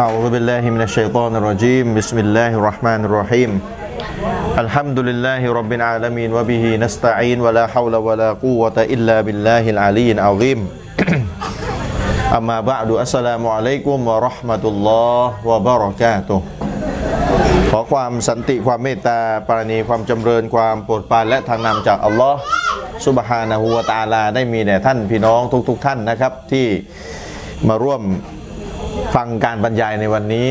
أعوذ بالله من الشيطان الرجيم بسم الله الرحمن الرحيم الحمد لله رب العالمين وبه نستعين ولا حول ولا قوة إلا بالله العلي العظيم أما بعد السلام عليكم ورحمة الله وبركاته ขอความสันติความเมตตาปราณีความจำเริญความโปรดปรานและทางนำจากอัลลอฮ์สุบฮานะฮูวะตะอาลาได้มีแด่ท่านพี่น้องทุกๆทท่านนะครับ ที่มาร่วม ฟังการบรรยายในวันนี้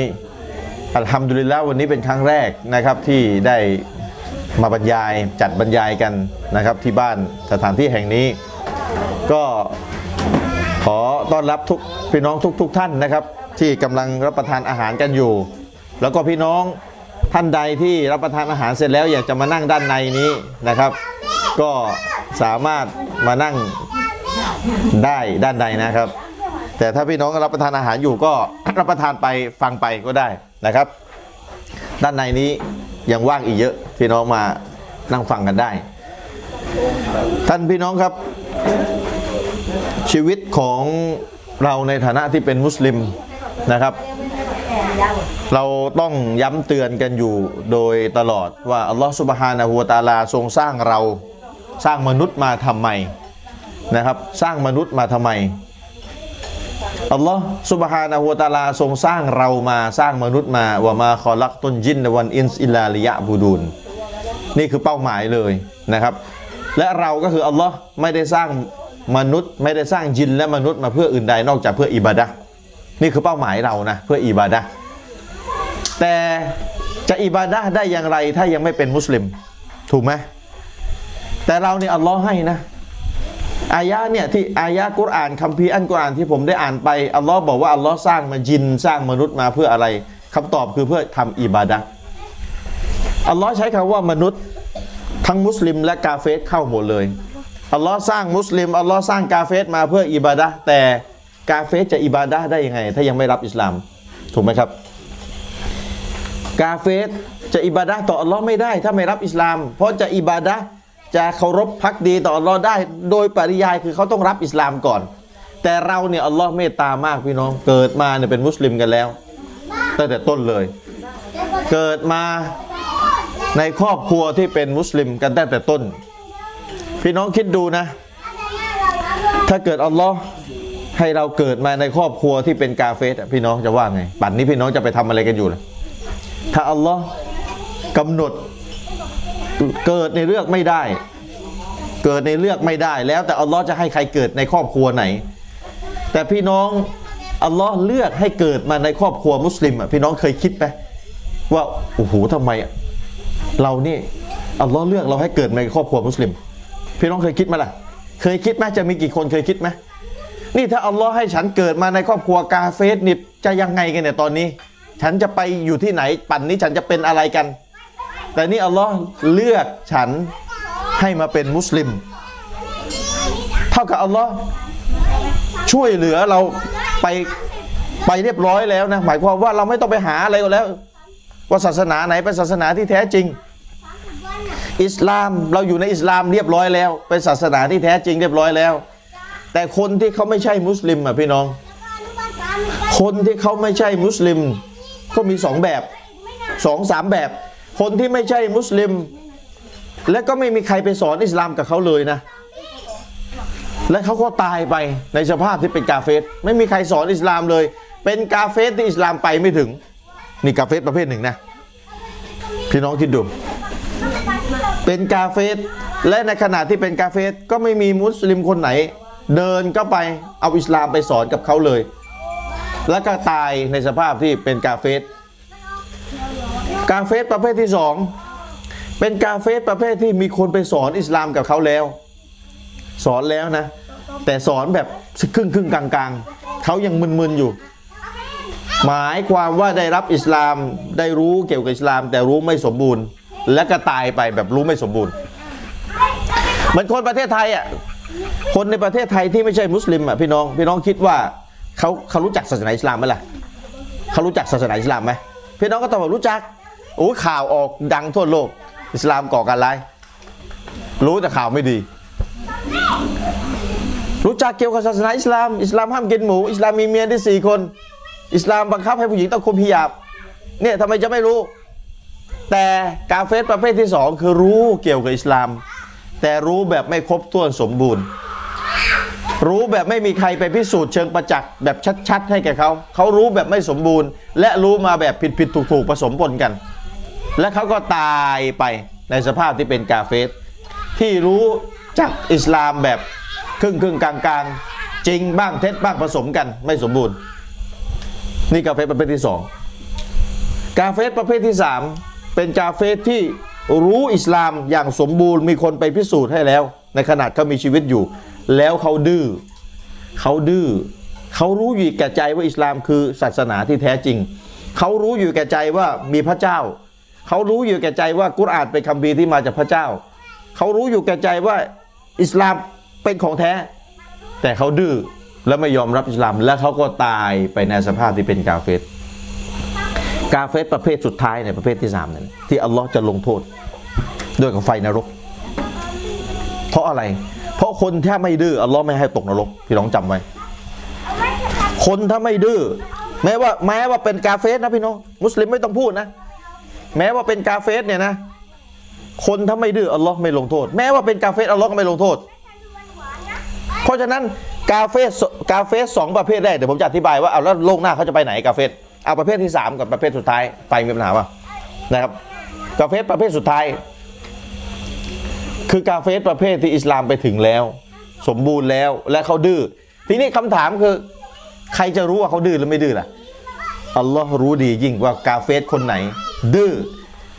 อัลฮัมดุลิลละวันนี้เป็นครั้งแรกนะครับที่ได้มาบรรยายจัดบรรยายกันนะครับที่บ้านสถานที่แห่งนี้ ก็ขอต้อนรับทุกพี่น้องทุกๆทท่านนะครับ ที่กำลังรับประทานอาหารกันอยู่ แล้วก็พี่น้องท่านใดที่รับประทานอาหารเสร็จแล้วอยากจะมานั่งด้านในนี้นะครับ ก็สามารถมานั่งได้ด้านในนะครับ แต่ถ้าพี่น้องรับประทานอาหารอยู่ก็รับประทานไปฟังไปก็ได้นะครับ ด้านในนี้ยังว่างอีกเยอะ พี่น้องมานั่งฟังกันได้ ท่านพี่น้องครับ ชีวิตของเราในฐานะที่เป็นมุสลิมนะครับ เราต้องย้ำเตือนกันอยู่โดยตลอดว่าอัลลอฮฺสุบฮานะฮูวตาลาทรงสร้างเราสร้างมนุษย์มาทำไมนะครับ สร้างมนุษย์มาทำไม อัลลอฮฺสุบฮานะฮูตาลาทรงสร้างเรามาสร้างมนุษย์มาว่ามาคอลักตุนจินในวันอินสอิลาลิยะบูดุนนี่คือเป้าหมายเลยนะครับ และเราก็คืออัลลอฮ์ไม่ได้สร้างมนุษย์ ไม่ได้สร้างจินและมนุษย์มาเพื่ออื่นใดนอกจากเพื่ออิบาดะนี่คือเป้าหมายเรานะเพื่ออิบาดะแต่จะอิบาดะได้อย่างไรถ้ายังไม่เป็นมุสลิม ถูกไหมแต่เราเนี่ยอัลลอฮ์ให้นะ อายะเนี่ยที่อายะกุรอานคัมภีร์อันกุรอานที่ผมได้อ่านไปอัลลอฮ์บอกว่าอัลลอฮ์สร้างมาจินสร้างมนุษย์มาเพื่ออะไรคำตอบคือเพื่อทำอิบาดะอัลลอฮ์ใช้คำว่ามนุษย์ทั้งมุสลิมและกาเฟสเข้าหมดเลยอัลลอฮ์สร้างมุสลิมอัลลอฮ์สร้างกาเฟสมาเพื่ออิบาดะแต่กาเฟสจะอิบาดะได้ยังไง ถ้ายังไม่รับอิสลามถูกไหมครับ กาเฟสจะอิบาดะต่ออัลลอฮ์ไม่ได้ถ้าไม่รับอิสลาม เพราะจะอิบาดะ จะเคารพพักดีต่ออัลลอฮ์ได้โดยปริยายคือเขาต้องรับอิสลามก่อน แต่เราเนี่ยอัลลอฮ์เมตตามากพี่น้อง เกิดมาเนี่ยเป็นมุสลิมกันแล้วตั้งแต่ต้นเลย เกิดมาในครอบครัวที่เป็นมุสลิมกันตั้งแต่ต้น พี่น้องคิดดูนะ ถ้าเกิดอัลลอฮ์ให้เราเกิดมาในครอบครัวที่เป็นกาเฟสพี่น้องจะว่าไงป่านนี้พี่น้องจะไปทำอะไรกันอยู่ล่ะถ้าอัลลอฮ์กำหนด เกิดในเลือกไม่ได้ เกิดในเลือกไม่ได้ แล้วแต่อัลลอฮ์จะให้ใครเกิดในครอบครัวไหน แต่พี่น้องอัลลอฮ์เลือกให้เกิดมาในครอบครัวมุสลิมอะพี่น้องเคยคิดไหมว่าโอ้โหทำไมเรานี่อัลลอฮ์เลือกเราให้เกิดในครอบครัวมุสลิม พี่น้องเคยคิดไหมล่ะ เคยคิดไหมจะมีกี่คนเคยคิดไหมนี่ถ้าอัลลอฮ์ให้ฉันเกิดมาในครอบครัวกาเฟสนี่จะยังไงกันเนี่ยตอนนี้ ฉันจะไปอยู่ที่ไหนปั่นนี้ฉันจะเป็นอะไรกัน แต่นี่อัลลอฮ์เลือกฉันให้มาเป็นมุสลิม เท่ากับอัลลอฮ์ช่วยเหลือเราไปไปเรียบร้อยแล้วนะหมายความว่าเราไม่ต้องไปหาอะไรแล้ว ว่าศาสนาไหนเป็นศาสนาที่แท้จริง อิสลามเราอยู่ในอิสลามเรียบร้อยแล้ว เป็นศาสนาที่แท้จริงเรียบร้อยแล้ว แต่คนที่เขาไม่ใช่มุสลิมอะพี่น้อง คนที่เขาไม่ใช่มุสลิม ก็มีสองแบบสองสามแบบ คนที่ไม่ใช่มุสลิม และก็ไม่มีใครไปสอนอิสลามกับเขาเลยนะ และเขาก็ตายไปในสภาพที่เป็นกาเฟสไม่มีใครสอนอิสลามเลย เป็นกาเฟสที่อิสลามไปไม่ถึง นี่กาเฟสประเภทหนึ่งนะ พี่น้องคิดดู เป็นกาเฟสและในขณะที่เป็นกาเฟสก็ไม่มีมุสลิมคนไหน เดินก็ไปเอาอิสลามไปสอนกับเขาเลย แล้วก็ตายในสภาพที่เป็นกาเฟส กาเฟสประเภทที่สองเป็นกาเฟสประเภทที่มีคนไปสอนอิสลามกับเขาแล้ว สอนแล้วนะ แต่สอนแบบครึ่งครึ่งๆกลางๆเขายังมึนๆอยู่ หมายความว่าได้รับอิสลามได้รู้เกี่ยวกับอิสลาม แต่รู้ไม่สมบูรณ์ และก็ตายไปแบบรู้ไม่สมบูรณ์เหมือนคนประเทศไทยอะคนในประเทศไทยที่ไม่ใช่มุสลิมอะพี่น้องพี่น้องคิดว่าเขาเขารู้จักศาสนาอิสลามไหมล่ะเขารู้จักศาสนาอิสลามไหมพี่น้องก็ตอบว่ารู้จัก โอ้ข่าวออกดังทั่วโลก อิสลามก่อการร้าย รู้แต่ข่าวไม่ดี รู้จักเกี่ยวกับศาสนาอิสลาม อิสลามห้ามกินหมู อิสลามมีเมียได้สี่คน อิสลามบังคับให้ผู้หญิงต้องคุมฮิญาบ เนี่ยทำไมจะไม่รู้ แต่กาเฟสประเภทที่สองคือรู้เกี่ยวกับอิสลาม แต่รู้แบบไม่ครบถ้วนสมบูรณ์รู้แบบไม่มีใครไปพิสูจน์เชิงประจักษ์แบบชัดๆ ให้แก่เขา เขารู้แบบไม่สมบูรณ์ และรู้มาแบบผิดๆถูกๆผสมปนกัน และเขาก็ตายไปในสภาพที่เป็นกาเฟสที่รู้จากอิสลามแบบครึ่งครึ่งๆกลางกลางๆจริงบ้างเท็จบ้างผสมกันไม่สมบูรณ์ นี่กาเฟสประเภทที่สองกาเฟสประเภทที่3เป็นกาเฟสที่รู้อิสลามอย่างสมบูรณ์มีคนไปพิสูจน์ให้แล้ว ในขนาดเขามีชีวิตอยู่ แล้วเขาดื้อเขาดื้อเขารู้อยู่แก่ใจว่าอิสลามคือศาสนาที่แท้จริง เขารู้อยู่แก่ใจว่ามีพระเจ้า เขารู้อยู่แก่ใจว่ากุรอานเป็นคัมภีที่มาจากพระเจ้า เขารู้อยู่แก่ใจว่าอิสลามเป็นของแท้ แต่เขาดื้อและไม่ยอมรับอิสลาม และเขาก็ตายไปในสภาพที่เป็นกาเฟสกาเฟสประเภทสุดท้ายในประเภทที่สามนั่นที่อัลลอฮ์จะลงโทษด้วยกับไฟนรก เพราะอะไร เพราะคนถ้าไม่ดื้ออัลลอฮ์ไม่ให้ตกนรกพี่น้องจำไว้ คนถ้าไม่ดื้อแม้ว่าแม้ว่าเป็นกาเฟสนะพี่น้องมุสลิมไม่ต้องพูดนะ แม้ว่าเป็นกาเฟสเนี่ยนะ คนถ้าไม่ดื้ออัลลอฮ์ไม่ลงโทษ แม้ว่าเป็นกาเฟสอัลลอฮ์ก็ไม่ลงโทษ เพราะฉะนั้นกาเฟสกาเฟสสองประเภทแรกเดี๋ยวผมจะอธิบายว่าเอาแล้วโลกหน้าเขาจะไปไหนกาเฟสเอาประเภทที่ 3 กับประเภทสุดท้ายไปมีปัญหาป่ะนะครับกาเฟสประเภทสุดท้าย คือกาเฟสประเภทที่อิสลามไปถึงแล้ว สมบูรณ์แล้วและเขาดื้อทีนี้คำถามคือ ใครจะรู้ว่าเขาดื้อหรือไม่ดื้อล่ะ อัลลอฮ์รู้ดียิ่งว่ากาเฟสคนไหน ดื้อ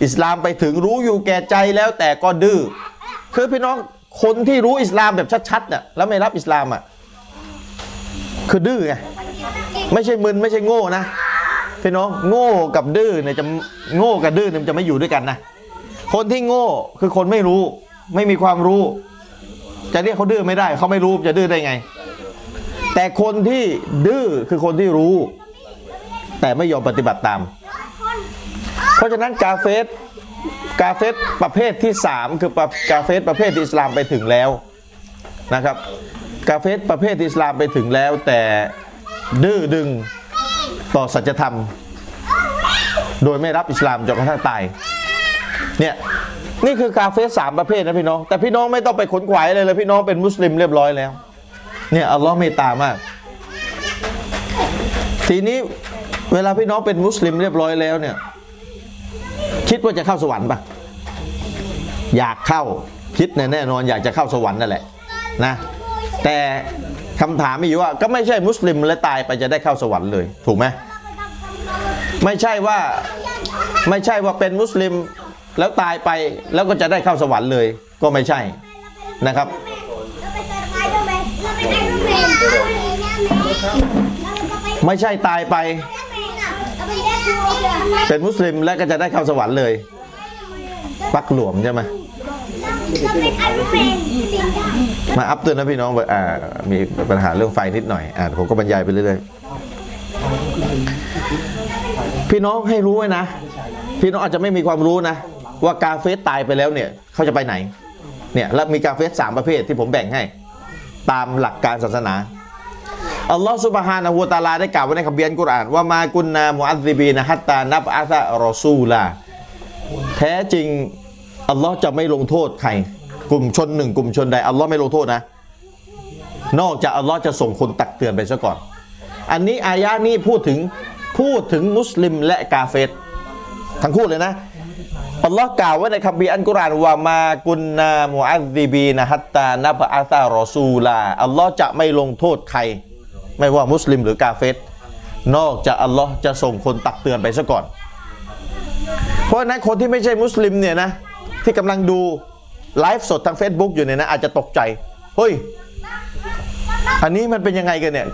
อิสลามไปถึงรู้อยู่แก่ใจแล้วแต่ก็ดื้อคือพี่น้องคนที่รู้อิสลามแบบชัดๆน่ะแล้วไม่รับอิสลามอะคือดื้อไงไม่ใช่มึนไม่ใช่โง่นะพี่น้องโง่กับดื้อเนี่ยจะโง่กับดื้อเนี่ยมันจะไม่อยู่ด้วยกันนะคนที่โง่คือคนไม่รู้ ไม่มีความรู้ จะเรียกเขาดื้อไม่ได้เขาไม่รู้จะดื้อได้ไง แต่คนที่ดื้อคือคนที่รู้ แต่ไม่ยอมปฏิบัติตาม เพราะฉะนั้นกาเฟสกาเฟสประเภทที่ 3 คือกาเฟสประเภทอิสลามไปถึงแล้วนะครับกาเฟสประเภทอิสลามไปถึงแล้ว แต่ดื้อดึงต่อสัจธรรม โดยไม่รับอิสลามจนกระทั่งตายเนี่ยนี่คือกาเฟสสามประเภทนะพี่น้อง แต่พี่น้องไม่ต้องไปขนขวายเลยเลยพี่น้องเป็นมุสลิมเรียบร้อยแล้วเนี่ยอัลลอฮ์เมตตามาก ทีนี้ เวลาพี่น้องเป็นมุสลิมเรียบร้อยแล้วเนี่ย คิดว่าจะเข้าสวรรค์ปะอยากเข้าคิดแน่แน่นอนอยากจะเข้าสวรรค์นั่นแหละนะ แต่คำถามมีอยู่ว่าก็ไม่ใช่มุสลิมและตายไปจะได้เข้าสวรรค์เลย ถูกไหมไม่ใช่ว่าไม่ใช่ว่าเป็นมุสลิมแล้วตายไปแล้วก็จะได้เข้าสวรรค์เลย ก็ไม่ใช่นะครับไม่ใช่ตายไป เป็นมุสลิมแล้วก็จะได้เข้าสวรรค์เลยปักหลวมใช่ไหมมาอัพเตือนนะพี่น้องอกอ่ามีปัญหาเรื่องไฟนิดหน่อยอ่าผมก็บรรยายไปเรื่อยๆพี่น้องให้รู้ไว้นะ พี่น้องอาจจะไม่มีความรู้นะ ว่ากาเฟสตายไปแล้วเนี่ยเขาจะไปไหน เนี่ยแล้วมีกาเฟสสามประเภทที่ผมแบ่งให้ ตามหลักการศาสนา อัลลอฮฺสุบฮานะฮูตาลาได้กล่าวไว้ในคัมภีร์อัลกุรอานว่ามากุนนามุอัซซิบีนะฮัตตานับอาซะรอซูลาแท้จริงอัลลอฮ์จะไม่ลงโทษใคร กลุ่มชนหนึ่งกลุ่มชนใดอัลลอฮ์ไม่ลงโทษนะ นอกจากอัลลอฮ์จะส่งคนตักเตือนไปซะก่อน อันนี้อายะนี้พูดถึงพูดถึงมุสลิมและกาเฟตทั้งคู่เลยนะอัลลอฮ์กล่าวไว้ในคัมภีร์อัลกุรอานว่ามากุนนามุอัซซิบีนะฮัตตานับอาซารอซูลาอัลลอฮ์จะไม่ลงโทษใคร ไม่ว่ามุสลิมหรือกาเฟตนอกจากอัลลอฮ์จะส่งคนตักเตือนไปซะก่อน เพราะฉะนั้นคนที่ไม่ใช่มุสลิมเนี่ยนะที่กำลังดูไลฟ์สดทาง Facebook อยู่เนี่ยนะอาจจะตกใจ เฮ้ย อันนี้มันเป็นยังไงกันเนี่ย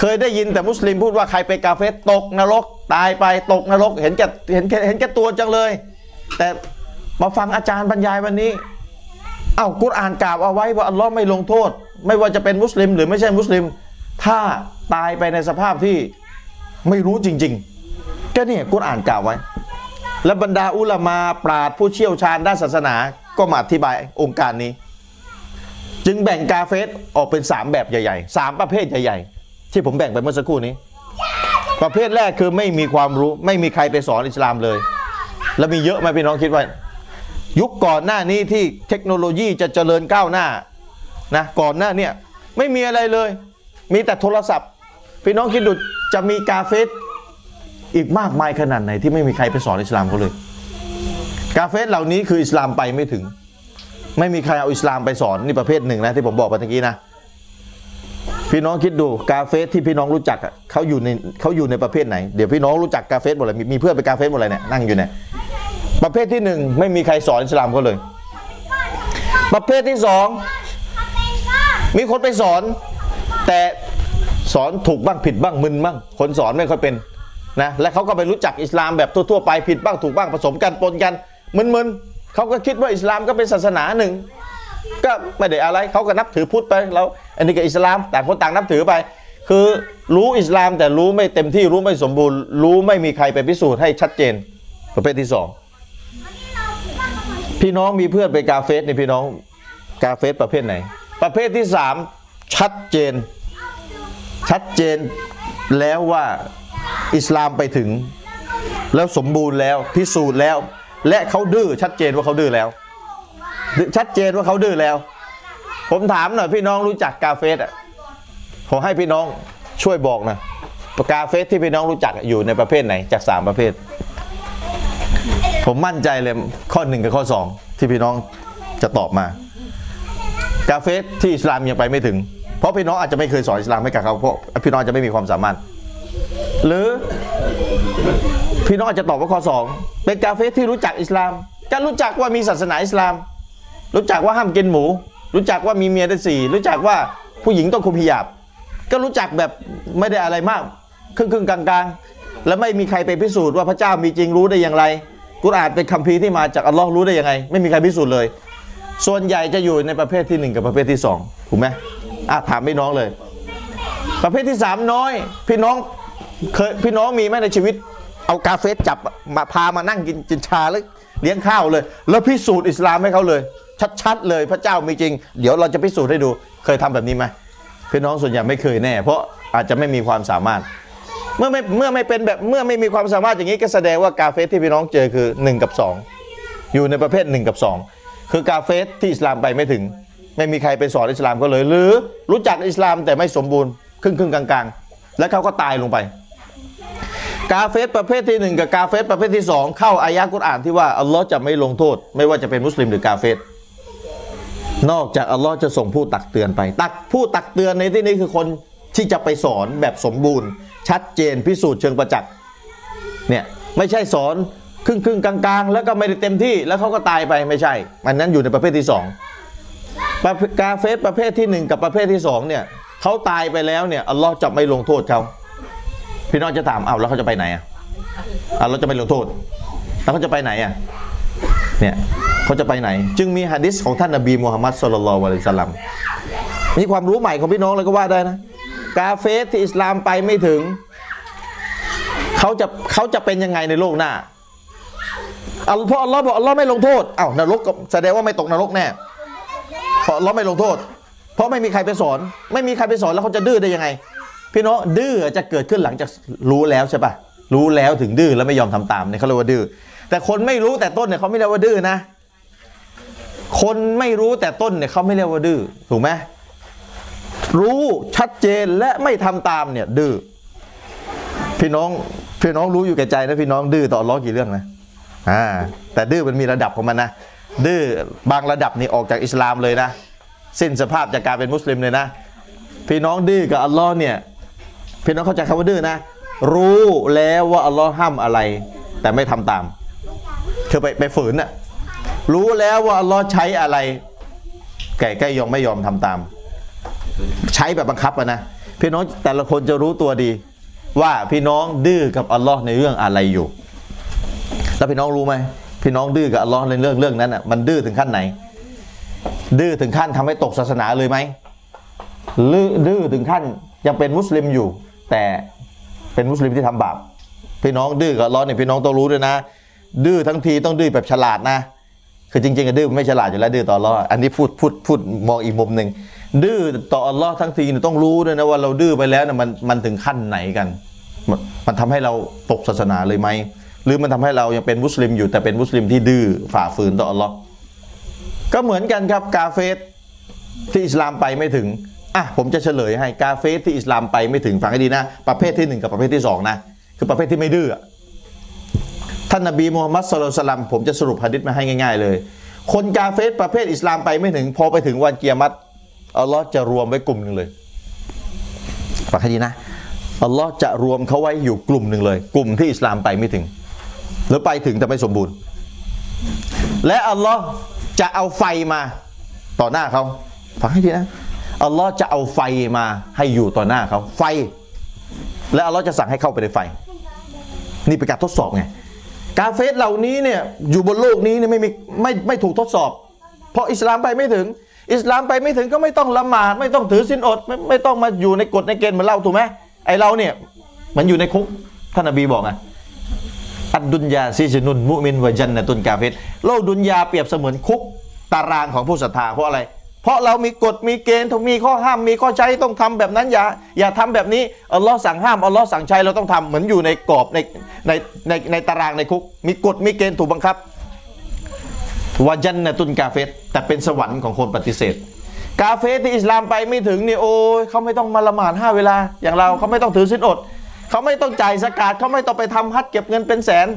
เคยได้ยินแต่มุสลิมพูดว่าใครไปกาเฟสตกนรก ตายไปตกนรก เห็นแก่เห็นแก่เห็นแก่ตัวจังเลย แต่มาฟังอาจารย์บรรยายวันนี้ เอ้ากุรอานกล่าวเอาไว้ว่าอัลลอฮ์ไม่ลงโทษ ไม่ว่าจะเป็นมุสลิมหรือไม่ใช่มุสลิม ถ้าตายไปในสภาพที่ไม่รู้จริง ๆ ก็เนี่ยกุรอานกล่าวไว้ และบรรดาอุลามาปราดผู้เชี่ยวชาญด้านศาสนาก็มาอธิบายองค์การนี้ จึงแบ่งกาเฟสออกเป็น 3 แบบใหญ่ๆ 3 ประเภทใหญ่ ๆ ที่ผมแบ่งไปเมื่อสักครู่นี้ ประเภทแรกคือไม่มีความรู้ไม่มีใครไปสอนอิสลามเลย แล้วมีเยอะไหมพี่น้องคิดว่ายุคก่อนหน้านี้ที่เทคโนโลยีจะเจริญก้าวหน้านะก่อนหน้าเนี่ยไม่มีอะไรเลย มีแต่โทรศัพท์ พี่น้องคิดดูจะมีกาเฟสอีกมากมายขนาดไหนที่ไม่มีใครไปสอนอิสลามเขาเลย กาเฟสเหล่านี้คืออิสลามไปไม่ถึง ไม่มีใครเอาอิสลามไปสอนนี่ประเภทหนึ่งนะที่ผมบอกไปเมื่อกี้นะพี่น้องคิดดูกาเฟสที่พี่น้องรู้จักอะเขาอยู่ในเขาอยู่ในประเภทไหนเดี๋ยวพี่น้องรู้จักกาเฟสหมดเลยมีมีเพื่อนไปกาเฟสหมดเลยเนี่ยนั่งอยู่เนี่ยประเภทที่หนึ่งไม่มีใครสอนอิสลามเขาเลย ประเภทที่สองมีคนไปสอนแต่ สอนถูกบ้างผิดบ้างมึนบ้างคนสอนไม่ค่อยเป็นนะและเขาก็ไปรู้จักอิสลามแบบทั่วๆไปผิดบ้างถูกบ้างผสมกันปนกันมึนๆเขาก็คิดว่าอิสลามก็เป็นศาสนาหนึ่ง ก็ไม่ได้อะไรเขาก็นับถือพุทธไปแล้วอันนี้ก็อิสลามต่างคนต่างนับถือไป คือรู้อิสลามแต่รู้ไม่เต็มที่รู้ไม่สมบูรณ์ รู้ไม่มีใครไปพิสูจน์ให้ชัดเจนประเภทที่สองพี่น้องมีเพื่อนไปกาเฟสในพี่น้องกาเฟสประเภทไหน ประเภทที่สามชัดเจน ชัดเจนแล้วว่าอิสลามไปถึง แล้วสมบูรณ์แล้วพิสูจน์แล้ว และเขาดื้อชัดเจนว่าเขาดื้อแล้ว ชัดเจนว่าเขาดื้อแล้ว ผมถามหน่อยพี่น้องรู้จักกาเฟสอะขอให้พี่น้องช่วยบอกนะกาเฟสที่พี่น้องรู้จักอยู่ในประเภทไหนจากสามประเภท ผมมั่นใจเลยข้อหนึ่งกับข้อสองที่พี่น้องจะตอบมา กาเฟสที่อิสลามยังไปไม่ถึง เพราะพี่น้องอาจจะไม่เคยสอนอิสลามให้กับเขาเพราะพี่น้องอาจจะไม่มีความสามารถ หรือพี่น้องอาจจะตอบว่าข้อสองเป็นกาเฟสที่รู้จักอิสลามก็รู้จักว่ามีศาสนาอิสลาม รู้จักว่าห้ามกินหมู รู้จักว่ามีเมียได้สี่รู้จักว่าผู้หญิงต้องคุมฮิญาบ ก็รู้จักแบบไม่ได้อะไรมากครึ่งครึ่งๆกลางๆแล้วไม่มีใครไปพิสูจน์ว่าพระเจ้ามีจริงรู้ได้อย่างไร กุรอานเป็นคัมภีร์ที่มาจากอัลลอฮ์รู้ได้ยังไง ไม่มีใครพิสูจน์เลย ส่วนใหญ่จะอยู่ในประเภทที่หนึ่งกับประเภทที่สองถูกไหม อะถามพี่น้องเลย ประเภทที่สามน้อย พี่น้องเคยพี่น้องมีไหมในชีวิต เอากาเฟสจับมาพามานั่งกินกินชาแล้วเลี้ยงข้าวเลย แล้วพิสูจน์อิสลามให้เขาเลย ชัดๆเลยพระเจ้ามีจริง เดี๋ยวเราจะพิสูจน์ให้ดู เคยทำแบบนี้ไหมพี่น้องส่วนใหญ่ไม่เคยแน่ เพราะอาจจะไม่มีความสามารถ เมื่อไม่เมื่อไม่เป็นแบบเมื่อไม่มีความสามารถอย่างนี้ก็แสดงว่ากาเฟสที่พี่น้องเจอคือ 1 กับ 2 อยู่ในประเภท 1 กับ 2 คือกาเฟสที่อิสลามไปไม่ถึง ไม่มีใครไปสอนอิสลามก็เลย หรือรู้จักอิสลามแต่ไม่สมบูรณ์ครึ่งครึ่งกลางๆ แล้วเขาก็ตายลงไป กาเฟสประเภทที่หนึ่งกับกาเฟสประเภทที่สองเข้าอายะกุรอานที่ว่าอัลลอฮ์จะไม่ลงโทษ ไม่ว่าจะเป็นมุสลิมหรือกาเฟสนอกจากอัลลอฮ์จะส่งผู้ตักเตือนไป ตักผู้ตักเตือนในที่นี้คือคนที่จะไปสอนแบบสมบูรณ์ ชัดเจนพิสูจน์เชิงประจักษ์เนี่ยไม่ใช่สอนครึ่งครึ่งกลางๆ แล้วก็ไม่ได้เต็มที่แล้วเขาก็ตายไปไม่ใช่มันนั้นอยู่ในประเภทที่สอง กาเฟสประเภทที่หนึ่งกับประเภทที่สองเนี่ยเขาตายไปแล้วเนี่ยอัลลอฮ์จะไม่ลงโทษเขาพี่น้องจะถามเอาแล้วเขาจะไปไหนอะเอาเราจะไม่ลงโทษ แล้วเขาจะไปไหนอะเนี่ยเขาจะไปไหน จึงมีฮะดิษของท่านนบีมูฮัมมัดสุลลัลลอฮุอะลัยฮิวะสัลลัมนี่ความรู้ใหม่ของพี่น้องเลยก็ว่าได้นะกาเฟสที่อิสลามไปไม่ถึงเขาจะเขาจะเป็นยังไงในโลกหน้าอัลเพราะอัลลอฮ์บอกอัลลอฮ์ไม่ลงโทษเอ้านรกก็แสดงว่าไม่ตกนรกแน่ เพราะอัลลอฮ์ไม่ลงโทษ เพราะไม่มีใครไปสอน ไม่มีใครไปสอนแล้วเขาจะดื้อได้ยังไง พี่น้องดื้อจะเกิดขึ้นหลังจากรู้แล้วใช่ปะรู้แล้วถึงดื้อแล้วไม่ยอมทำตามเนี่ยเขาเรียกว่าดื้อแต่คนไม่รู้แต่ต้นเนี่ยเขาไม่เรียกว่าดื้อนะ คนไม่รู้แต่ต้นเนี่ยเขาไม่เรียกว่าดื้อถูกไหมรู้ชัดเจนและไม่ทำตามเนี่ยดื้อพี่น้องพี่น้องรู้อยู่แก่ใจนะพี่น้องดื้อต่ออัลล้อกี่เรื่องนะอ่าแต่ดื้อมันมีระดับของมันนะ ดื้อบางระดับนี่ออกจากอิสลามเลยนะ สิ้นสภาพจากการเป็นมุสลิมเลยนะ พี่น้องดื้อกับอัลลอฮ์เนี่ยพี่น้องเข้าใจคำว่าดื้อนะ รู้แล้วว่าอัลลอฮ์ห้ามอะไร แต่ไม่ทำตาม คือไปไปฝืนน่ะรู้แล้วว่าอัลลอฮ์ใช้อะไร แก่ใกล้ยอมไม่ยอมทำตาม ใช้แบบบังคับอะนะพี่น้องแต่ละคนจะรู้ตัวดี ว่าพี่น้องดื้อกับอัลลอฮ์ในเรื่องอะไรอยู่ แล้วพี่น้องรู้ไหม พี่น้องดื้อกับอัลลอฮ์ในเรื่องเรื่องนั้นอะมันดื้อถึงขั้นไหน ดื้อถึงขั้นทำให้ตกศาสนาเลยไหมลือดื้อถึงขั้นยังเป็นมุสลิมอยู่ แต่เป็นมุสลิมที่ทำบาปพี่น้องดื้อกับอัลลอฮ์เนี่ยพี่น้องต้องรู้ด้วยนะ ดื้อทั้งทีต้องดื้อแบบฉลาดนะ คือจริงๆก็ดื้อไม่ฉลาดอยู่แล้วดื้อต่ออัลลอฮ์อันนี้พูดพูดพูดมองอีกมุมหนึ่งดื้อต่ออัลลอฮ์ทั้งทีต้องรู้ด้วยนะว่าเราดื้อไปแล้วเนี่ยมันมันถึงขั้นไหนกัน มันทำให้เราตกศาสนาเลยไหม หรือมันทำให้เรายังเป็นมุสลิมอยู่แต่เป็นมุสลิมที่ดื้อฝ่าฝืนต่ออัลลอฮ์ก็เหมือนกันครับกาเฟสที่อิสลามไปไม่ถึงอะผมจะเฉลยให้กาเฟสที่อิสลามไปไม่ถึงฟังให้ดีนะ ประเภทที่หนึ่งกับประเภทที่สองนะ คือประเภทที่ไม่ดื้อท่านนบีมูฮัมมัดสุลลัลลัมผมจะสรุปหะดิษมาให้ง่าย ๆ เลย คนกาเฟสประเภทอิสลามไปไม่ถึง พอไปถึงวันเกียรติอัลลอฮ์จะรวมไว้กลุ่มหนึ่งเลยฟังให้ดีนะอัลลอฮ์จะรวมเขาไว้อยู่กลุ่มหนึ่งเลย กลุ่มที่อิสลามไปไม่ถึง หรือไปถึงแต่ไม่สมบูรณ์ และอัลลอฮ์จะเอาไฟมาต่อหน้าเขาฟังให้ดีนะอัลลอฮ์จะเอาไฟมาให้อยู่ต่อหน้าเขาไฟ และอัลลอฮ์จะสั่งให้เข้าไปในไฟ นี่เป็นการทดสอบไงกาเฟสเหล่านี้เนี่ยอยู่บนโลกนี้เนี่ยไม่มีไม่ไม่ถูกทดสอบ เพราะอิสลามไปไม่ถึง อิสลามไปไม่ถึงก็ไม่ต้องละหมาด ไม่ต้องถือศีลอดไม่ไม่ต้องมาอยู่ในกฎในเกณฑ์เหมือนเราถูกไหมไอเราเนี่ยมันอยู่ในคุกท่านนบีบอกไง อัดดุนยาซิจนุนมุมินวะจันนตุนกาเฟสโลกดุนยาเปรียบเสมือนคุกตารางของผู้ศรัทธาเพราะอะไร เพราะเรามีกฎมีเกณฑ์ถูกมีข้อห้ามมีข้อใช้ต้องทำแบบนั้นอย่าอย่าทำแบบนี้อัลลอฮ์สั่งห้ามอัลลอฮ์สั่งใช้เราต้องทำเหมือนอยู่ในกรอบในในในในตารางในคุก มีกฎมีเกณฑ์ถูกบังคับวาจันนตุนกาเฟสแต่เป็นสวรรค์ของคนปฏิเสธกาเฟสที่อิสลามไปไม่ถึงนี่โอ้ยเขาไม่ต้องมาละหมาดห้าเวลาอย่างเราเขาไม่ต้องถือศีลอด เขาไม่ต้องจ่ายสกาดเขาไม่ต้องไปทำฮัจญ์เก็บเงินเป็นแสน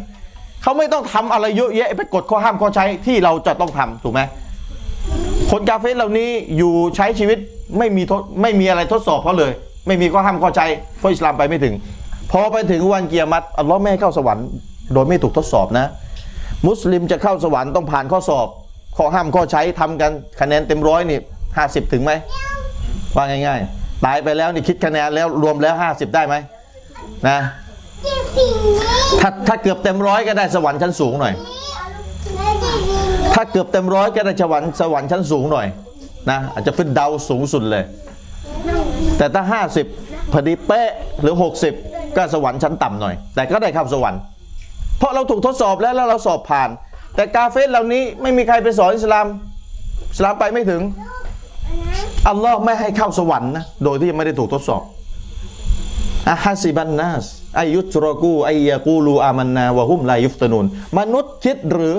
เขาไม่ต้องทำอะไรเยอะแยะไปกดข้อห้ามข้อใช้ที่เราจะต้องทำถูกไหมคนกาเฟสเหล่านี้อยู่ใช้ชีวิตไม่มีไม่มีอะไรทดสอบเขาเลย ไม่มีข้อห้ามข้อใช้เพราะอิสลามไปไม่ถึง พอไปถึงวันเกียรติอัลลอฮ์ไม่ให้เข้าสวรรค์โดยไม่ถูกทดสอบนะ มุสลิมจะเข้าสวรรค์ต้องผ่านข้อสอบ ข้อห้ามข้อใช้ทำกันคะแนนเต็มร้อยนี่ห้าสิบถึงไหมว่าง่าย ๆ ตายไปแล้วนี่คิดคะแนนแล้วรวมแล้วห้าสิบได้ไหม นะถ้าถ้าเกือบเต็มร้อยก็ได้สวรรค์ชั้นสูงหน่อย ถ้าเกือบเต็มร้อยก็ได้สวรรค์สวรรค์ชั้นสูงหน่อยนะอาจจะเป็นดาวสูงสุดเลย แต่ถ้าห้าสิบพอดีเป๊ะหรือหกสิบก็สวรรค์ชั้นต่ำหน่อย แต่ก็ได้เข้าสวรรค์ เพราะเราถูกทดสอบแล้วแล้วเราสอบผ่าน แต่กาเฟสเหล่านี้ไม่มีใครไปสอนอิสลามอิสลามไปไม่ถึงอัลลอฮ์ไม่ให้เข้าสวรรค์นะโดยที่ยังไม่ได้ถูกทดสอบ อะฮัสิบันนัสอายุตรกูอายะกูลูอามันนาวะฮุมลายุฟตนุนมนุษย์คิดหรือ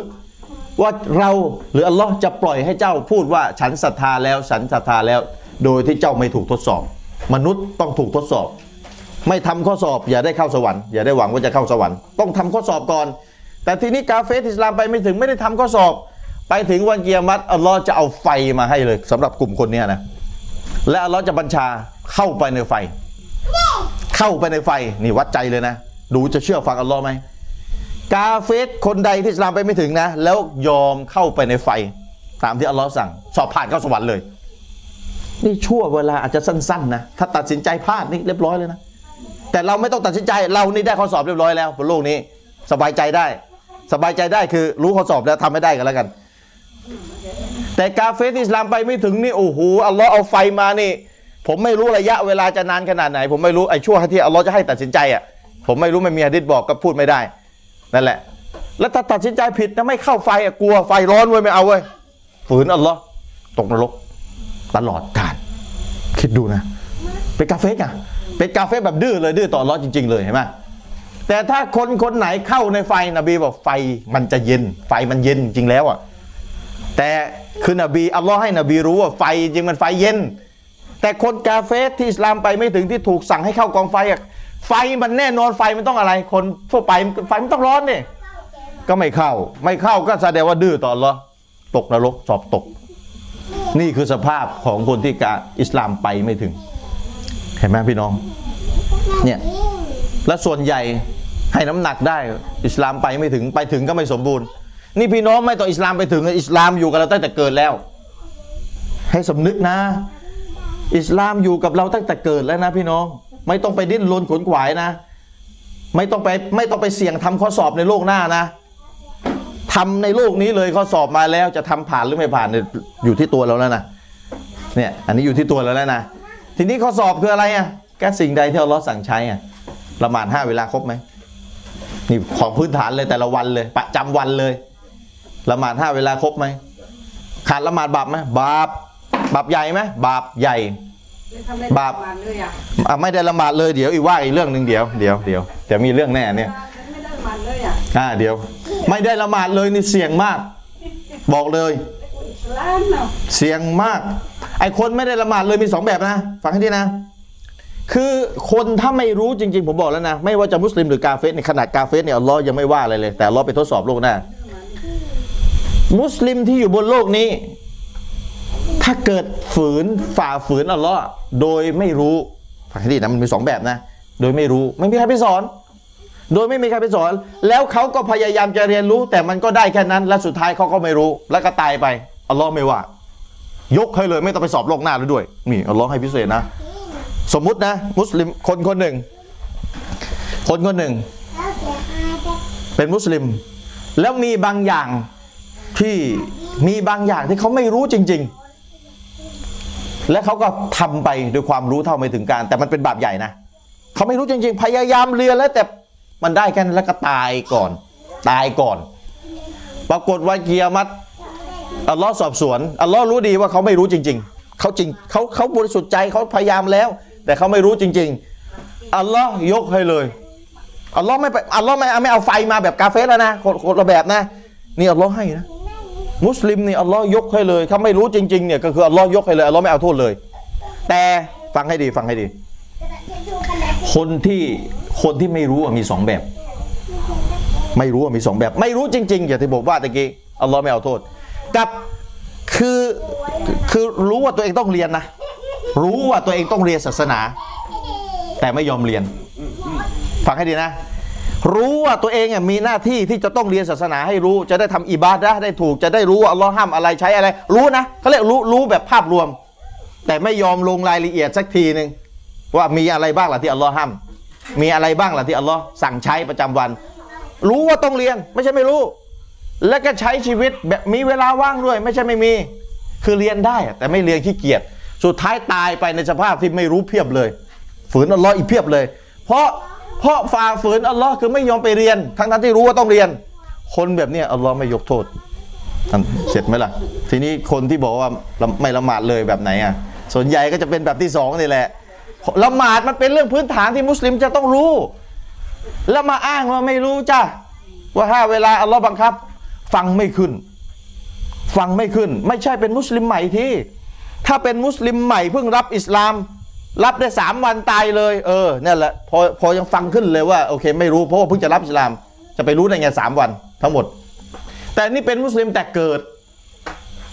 ว่าเราหรืออัลลอฮ์จะปล่อยให้เจ้าพูดว่าฉันศรัทธาแล้วฉันศรัทธาแล้ว โดยที่เจ้าไม่ถูกทดสอบ มนุษย์ต้องถูกทดสอบ ไม่ทำข้อสอบอย่าได้เข้าสวรรค์อย่าได้หวังว่าจะเข้าสวรรค์ต้องทำข้อสอบก่อน แต่ทีนี้กาเฟสอิสลามไปไม่ถึงไม่ได้ทำข้อสอบ ไปถึงวันเกียรติอัลลอฮ์จะเอาไฟมาให้เลยสำหรับกลุ่มคนนี้นะและอัลลอฮ์จะบัญชาเข้าไปในไฟ เข้าไปในไฟนี่วัดใจเลยนะ ดูจะเชื่อฟังอัลลอฮ์ไหมกาเฟสคนใดที่อิสลามไปไม่ถึงนะ แล้วยอมเข้าไปในไฟ ตามที่อัลลอฮ์สั่ง สอบผ่านเข้าสวรรค์เลย นี่ชั่วเวลาอาจจะสั้นๆนะถ้าตัดสินใจพลาดนี่เรียบร้อยเลยนะแต่เราไม่ต้องตัดสินใจเรานี่ได้ข้อสอบเรียบร้อยแล้วบนโลกนี้ สบายใจได้ สบายใจได้คือรู้ข้อสอบแล้วทำไม่ได้กันแล้วกัน แต่กาเฟสอิสลามไปไม่ถึงนี่โอ้โหอัลลอฮ์เอาไฟมานี่ ผมไม่รู้ระยะเวลาจะนานขนาดไหน ผมไม่รู้ไอ้ช่วงที่อัลลอฮ์จะให้ตัดสินใจอะผมไม่รู้ไม่มีฮะดิษบอกก็พูดไม่ได้ นั่นแหละ แล้วถ้าตัดสินใจผิดนะไม่เข้าไฟอะกลัวไฟร้อนเว้ยไม่เอาเว้ยฝืนอัลลอฮ์ตกนรกตลอดกาลคิดดูนะ เป็นกาเฟสอะเป็นกาเฟแบบดื้อเลยดื้อต่ออัลลอฮ์จริง ๆ เลยเห็นไหมแต่ถ้าคนคนไหนเข้าในไฟนบีบอกไฟมันจะเย็น ไฟมันเย็นจริงแล้วอะแต่คือนบีอัลลอฮ์ให้นบีรู้ว่าไฟจริงมันไฟเย็น แต่คนกาเฟสที่อิสลามไปไม่ถึงที่ถูกสั่งให้เข้ากองไฟอะไฟมันแน่นอนไฟมันต้องอะไร คนทั่วไปไฟมันต้องร้อนนี่ก็ไม่เข้า ไม่เข้าก็แสดงว่าดื้อต่ออัลลอตกนรกสอบตก นี่คือสภาพของคนที่กาอิสลามไปไม่ถึง เห็นไหมพี่น้องเนี่ยและส่วนใหญ่ให้น้ำหนักได้อิสลามไปไม่ถึงไปถึงก็ไม่สมบูรณ์ นี่พี่น้องไม่ต้องอิสลามไปถึงอิสลามอยู่กับเราตั้งแต่เกิดแล้ว ให้สำนึกนะ อิสลามอยู่กับเราตั้งแต่เกิดแล้วนะพี่น้อง ไม่ต้องไปดิ้นรนขนขวายนะ ไม่ต้องไปไม่ต้องไปเสี่ยงทำข้อสอบในโลกหน้านะทำในโลกนี้เลยข้อสอบมาแล้วจะทำผ่านหรือไม่ผ่านเนี่ยอยู่ที่ตัวเราแล้วนะเนี่ยอันนี้อยู่ที่ตัวเราแล้วนะทีนี้ข้อสอบคืออะไรอะแค่สิ่งใดที่เราสั่งใช้อะละหมาดห้าเวลาครบไหมนี่ของพื้นฐานเลยแต่ละวันเลย ประจำวันเลยละหมาดห้าเวลาครบไหมขาดละหมาดบาปไหมบาป บาปใหญ่ไหมบาปใหญ่ทำได้บาปประมาณเลยอะอะไม่ได้ละหมาดเลยเดี๋ยวอีกว่าอีกเรื่องหนึ่งเดี๋ยวเดี๋ยวเดี๋ยวเดี๋ยวมีเรื่องแน่เนี่ยไม่ได้ประมาณเลยอะอ่าเดี๋ยว ไม่ได้ละหมาดเลยนี่เสี่ยงมาก บอกเลยอิสลามเนาะเสี่ยงมาก ไอ้คนไม่ได้ละหมาดเลยมีสองแบบนะฟังให้ดีนะ คือคนถ้าไม่รู้จริง ๆ ผมบอกแล้วนะ ไม่ว่าจะมุสลิมหรือกาเฟสในขนาดกาเฟสเนี่ยอัลลอฮ์ยังไม่ว่าอะไรเลย แต่อัลลอฮ์ไปทดสอบโลกหน้ามุสลิมที่อยู่บนโลกนี้ ถ้าเกิดฝืนฝ่าฝืนอัลลอฮ์โดยไม่รู้ฟังให้ดีนะมันมีสองแบบนะ โดยไม่รู้ไม่มีใครไปสอน โดยไม่มีใครไปสอน แล้วเขาก็พยายามจะเรียนรู้ แต่มันก็ได้แค่นั้น และสุดท้ายเขาก็ไม่รู้ แล้วก็ตายไปอัลลอฮ์ไม่ว่า ยกให้เลยไม่ต้องไปสอบโลกหน้าแล้วด้วยนี่อัลลอฮ์ให้พิเศษนะ สมมุตินะ มุสลิมคนคนหนึ่ง คนคนหนึ่ง เป็นมุสลิม แล้วมีบางอย่างที่มีบางอย่างที่เขาไม่รู้จริง ๆ และเขาก็ทำไปด้วยความรู้เท่าไม่ถึงการ แต่มันเป็นบาปใหญ่นะเขาไม่รู้จริงๆ พยายามเรียนแล้วแต่มันได้แค่นั้นแล้วก็ตายก่อน ตายก่อน ปรากฏว่าเกียรติอัลลอฮ์สอบสวนอัลลอฮ์รู้ดีว่าเขาไม่รู้จริง ๆเขาจริงเขาเขาบริสุทธิ์ใจเขาพยายามแล้ว แต่เขาไม่รู้จริง ๆอัลลอฮ์ยกให้เลยอัลลอฮ์ไม่ไปอัลลอฮ์ไม่ไม่เอาไฟมาแบบกาเฟสแล้วนะคนคนละแบบนะ นี่อัลลอฮ์ให้นะ มุสลิมนี่อัลลอฮ์ยกให้เลยถ้าไม่รู้จริงๆเนี่ยก็คืออัลลอฮ์ยกให้เลยอัลลอฮ์ไม่เอาโทษเลย แต่ฟังให้ดีฟังให้ดี คนที่คนที่ไม่รู้มีสองแบบ ไม่รู้มีสองแบบ ไม่รู้จริงๆอย่างที่บอกว่าตะกี้อัลลอฮ์ไม่เอาโทษ กับคือคือรู้ว่าตัวเองต้องเรียนนะ รู้ว่าตัวเองต้องเรียนศาสนา แต่ไม่ยอมเรียน ฟังให้ดีนะ รู้ว่าตัวเองมีหน้าที่ที่จะต้องเรียนศาสนาให้รู้ จะได้ทำอิบาดะได้ถูกจะได้รู้ว่าอัลลอฮ์ห้ามอะไรใช้อะไร รู้นะเขาเรียกรู้รู้แบบภาพรวม แต่ไม่ยอมลงรายละเอียดสักทีหนึ่งว่ามีอะไรบ้างล่ะที่อัลลอฮ์ห้ามมีอะไรบ้างล่ะที่อัลลอฮ์สั่งใช้ประจำวัน รู้ว่าต้องเรียนไม่ใช่ไม่รู้ แล้วก็ใช้ชีวิตแบบมีเวลาว่างด้วย ไม่ใช่ไม่มี คือเรียนได้ แต่ไม่เรียนขี้เกียจสุดท้ายตายไปในสภาพที่ไม่รู้เพียบเลย ฝืนอัลลอฮ์อีกเพียบเลย เพราะ เพราะฝ่าฝืนอัลลอฮ์คือไม่ยอมไปเรียน ทั้งทั้งที่รู้ว่าต้องเรียน คนแบบนี้อัลลอฮ์ไม่ยกโทษเสร็จไหมล่ะ ทีนี้คนที่บอกว่าไม่ละหมาดเลยแบบไหนอะส่วนใหญ่ก็จะเป็นแบบที่สองนี่แหละละหมาดมันเป็นเรื่องพื้นฐานที่มุสลิมจะต้องรู้ แล้วมาอ้างว่าไม่รู้จ้าว่าห้าเวลาอัลลอฮ์บังคับ ฟังไม่ขึ้น ฟังไม่ขึ้น ไม่ใช่เป็นมุสลิมใหม่ที่ ถ้าเป็นมุสลิมใหม่เพิ่งรับอิสลาม รับได้สามวันตายเลยเออเนั่นแหละพอพอยังฟังขึ้นเลยว่าโอเค ไม่รู้เพราะว่าเพิ่งจะรับอิสลาม จะไปรู้ได้ไงสามวันทั้งหมด แต่นี่เป็นมุสลิมแต่เกิด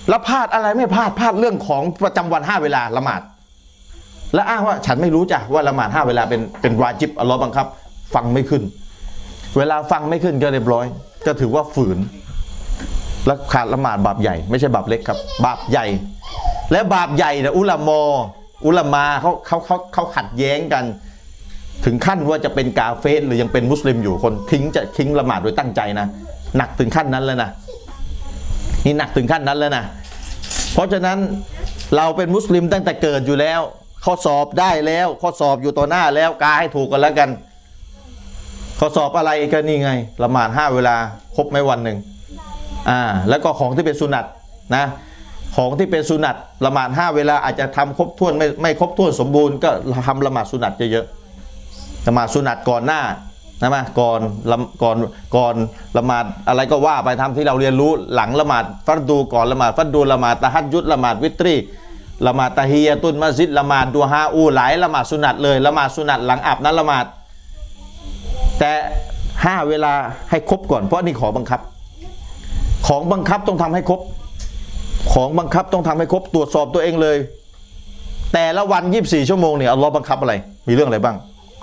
แล้วพลาดอะไรไม่พลาดพลาดเรื่องของประจำวันห้าเวลาละหมาด และอ้างว่าฉันไม่รู้จ้ะว่าละหมาดห้าเวลาเป็นเป็นวาจิบอัลลอฮ์บังคับ ฟังไม่ขึ้น เวลาฟังไม่ขึ้นก็เรียบร้อย ก็ถือว่าฝืน และขาดละหมาดบาปใหญ่ ไม่ใช่บาปเล็กครับ บาปใหญ่ และบาปใหญ่นี่ยอุลามอ อุลามาเขาเขาเขาเขาขัดแย้งกัน ถึงขั้นว่าจะเป็นกาเฟสหรือยังเป็นมุสลิมอยู่คนทิ้งจะทิ้งละหมาดโดยตั้งใจนะหนักถึงขั้นนั้นแล้วนะนี่หนักถึงขั้นนั้นแล้วนะเพราะฉะนั้นเราเป็นมุสลิมตั้งแต่เกิดอยู่แล้ว ข้อสอบได้แล้ว ข้อสอบอยู่ต่อหน้าแล้วกาให้ถูกกันแล้วกัน ข้อสอบอะไรก็นี่ไงละหมาดห้าเวลาครบไหมวันหนึ่งอ่าแล้วก็ของที่เป็นสุนัตนะ ของที่เป็นสุนัตละหมาดห้าเวลาอาจจะทำครบถ้วนไม่ไม่ครบถ้วนสมบูรณ์ก็ทำละหมาดสุนัตเยอะๆละหมาดสุนัตก่อนหน้านะมาก่อนละก่อนก่อนละหมาดอะไรก็ว่าไปทำที่เราเรียนรู้หลังละหมาดฟัดดูก่อนละหมาดฟัดดูละหมาดตะฮัดยุดละหมาดวิตรีละหมาดตะฮียตุนมัสยิดละหมาดดูฮาอูหลายละหมาดสุนัตเลยละหมาดสุนัตหลังอาบนั้นละหมาด แต่ห้าเวลาให้ครบก่อนเพราะนี่ขอบังคับ ของบังคับต้องทำให้ครบ ของบังคับต้องทำให้ครบตรวจสอบตัวเองเลย แต่ละวัน 24 ชั่วโมงเนี่ยอัลลอฮ์บังคับอะไร มีเรื่องอะไรบ้าง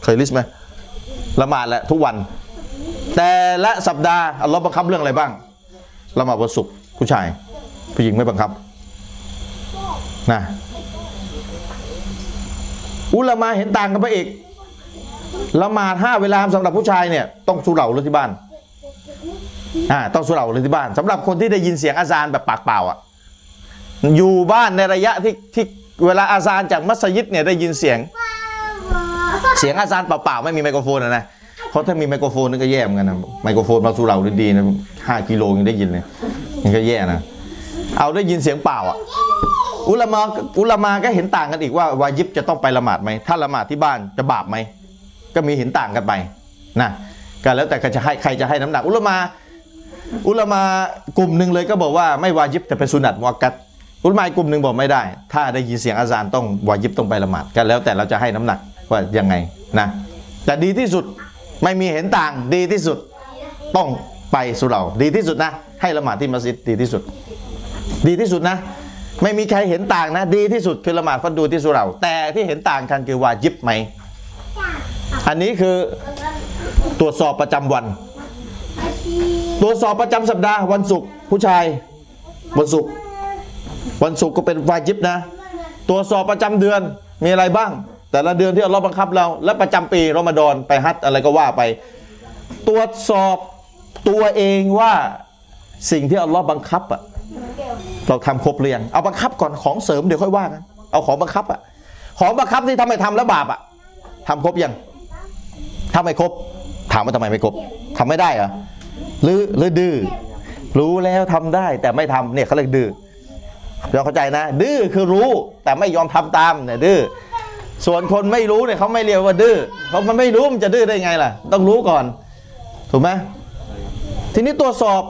เคยลิสต์ไหมละหมาดแหละทุกวัน แต่ละสัปดาห์อัลลอฮ์บังคับเรื่องอะไรบ้างละหมาดวันศุกร์ผู้ชาย ผู้หญิงไม่บังคับนะอุลามาเห็นต่างกันไปอีกละหมาดห้าเวลาสำหรับผู้ชายเนี่ยต้องสุเหร่ารือที่บ้านอ่าต้องสุเหร่ารือที่บ้านสำหรับคนที่ได้ยินเสียงอาซานแบบปากเปล่าอะ อยู่บ้านในระยะที่ที่เวลาอาซานจากมัสยิดเนี่ยได้ยินเสียง เสียงอาซานเปล่าๆไม่มีไมโครโฟนอะนะเพราะถ้ามีไมโครโฟนนี่ก็แย่เหมือนกันนะไมโครโฟนเราสุเหร่าดีๆนะห้ากิโลยังได้ยินเลยมันก็แย่นะเอาได้ยินเสียงเปล่าอะอุลามาอุลามาก็เห็นต่างกันอีกว่าวาญิบจะต้องไปละหมาดไหมถ้าละหมาดที่บ้านจะบาปไหมก็มีเห็นต่างกันไปนะก็แล้วแต่ก็จะให้ใครจะให้น้ำหนัก อุลามาอุลามากลุ่มหนึ่งเลยก็บอกว่าไม่วาญิบแต่เป็นสุนัตมุอักกัด อุลมากลุ่มหนึ่งบอกไม่ได้ ถ้าได้ยินเสียงอาจารย์ต้องวาญิบต้องไปละหมาดกันแล้วแต่เราจะให้น้ำหนักว่ายังไงนะแต่ดีที่สุดไม่มีเห็นต่างดีที่สุดต้องไปสุเหร่าดีที่สุดนะ ให้ละหมาดที่มัสยิดดีที่สุด ดีที่สุดนะ ไม่มีใครเห็นต่างนะ ดีที่สุดคือละหมาดฟัดดูที่สุเหร่าแต่ที่เห็นต่างกันคือวาญิบไหมอันนี้คือตรวจสอบประจำวัน ตรวจสอบประจำสัปดาห์วันศุกร์ผู้ชายวันศุกร์ วันศุกร์ก็เป็นวาจิบนะตรวจสอบประจำเดือนมีอะไรบ้าง แต่ละเดือนที่อัลลอฮ์บังคับเรา และประจำปีรอมฎอนไปฮัจญ์อะไรก็ว่าไป ตรวจสอบตัวเองว่าสิ่งที่อัลลอฮ์บังคับอะเราทำครบหรือยังเอาบังคับก่อนของเสริมเดี๋ยวค่อยว่ากันเอาของบังคับอะของบังคับที่ทำไมทำแล้วบาปอะทำครบยังถ้าไม่ครบ ถามว่าทำไมไม่ครบทำไม่ได้เหรอหรือหรือดื้อรู้แล้วทำได้แต่ไม่ทำเนี่ยเขาเรียกดื้อ ลองเข้าใจนะ ดื้อคือรู้แต่ไม่ยอมทำตามเนี่ยดื้อส่วนคนไม่รู้เนี่ยเขาไม่เรียกว่าดื้อเพราะมันไม่รู้มันจะดื้อได้ไงล่ะ ต้องรู้ก่อน ถูกไหมทีนี้ตรวจสอบ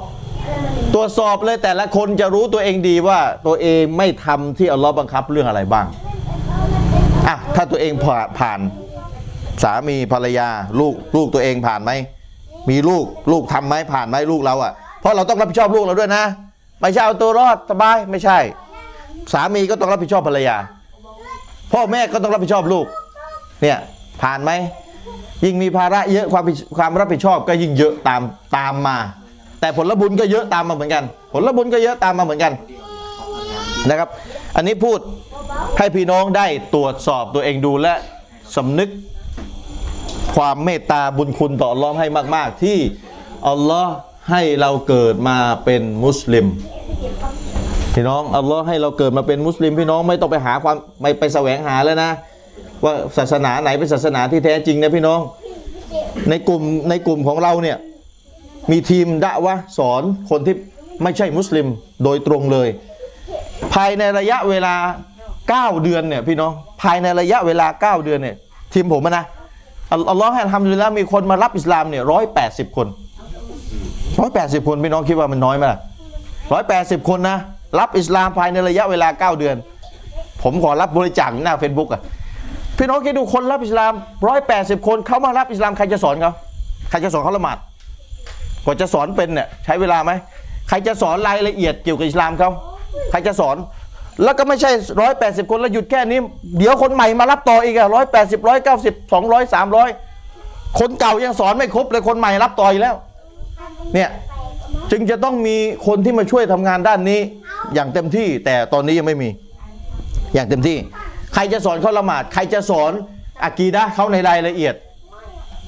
ตรวจสอบเลยแต่ละคนจะรู้ตัวเองดีว่าตัวเองไม่ทำที่อัลลอฮ์บังคับเรื่องอะไรบ้างอะถ้าตัวเองผ่าผ่านสามีภรรยาลูกลูกตัวเองผ่านไหมมีลูกลูกทำไหมผ่านไหมลูกเราอะ่ะเพราะเราต้องรับผิดชอบลูกเราด้วยนะ ไม่ใช่เอาตัวรอดสบายไม่ใช่ สามีก็ต้องรับผิดชอบภรรยา พ่อแม่ก็ต้องรับผิดชอบลูก เนี่ยผ่านไหมยิ่งมีภาระเยอะความความรับผิดชอบก็ยิ่งเยอะตามตามมา แต่ผลบุญก็เยอะตามมาเหมือนกัน ผลบุญก็เยอะตามมาเหมือนกันนะครับ อันนี้พูดให้พี่น้องได้ตรวจสอบตัวเองดูและสำนึกความเมตตาบุญคุณต่ออัลลอฮ์ให้มาก ๆ ที่อัลลอฮ์ ให้เราเกิดมาเป็นมุสลิมพี่น้องอัลลอฮ์ให้เราเกิดมาเป็นมุสลิมพี่น้องไม่ต้องไปหาความไม่ไปแสวงหาแล้วนะ ว่าศาสนาไหนเป็นศาสนาที่แท้จริงนะพี่น้อง ในกลุ่มในกลุ่มของเราเนี่ยมีทีมดะวะสอนคนที่ไม่ใช่มุสลิมโดยตรงเลย ภายในระยะเวลา 9 เดือนเนี่ยพี่น้องภายในระยะเวลา 9 เดือนเนี่ยทีมผมอะนะอัลลอฮ์ให้ทำดูแล้วมีคนมารับอิสลามเนี่ยร้อยแปดสิบคน ร้อยแปดสิบคนพี่น้องคิดว่ามันน้อยไหมล่ะร้อยแปดสิบคนนะ รับอิสลามภายในระยะเวลาเก้าเดือน ผมขอรับบริจาคหน้าเฟซบุ๊กอะพี่น้องคิดดูคนรับอิสลามร้อยแปดสิบคนเขามารับอิสลามใครจะสอนเขาใครจะสอนเขาละหมาดกว่าจะสอนเป็นเนี่ยใช้เวลาไหมใครจะสอนรายละเอียดเกี่ยวกับอิสลามเขาใครจะสอน แล้วก็ไม่ใช่ร้อยแปดสิบคนแล้วหยุดแค่นี้ เดี๋ยวคนใหม่มารับต่ออีกอะร้อยแปดสิบร้อยเก้าสิบสองร้อยสามร้อยคนเก่ายังสอนไม่ครบเลยคนใหม่รับต่ออีกแล้ว เนี่ยจึงจะต้องมีคนที่มาช่วยทำงานด้านนี้อย่างเต็มที่ แต่ตอนนี้ยังไม่มีอย่างเต็มที่ ใครจะสอนเขาละหมาด ใครจะสอนอากีดะห์เขาในรายละเอียด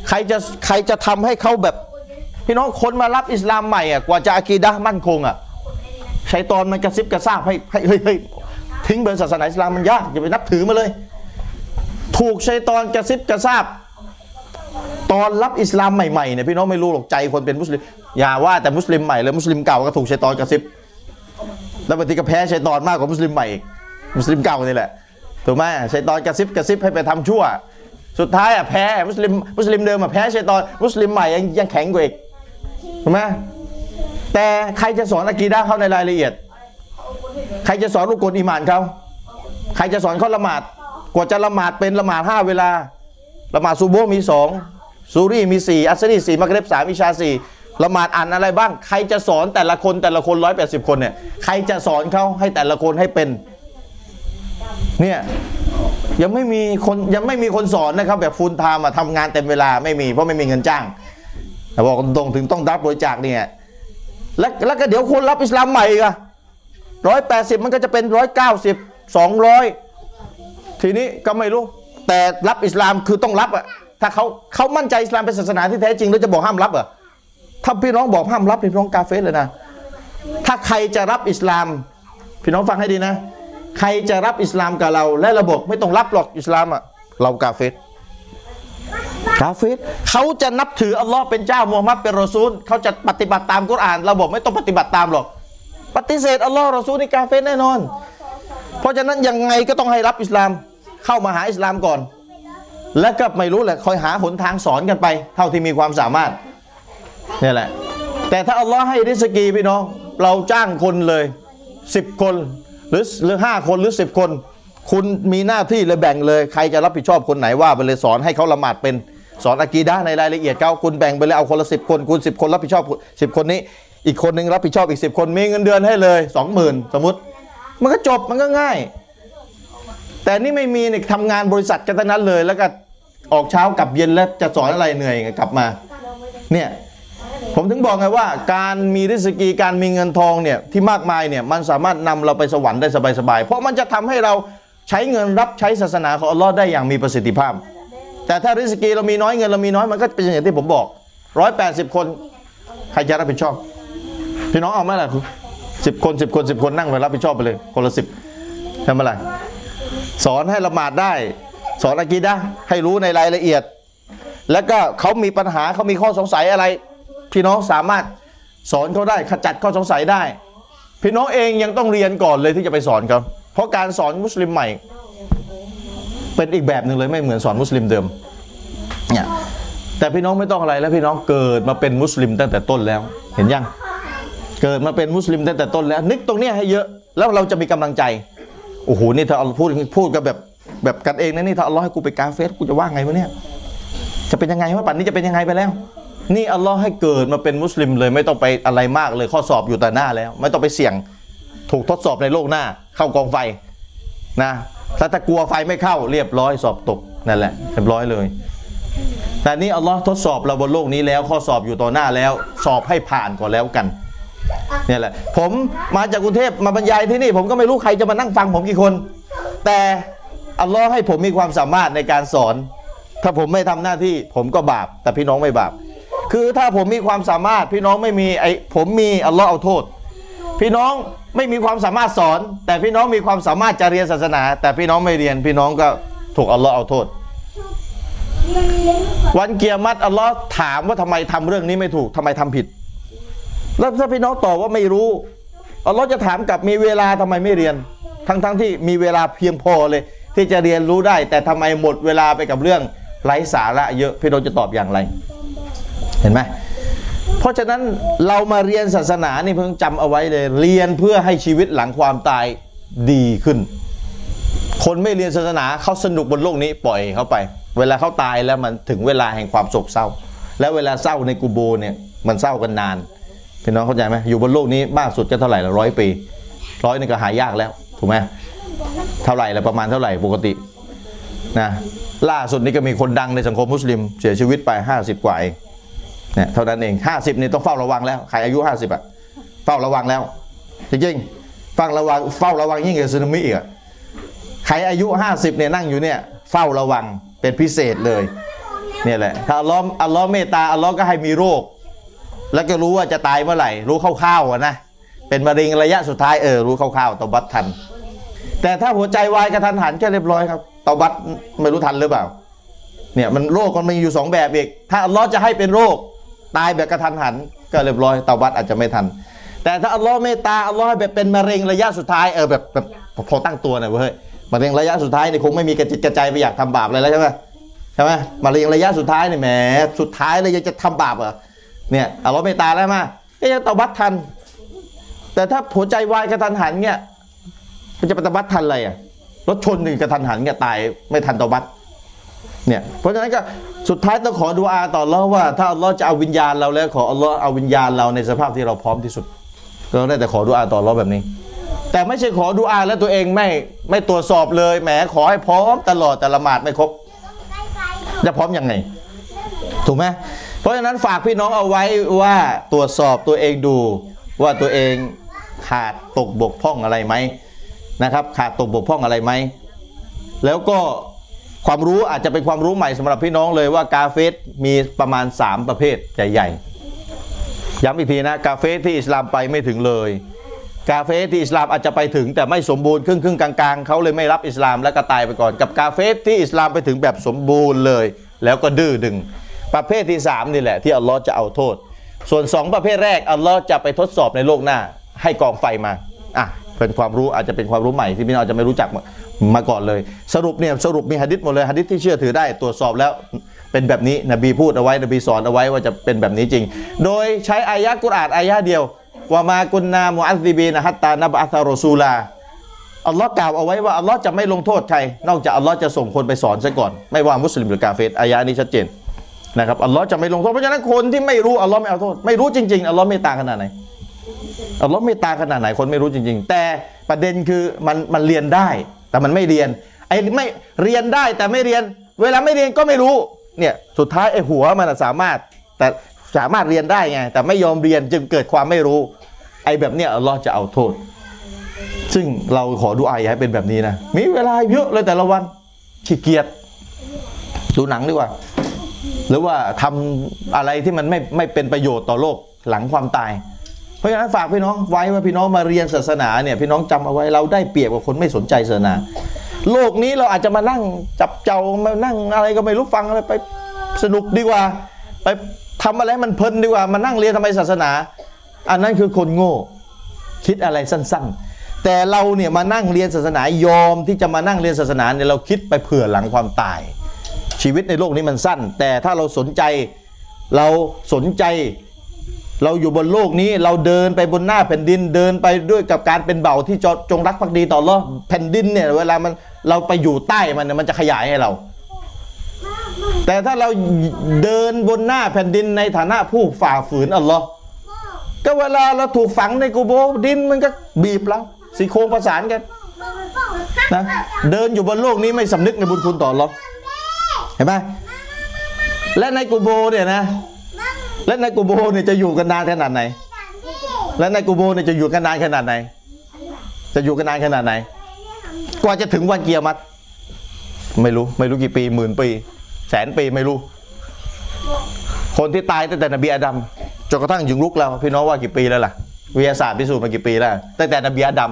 ใครจะใครจะทำให้เขาแบบ พี่น้องคนมารับอิสลามใหม่อะกว่าจะอากีดะห์มั่นคงอะชัยตอนมันกระซิบกระซาบให้ให้เฮ้ยเฮ้ยทิ้งเบอร์ศาสนาอิสลามมันยากอย่าไปนับถือมาเลย ถูกชัยตอนกระซิบกระซาบ ตอนรับอิสลามใหม่ๆเนี่ยพี่น้องไม่รู้หรอกใจคนเป็นมุสลิม อย่าว่าแต่มุสลิมใหม่เลยมุสลิมเก่าก็ถูกชัยตอนกระซิบแล้วบางทีก็แพ้ชัยตอนมากกว่ามุสลิมใหม่มุสลิมเก่านี่แหละถูกไหมชัยตอนกระซิบกระซิบให้ไปทำชั่ว สุดท้ายอะแพ้มุสลิมมุสลิมเดิมอะแพ้ชัยตอนมุสลิมใหม่ยังยังแข็งกว่าอีกถูกไหมแต่ใครจะสอนอะกีดะห์เขาในรายละเอียด ใครจะสอนลูกกลอีมานเขาใครจะสอนเขาละหมาดกว่าจะละหมาดเป็นละหมาดห้าเวลาละหมาดซูโบมีสอง ซูรีมีสี่อัสรีสี่มักเรบสามอิชาสี่ละหมาดอ่านอะไรบ้าง ใครจะสอนแต่ละคนแต่ละคนร้อยแปดสิบคนเนี่ยใครจะสอนเขาให้แต่ละคนให้เป็นเนี่ยยังไม่มีคนยังไม่มีคนสอนนะครับ แบบฟูลไทม์มาทำงานเต็มเวลาไม่มีเพราะไม่มีเงินจ้างแต่บอกตรงถึงต้องรับบริจาคเนี่ยแล้วแล้วก็เดี๋ยวคนรับอิสลามใหม่กอะร้อยแปดสิบมันก็จะเป็นร้อยเก้าสิบสองร้อยทีนี้ก็ไม่รู้แต่รับอิสลามคือต้องรับอะ ถ้าเขาเขามั่นใจอิสลามเป็นศาสนาที่แท้จริงแล้วจะบอกห้ามรับเหรอถ้าพี่น้องบอกห้ามรับพี่น้องกาเฟสเลยนะ ถ้าใครจะรับอิสลาม พี่น้องฟังให้ดีนะ ใครจะรับอิสลามกับเรา และระบบไม่ต้องรับหรอกอิสลามอะเรากาเฟสกาเฟรเขาจะนับถืออัลลอฮ์เป็นเจ้ามูฮัมหมัดเป็นรอซูลเขาจะปฏิบัติตามกุรอานเราบอกไม่ต้องปฏิบัติตามหรอก ปฏิเสธอัลลอฮ์รอซูลนี่กาเฟรแน่นอน เพราะฉะนั้นยังไงก็ต้องให้รับอิสลามเข้ามาหาอิสลามก่อน แล้วก็ไม่รู้แหละคอยหาหนทางสอนกันไป เท่าที่มีความสามารถนี่แหละ แต่ถ้าอัลลอฮ์ให้ริสกีพี่น้องเราจ้างคนเลยสิบคนหรือหรือห้าคนหรือสิบคน คุณมีหน้าที่เลยแบ่งเลย ใครจะรับผิดชอบคนไหนว่าไปเลยสอนให้เขาละหมาดเป็นสอนอะกีดะในรายละเอียดเขาคุณแบ่งไปเลยเอาคนละสิบคนคุณสิบคนรับผิดชอบสิบคนนี้ อีกคนนึงรับผิดชอบอีกสิบคนมีเงินเดือนให้เลยสองหมื่นสมมติ มันก็จบมันก็ง่าย แต่นี่ไม่มีเนี่ยทำงานบริษัทกันทั้งนั้นเลย แล้วก็ออกเช้ากลับเย็นแล้วจะสอนอะไรเหนื่อยไงกลับมาเนี่ยผมถึงบอกไงว่าการมีริสกีการมีเงินทองเนี่ยที่มากมายเนี่ยมันสามารถนำเราไปสวรรค์ได้สบายๆเพราะมันจะทำให้เราใช้เงินรับใช้ศาสนาของอัลลอฮ์ได้อย่างมีประสิทธิภาพ แต่ถ้าริสกีเรามีน้อยเงินเรามีน้อยมันก็เป็นอย่างที่ผมบอกร้อยแปดสิบคนใครจะรับผิดชอบพี่น้องเอาไหมล่ะสิบคนสิบคนสิบคนนั่งไปรับผิดชอบไปเลยคนละสิบทำอะไร สอนให้ละหมาดได้ สอนอะกีดะให้รู้ในรายละเอียด แล้วก็เขามีปัญหาเขามีข้อสงสัยอะไร พี่น้องสามารถสอนเขาได้ขจัดข้อสงสัยได้ พี่น้องเองยังต้องเรียนก่อนเลยที่จะไปสอนเขาเพราะการสอนมุสลิมใหม่ เป็นอีกแบบหนึ่งเลยไม่เหมือนสอนมุสลิมเดิมเนี่ยแต่พี่น้องไม่ต้องอะไรแล้วพี่น้องเกิดมาเป็นมุสลิมตั้งแต่ต้นแล้ว เห็นยัง เกิดมาเป็นมุสลิมตั้งแต่ต้นแล้ว นึกตรงเนี้ยให้เยอะแล้วเราจะมีกำลังใจ โอ้โหนี่ถ้าเอาพูดพูดกับแบบแบบกันเองนะนี่ถ้าอัลลอฮ์ให้กูไปกาเฟสกูจะว่าไงวะเนี่ยจะเป็นยังไงวะป่านนี้จะเป็นยังไงไปแล้ว นี่อัลลอฮ์ให้เกิดมาเป็นมุสลิมเลยไม่ต้องไปอะไรมากเลยข้อสอบอยู่แต่หน้าแล้ว ไม่ต้องไปเสี่ยงถูกทดสอบในโลกหน้า เข้ากองไฟนะแล้วถ้ากลัวไฟไม่เข้าเรียบร้อยสอบตกนั่นแหละเรียบร้อยเลย แต่นี่อัลลอฮ์ทดสอบเราบนโลกนี้แล้ว ข้อสอบอยู่ต่อหน้าแล้ว สอบให้ผ่านก่อนแล้วกัน เนี่ยแหละ ผมมาจากกรุงเทพมาบรรยายที่นี่ ผมก็ไม่รู้ใครจะมานั่งฟังผมกี่คน แต่อัลลอฮ์ให้ผมมีความสามารถในการสอน ถ้าผมไม่ทำหน้าที่ ผมก็บาป แต่พี่น้องไม่บาป คือถ้าผมมีความสามารถพี่น้องไม่มีไอผมมีอัลลอฮ์เอาโทษ พี่น้องไม่มีความสามารถสอน แต่พี่น้องมีความสามารถจะเรียนศาสนา แต่พี่น้องไม่เรียน พี่น้องก็ถูกอัลลอฮ์เอาโทษ วันเกียรมัดอัลลอฮ์ถามว่าทำไมทำเรื่องนี้ไม่ถูกทำไมทำผิด แล้วถ้าพี่น้องตอบว่าไม่รู้อัลลอฮ์จะถามกลับมีเวลาทำไมไม่เรียน ทั้งๆทที่มีเวลาเพียงพอเลย ที่จะเรียนรู้ได้ แต่ทำไมหมดเวลาไปกับเรื่องไร้สาระเยอะพี่น้องจะตอบอย่างไร เห็นไหมเพราะฉะนั้นเรามาเรียนศาสนานี่เพิ่งจำเอาไว้เลย เรียนเพื่อให้ชีวิตหลังความตายดีขึ้น คนไม่เรียนศาสนาเขาสนุกบนโลกนี้ปล่อยเขาไป เวลาเขาตายแล้วมันถึงเวลาแห่งความโศกเศร้า แล้วเวลาเศร้าในกูโบเนี่ยมันเศร้ากันนาน พี่น้องเข้าใจไหมอยู่บนโลกนี้มากสุดจะเท่าไหร่ละร้อยปีร้อยนี่ก็หายากแล้วถูกไหมเท่าไหร่ละประมาณเท่าไหร่ปกตินะล่าสุดนี้ก็มีคนดังในสังคมมุสลิม เสียชีวิตไป 50 กว่าเองเนี่ยเท่านั้นเอง 50นี่ต้องเฝ้าระวังแล้วใครอายุ 50อะเฝ้าระวังแล้วจริงๆเฝ้าระวังเฝ้าระวังยิ่งกว่าสึนามิอีกอะใครอายุ 50เนี่ยนั่งอยู่เนี่ยเฝ้าระวังเป็นพิเศษเลยเนี่ยแหละถ้าอัลลอฮ์อัลลอฮ์เมตตาอัลลอฮ์ก็ให้มีโรค แล้วก็รู้ว่าจะตายเมื่อไหร่ รู้คร่าวๆนะเป็นมะเร็งระยะสุดท้ายเออรู้คร่าวๆตบัตทัน แต่ถ้าหัวใจวายกระทันหันแค่เรียบร้อยครับตบัตไม่รู้ทันหรือเปล่า เนี่ยมันโรคมันมีอยู่สองแบบอีกถ้าอัลลอฮ์จะให้เป็นโรค ตายแบบกระทันหัน ก็เรียบร้อยตบัตอาจจะไม่ทัน แต่ถ้าอัลลอฮ์เมตตาอัลลอฮ์ให้แบบเป็นมะเร็งระยะสุดท้ายเออแบบแบบพอตั้งตัวหน่อยเว้ยมะเร็งระยะสุดท้ายเนี่ยคงไม่มีกระจิตกระใจไปอยากทำบาปอะไรแล้วใช่ไหมใช่ไหมมะเร็งระยะสุดท้ายเนี่ยแหมสุดท้ายเลยยังจะทำบาปเหรอ เนี่ยอัลลอฮ์เมตตาแล้วมาก็ยังตอบัตทัน แต่ถ้าหัวใจวายกระทันหันเนี่ยมันจะปฏิบัติทันอะไรอะรถชนหนึ่งกระทันหันเนี่ยตายไม่ทันตอบัตเนี่ยเพราะฉะนั้นก็สุดท้ายต้องขอดูอาต่ออัลลอว่า ถ้าอัลลอฮ์จะเอาวิญญาณเราแล้วขออัลลอฮ์เอาวิญญาณเราในสภาพที่เราพร้อมที่สุดก็ได้แต่ขอดูอาต่ออัลลอแบบนี้ แต่ไม่ใช่ขอดูอาแล้วตัวเองไม่ไม่ตรวจสอบเลยแหมขอให้พร้อมตลอดแต่ละหมาดไม่ครบจะพร้อมยังไงถูกไหม เพราะฉะนั้นฝากพี่น้องเอาไว้ว่าตรวจสอบตัวเองดูว่าตัวเองขาดตกบกพร่องอะไรไหมนะครับขาดตกบกพร่องอะไรไหมแล้วก็ความรู้อาจจะเป็นความรู้ใหม่สำหรับพี่น้องเลยว่ากาเฟสมีประมาณ 3 ประเภทใหญ่ๆย้ำอีกทีนะกาเฟสที่อิสลามไปไม่ถึงเลย กาเฟสที่อิสลามอาจจะไปถึงแต่ไม่สมบูรณ์ครึ่งครึ่งกลางๆเขาเลยไม่รับอิสลามแล้วก็ตายไปก่อน กับกาเฟสที่อิสลามไปถึงแบบสมบูรณ์เลย แล้วก็ดื้อดึง ประเภทที่ 3 นี่แหละที่อัลลอฮ์จะเอาโทษ ส่วน 2 ประเภทแรกอัลลอฮ์จะไปทดสอบในโลกหน้า ให้กองไฟมาอะเป็นความรู้อาจจะเป็นความรู้ใหม่ที่พี่น้องจะไม่รู้จักมาก่อนเลย สรุปเนี่ยสรุปมีหะดิษหมดเลยหะดิษที่เชื่อถือได้ตรวจสอบแล้วเป็นแบบนี้นบีพูดเอาไว้นบีสอนเอาไว้ว่าจะเป็นแบบนี้จริง โดยใช้อายะกุรอานอายะเดียวว่ามากุนนามอัซซิบีนะฮัตตานะบอัตารอซูลาอัลลอฮ์กล่าวเอาไว้ว่าอัลลอฮ์จะไม่ลงโทษใคร นอกจากอัลลอฮ์จะส่งคนไปสอนซะก่อน ไม่ว่ามุสลิมหรือกาเฟรอายะนี้ชัดเจน นะครับอัลลอฮ์จะไม่ลงโทษเพราะฉะนั้นคนที่ไม่รู้อัลลอฮ์ไม่เอาโทษไม่รู้จริงๆอัลลอฮ์เมตตาขนาดไหนอัลลอฮ์เมตตาขนาดไหนคนไม่รู้จริง ๆ แต่ประเด็นคือมันมันเรียนได้ แต่มันไม่เรียนไอ้ไม่เรียนได้แต่ไม่เรียน เวลาไม่เรียนก็ไม่รู้เนี่ยสุดท้ายไอ้หัวมันสามารถแต่สามารถเรียนได้ไง แต่ไม่ยอมเรียนจึงเกิดความไม่รู้ ไอ้แบบเนี้ยอัลลอฮ์จะเอาโทษ ซึ่งเราขอดูอายาให้เป็นแบบนี้นะมีเวลาเยอะเลยแต่ละวันขี้เกียจดูหนังดีกว่า หรือว่าทำอะไรที่มันไม่ไม่เป็นประโยชน์ต่อโลกหลังความตาย เพราะฉะนั้นฝากพี่น้องไว้ว่าพี่น้องมาเรียนศาสนาเนี่ยพี่น้องจำเอาไว้เราได้เปรียบกว่าคนไม่สนใจศาสนา โลกนี้เราอาจจะมานั่งจับเจ้ามานั่งอะไรก็ไม่รู้ฟังอะไรไปสนุกดีกว่า ไปทำอะไรให้มันเพลินดีกว่ามานั่งเรียนทำไมศาสนา อันนั้นคือคนโง่คิดอะไรสั้นๆ แต่เราเนี่ยมานั่งเรียนศาสนายอมที่จะมานั่งเรียนศาสนาเนี่ยเราคิดไปเผื่อหลังความตาย ชีวิตในโลกนี้มันสั้น แต่ถ้าเราสนใจเราสนใจเราอยู่บนโลกนี้เราเดินไปบนหน้าแผ่นดินเดินไปด้วยกับการเป็นเบาที่จจงรักภักดีต่อเลอแผ่นดินเนี่ยเวลามันเราไปอยู่ใต้มันเนี่ยมันจะขยายให้เรา แต่ถ้าเราเดินบนหน้าแผ่นดินในฐานะผู้ฝ่าฝืนอัลลอฮ์ก็เวลาเราถูกฝังในกูโบดินมันก็บีบเราสีโครงประสานกันนะเดินอยู่บนโลกนี้ไม่สำนึกในบุญคุณต่ออัลลอฮ์ เห็นไหมและในกูโบเนี่ยนะ และในกูโบเนี่ยจะอยู่กันนานขนาดไหน และในกูโบเนี่ยจะอยู่กันนานขนาดไหน จะอยู่กันนานขนาดไหน กว่าจะถึงวันเกียร์มัดไม่รู้ไม่รู้กี่ปีหมื่นปี แสนปีไม่รู้ คนที่ตายตั้งแต่นบีอาดัมจนกระทั่งถึงลุกเราพี่น้องว่ากี่ปีแล้วล่ะวิทยาศาสตร์พิสูจน์มากี่ปีแล้วตั้งแต่นบีอาดัม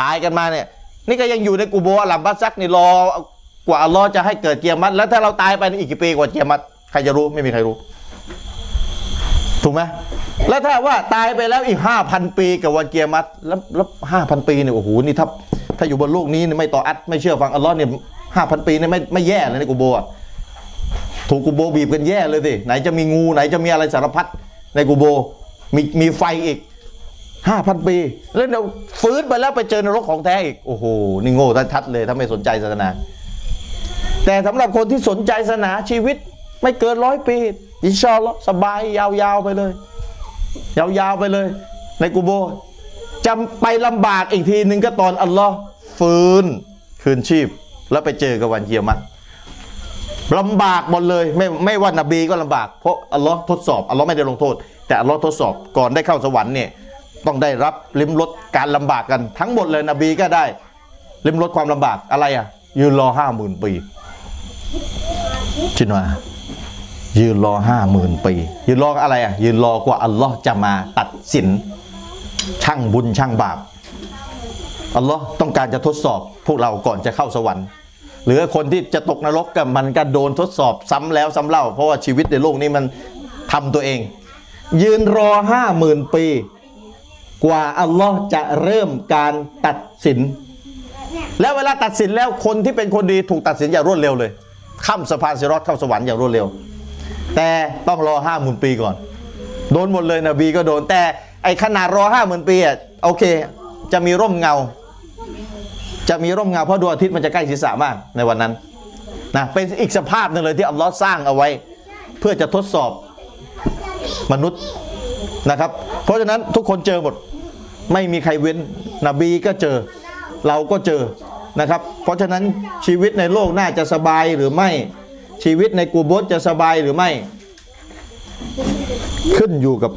ตายกันมาเนี่ย นี่ก็ยังอยู่ในกูโบอัลลัมบัสซักนี่รอ กว่าอัลลอฮ์จะให้เกิดเกียรมัดแล้วถ้าเราตายไปนี่อีกกี่ปีกว่าเกียรมัดใครจะรู้ไม่มีใครรู้ ถูกไหมแล้วถ้าว่าตายไปแล้วอีกห้าพันปีกับวันเกียรมัดแล้วแล้วห้าพันปีเนี่ยโอ้โหนี่ถ้าถ้าอยู่บนโลกนี้ไม่ต่ออัดไม่เชื่อฟังอัลลอฮ์เนี่ยห้าพันปีเนี่ยไม่ไม่แย่เลยในกูโบะถูกกูโบบีบกันแย่เลยสิไหนจะมีงูไหนจะมีอะไรสารพัดในกูโบมีมีไฟอีกห้าพันปี แล้วเดี๋ยวฟื้นไปแล้วไปเจอนรกของแท้อีก โอ้โห นี่โง่ทัดเลย ถ้าไม่สนใจศาสนา แต่สำหรับคนที่สนใจศาสนาชีวิตไม่เกินร้อยปี อินชาอัลลอฮ์สบายยาวๆไปเลย ยาวๆไปเลย ในกูโบจำไปลำบากอีกทีหนึ่งก็ตอนอัลลอฮ์ฟื้นคืนชีพ แล้วไปเจอกับวันเกียรมัตลำบากหมดเลย ไม่ไม่ว่านบีก็ลำบาก เพราะอัลลอฮ์ทดสอบอัลลอฮ์ไม่ได้ลงโทษ แต่อัลลอฮ์ทดสอบก่อนได้เข้าสวรรค์เนี่ยต้องได้รับลิ้มรสการลำบากกันทั้งหมดเลยนบีก็ได้ลิ้มรสความลำบากอะไรอะยืนรอห้าหมื่นปี ชินว่ายืนรอห้าหมื่นปี ยืนรออะไรอะ ยืนรอกว่าอัลลอฮ์จะมาตัดสิน ช่างบุญช่างบาป อัลลอฮ์ต้องการจะทดสอบพวกเราก่อนจะเข้าสวรรค์ หรือคนที่จะตกนรกกับมันก็โดนทดสอบซ้ำแล้วซ้ำเล่า เพราะว่าชีวิตในโลกนี้มันทำตัวเอง ยืนรอห้าหมื่นปี กว่าอัลลอฮ์จะเริ่มการตัดสิน แล้วเวลาตัดสินแล้วคนที่เป็นคนดีถูกตัดสินอย่างรวดเร็วเลย ข้ามสะพานสิรอดเข้าสวรรค์อย่างรวดเร็ว แต่ต้องรอห้าหมื่นปีก่อน โดนหมดเลยนบีก็โดนแต่ไอขนาดรอห้าหมื่นปีอะโอเค จะมีร่มเงา จะมีร่มเงาเพราะดวงอาทิตย์มันจะใกล้ศีรษะมากในวันนั้นนะเป็นอีกสภาพหนึ่งเลยที่อัลลอฮ์สร้างเอาไว้ เพื่อจะทดสอบมนุษย์นะครับ เพราะฉะนั้นทุกคนเจอหมด ไม่มีใครเว้นนบีก็เจอ เราก็เจอ นะครับ เพราะฉะนั้นชีวิตในโลกน่าจะสบายหรือไม่ ชีวิตในกูโบสจะสบายหรือไม่ ขึ้นอยู่กับ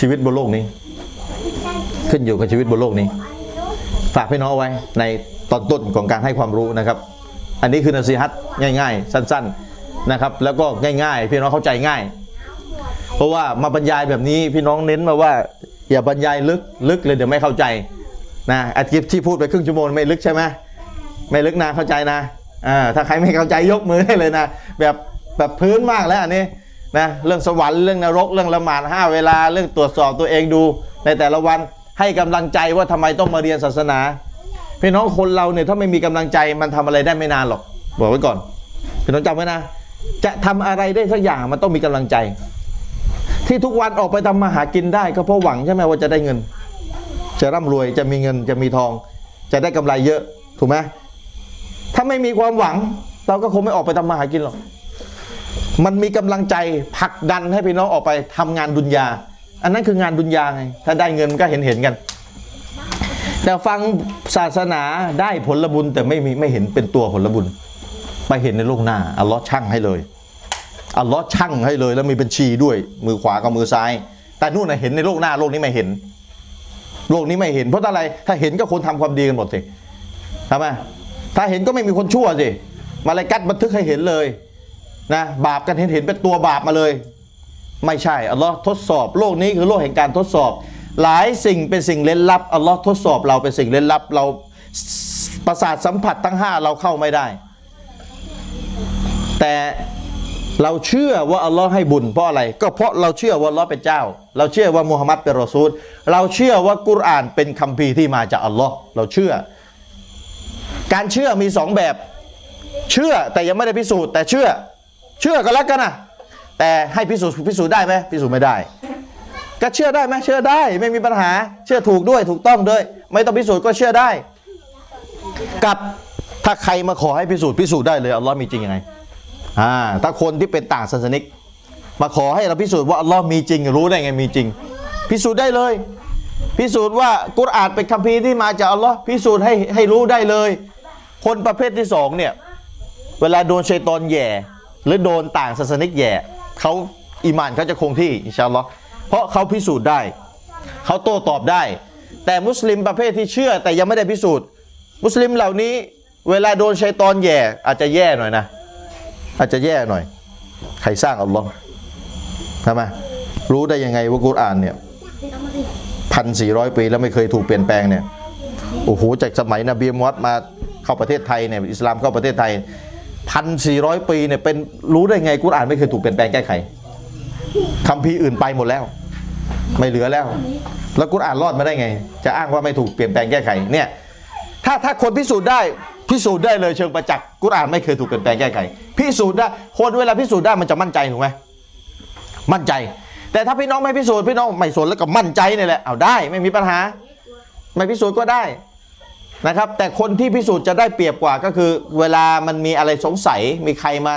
ชีวิตบนโลกนี้ ขึ้นอยู่กับชีวิตบนโลกนี้ ฝากพี่น้องไว้ในตอนต้นของการให้ความรู้นะครับ อันนี้คือนาซีฮัตง่าย ๆ สั้น ๆนะครับ แล้วก็ง่ายๆ พี่น้องเข้าใจง่าย เพราะว่ามาบรรยายแบบนี้พี่น้องเน้นมาว่า อย่าบรรยายลึกลึกเลยเดี๋ยวไม่เข้าใจนะอาทิตย์ที่พูดไปครึ่งชั่วโมงไม่ลึกใช่ไหม ไม่ลึกนะเข้าใจนะอ่าถ้าใครไม่เข้าใจยกมือให้เลยนะ แบบแบบพื้นมากแล้วอันนี้นะเรื่องสวรรค์เรื่องนรกเรื่องละหมาดห้าเวลา เรื่องตรวจสอบตัวเองดู ในแต่ละวันให้กำลังใจว่าทำไมต้องมาเรียนศาสนาพี่น้องคนเราเนี่ยถ้าไม่มีกำลังใจมันทำอะไรได้ไม่นานหรอก บอกไว้ก่อนพี่น้องจำไว้นะ จะทำอะไรได้สักอย่างมันต้องมีกำลังใจ ที่ทุกวันออกไปทำมาหากินได้ก็เพราะหวังใช่ไหมว่าจะได้เงิน จะร่ำรวยจะมีเงินจะมีทอง จะได้กำไรเยอะถูกไหม ถ้าไม่มีความหวัง เราก็คงไม่ออกไปทำมาหากินหรอก มันมีกำลังใจผลักดันให้พี่น้องออกไปทำงานดุนยา อันนั้นคืองานดุนยาไง ถ้าได้เงินมันก็เห็นเห็นกัน แต่ฟังศาสนาได้ผลบุญแต่ไม่มีไม่เห็นเป็นตัวผลบุญ ไปเห็นในโลกหน้าอัลลอฮ์ช่างให้เลยอัลลอฮ์ช่างให้เลยแล้วมีบัญชีด้วย มือขวากับมือซ้าย แต่นู่นนะเห็นในโลกหน้าโลกนี้ไม่เห็น โลกนี้ไม่เห็น เพราะอะไรถ้าเห็นก็คนทำความดีกันหมดสิทำไม ถ้าเห็นก็ไม่มีคนชั่วสิมาลายกัดบันทึกให้เห็นเลยนะบาปกันเห็นเห็นเป็นตัวบาปมาเลย ไม่ใช่อัลลอฮ์ทดสอบ โลกนี้คือโลกแห่งการทดสอบ หลายสิ่งเป็นสิ่งเล่นลับอัลลอฮ์ทดสอบเราเป็นสิ่งเล่นลับเราประสาทสัมผัสทั้งห้าเราเข้าไม่ได้ แต่เราเชื่อว่าอัลลอฮ์ให้บุญเพราะอะไร ก็เพราะเราเชื่อว่าอัลลอฮ์เป็นเจ้า เราเชื่อว่ามุฮัมหมัดเป็นรอซูล เราเชื่อว่ากุรอานเป็นคัมภีร์ที่มาจากอัลลอฮ์เราเชื่อ การเชื่อมีสองแบบ เชื่อแต่ยังไม่ได้พิสูจน์แต่เชื่อ เชื่อก็แล้วกันนะแต่ให้พิสูจน์พิสูจน์ได้ไหมพิสูจน์ไม่ได้ ก็เชื่อได้ไหมเชื่อได้ไม่มีปัญหา เชื่อถูกด้วยถูกต้องด้วย ไม่ต้องพิสูจน์ก็เชื่อได้ กับถ้าใครมาขอให้พิสูจน์พิสูจน์ได้เลยอัลลอฮ์มีจริงยังไงอ่าถ้าคนที่เป็นต่างศาสนิก มาขอให้เราพิสูจน์ว่าอัลลอฮ์มีจริง รู้ได้ไงมีจริง พิสูจน์ได้เลย พิสูจน์ว่ากุรอานเป็นคัมภีร์ที่มาจากอัลลอฮ์พิสูจน์ให้ให้รู้ได้เลย คนประเภทที่สองเนี่ย เวลาโดนชัยตอนแย่ หรือโดนต่างศาสนิกแย่เขาอีหมานเขาจะคงที่อินชาอัลลอฮ์เพราะเขาพิสูจน์ได้เขาโต้ตอบได้ แต่มุสลิมประเภทที่เชื่อแต่ยังไม่ได้พิสูจน์ มุสลิมเหล่านี้เวลาโดนชัยตอนแย่ อาจจะแย่หน่อยนะ อาจจะแย่หน่อย ใครสร้างอัลลอฮ์ทำไมรู้ได้ยังไงว่ากุรอานเนี่ยพันสี่ร้อยปีแล้วไม่เคยถูกเปลี่ยนแปลงเนี่ยโอ้โหจากสมัยนบีมุฮัมมัดมา เข้าประเทศไทยเนี่ยอิสลามเข้าประเทศไทยพันสี่ร้อยปีเนี่ยเป็นรู้ได้ไงกุรอานไม่เคยถูกเปลี่ยนแปลงแก้ไขคำพีอื่นไปหมดแล้ว ไม่เหลือแล้ว แล้วกุรอานรอดมาได้ไง จะอ้างว่าไม่ถูกเปลี่ยนแปลงแก้ไขเนี่ยถ้าถ้าคนพิสูจน์ได้พิสูจน์ได้เลยเชิงประจักษ์กุรอานไม่เคยถูกเปลี่ยนแปลงแก้ไข พิสูจน์ได้คนเวลาพิสูจน์ได้มันจะมั่นใจถูกไหมมั่นใจ แต่ถ้าพี่น้องไม่พิสูจน์พี่น้องไม่สนแล้วก็มั่นใจนี่แหละเอาได้ ไม่มีปัญหา ไม่พิสูจน์ก็ได้ นะครับแต่คนที่พิสูจน์จะได้เปรียบกว่าก็คือ เวลามันมีอะไรสงสัยมีใครมา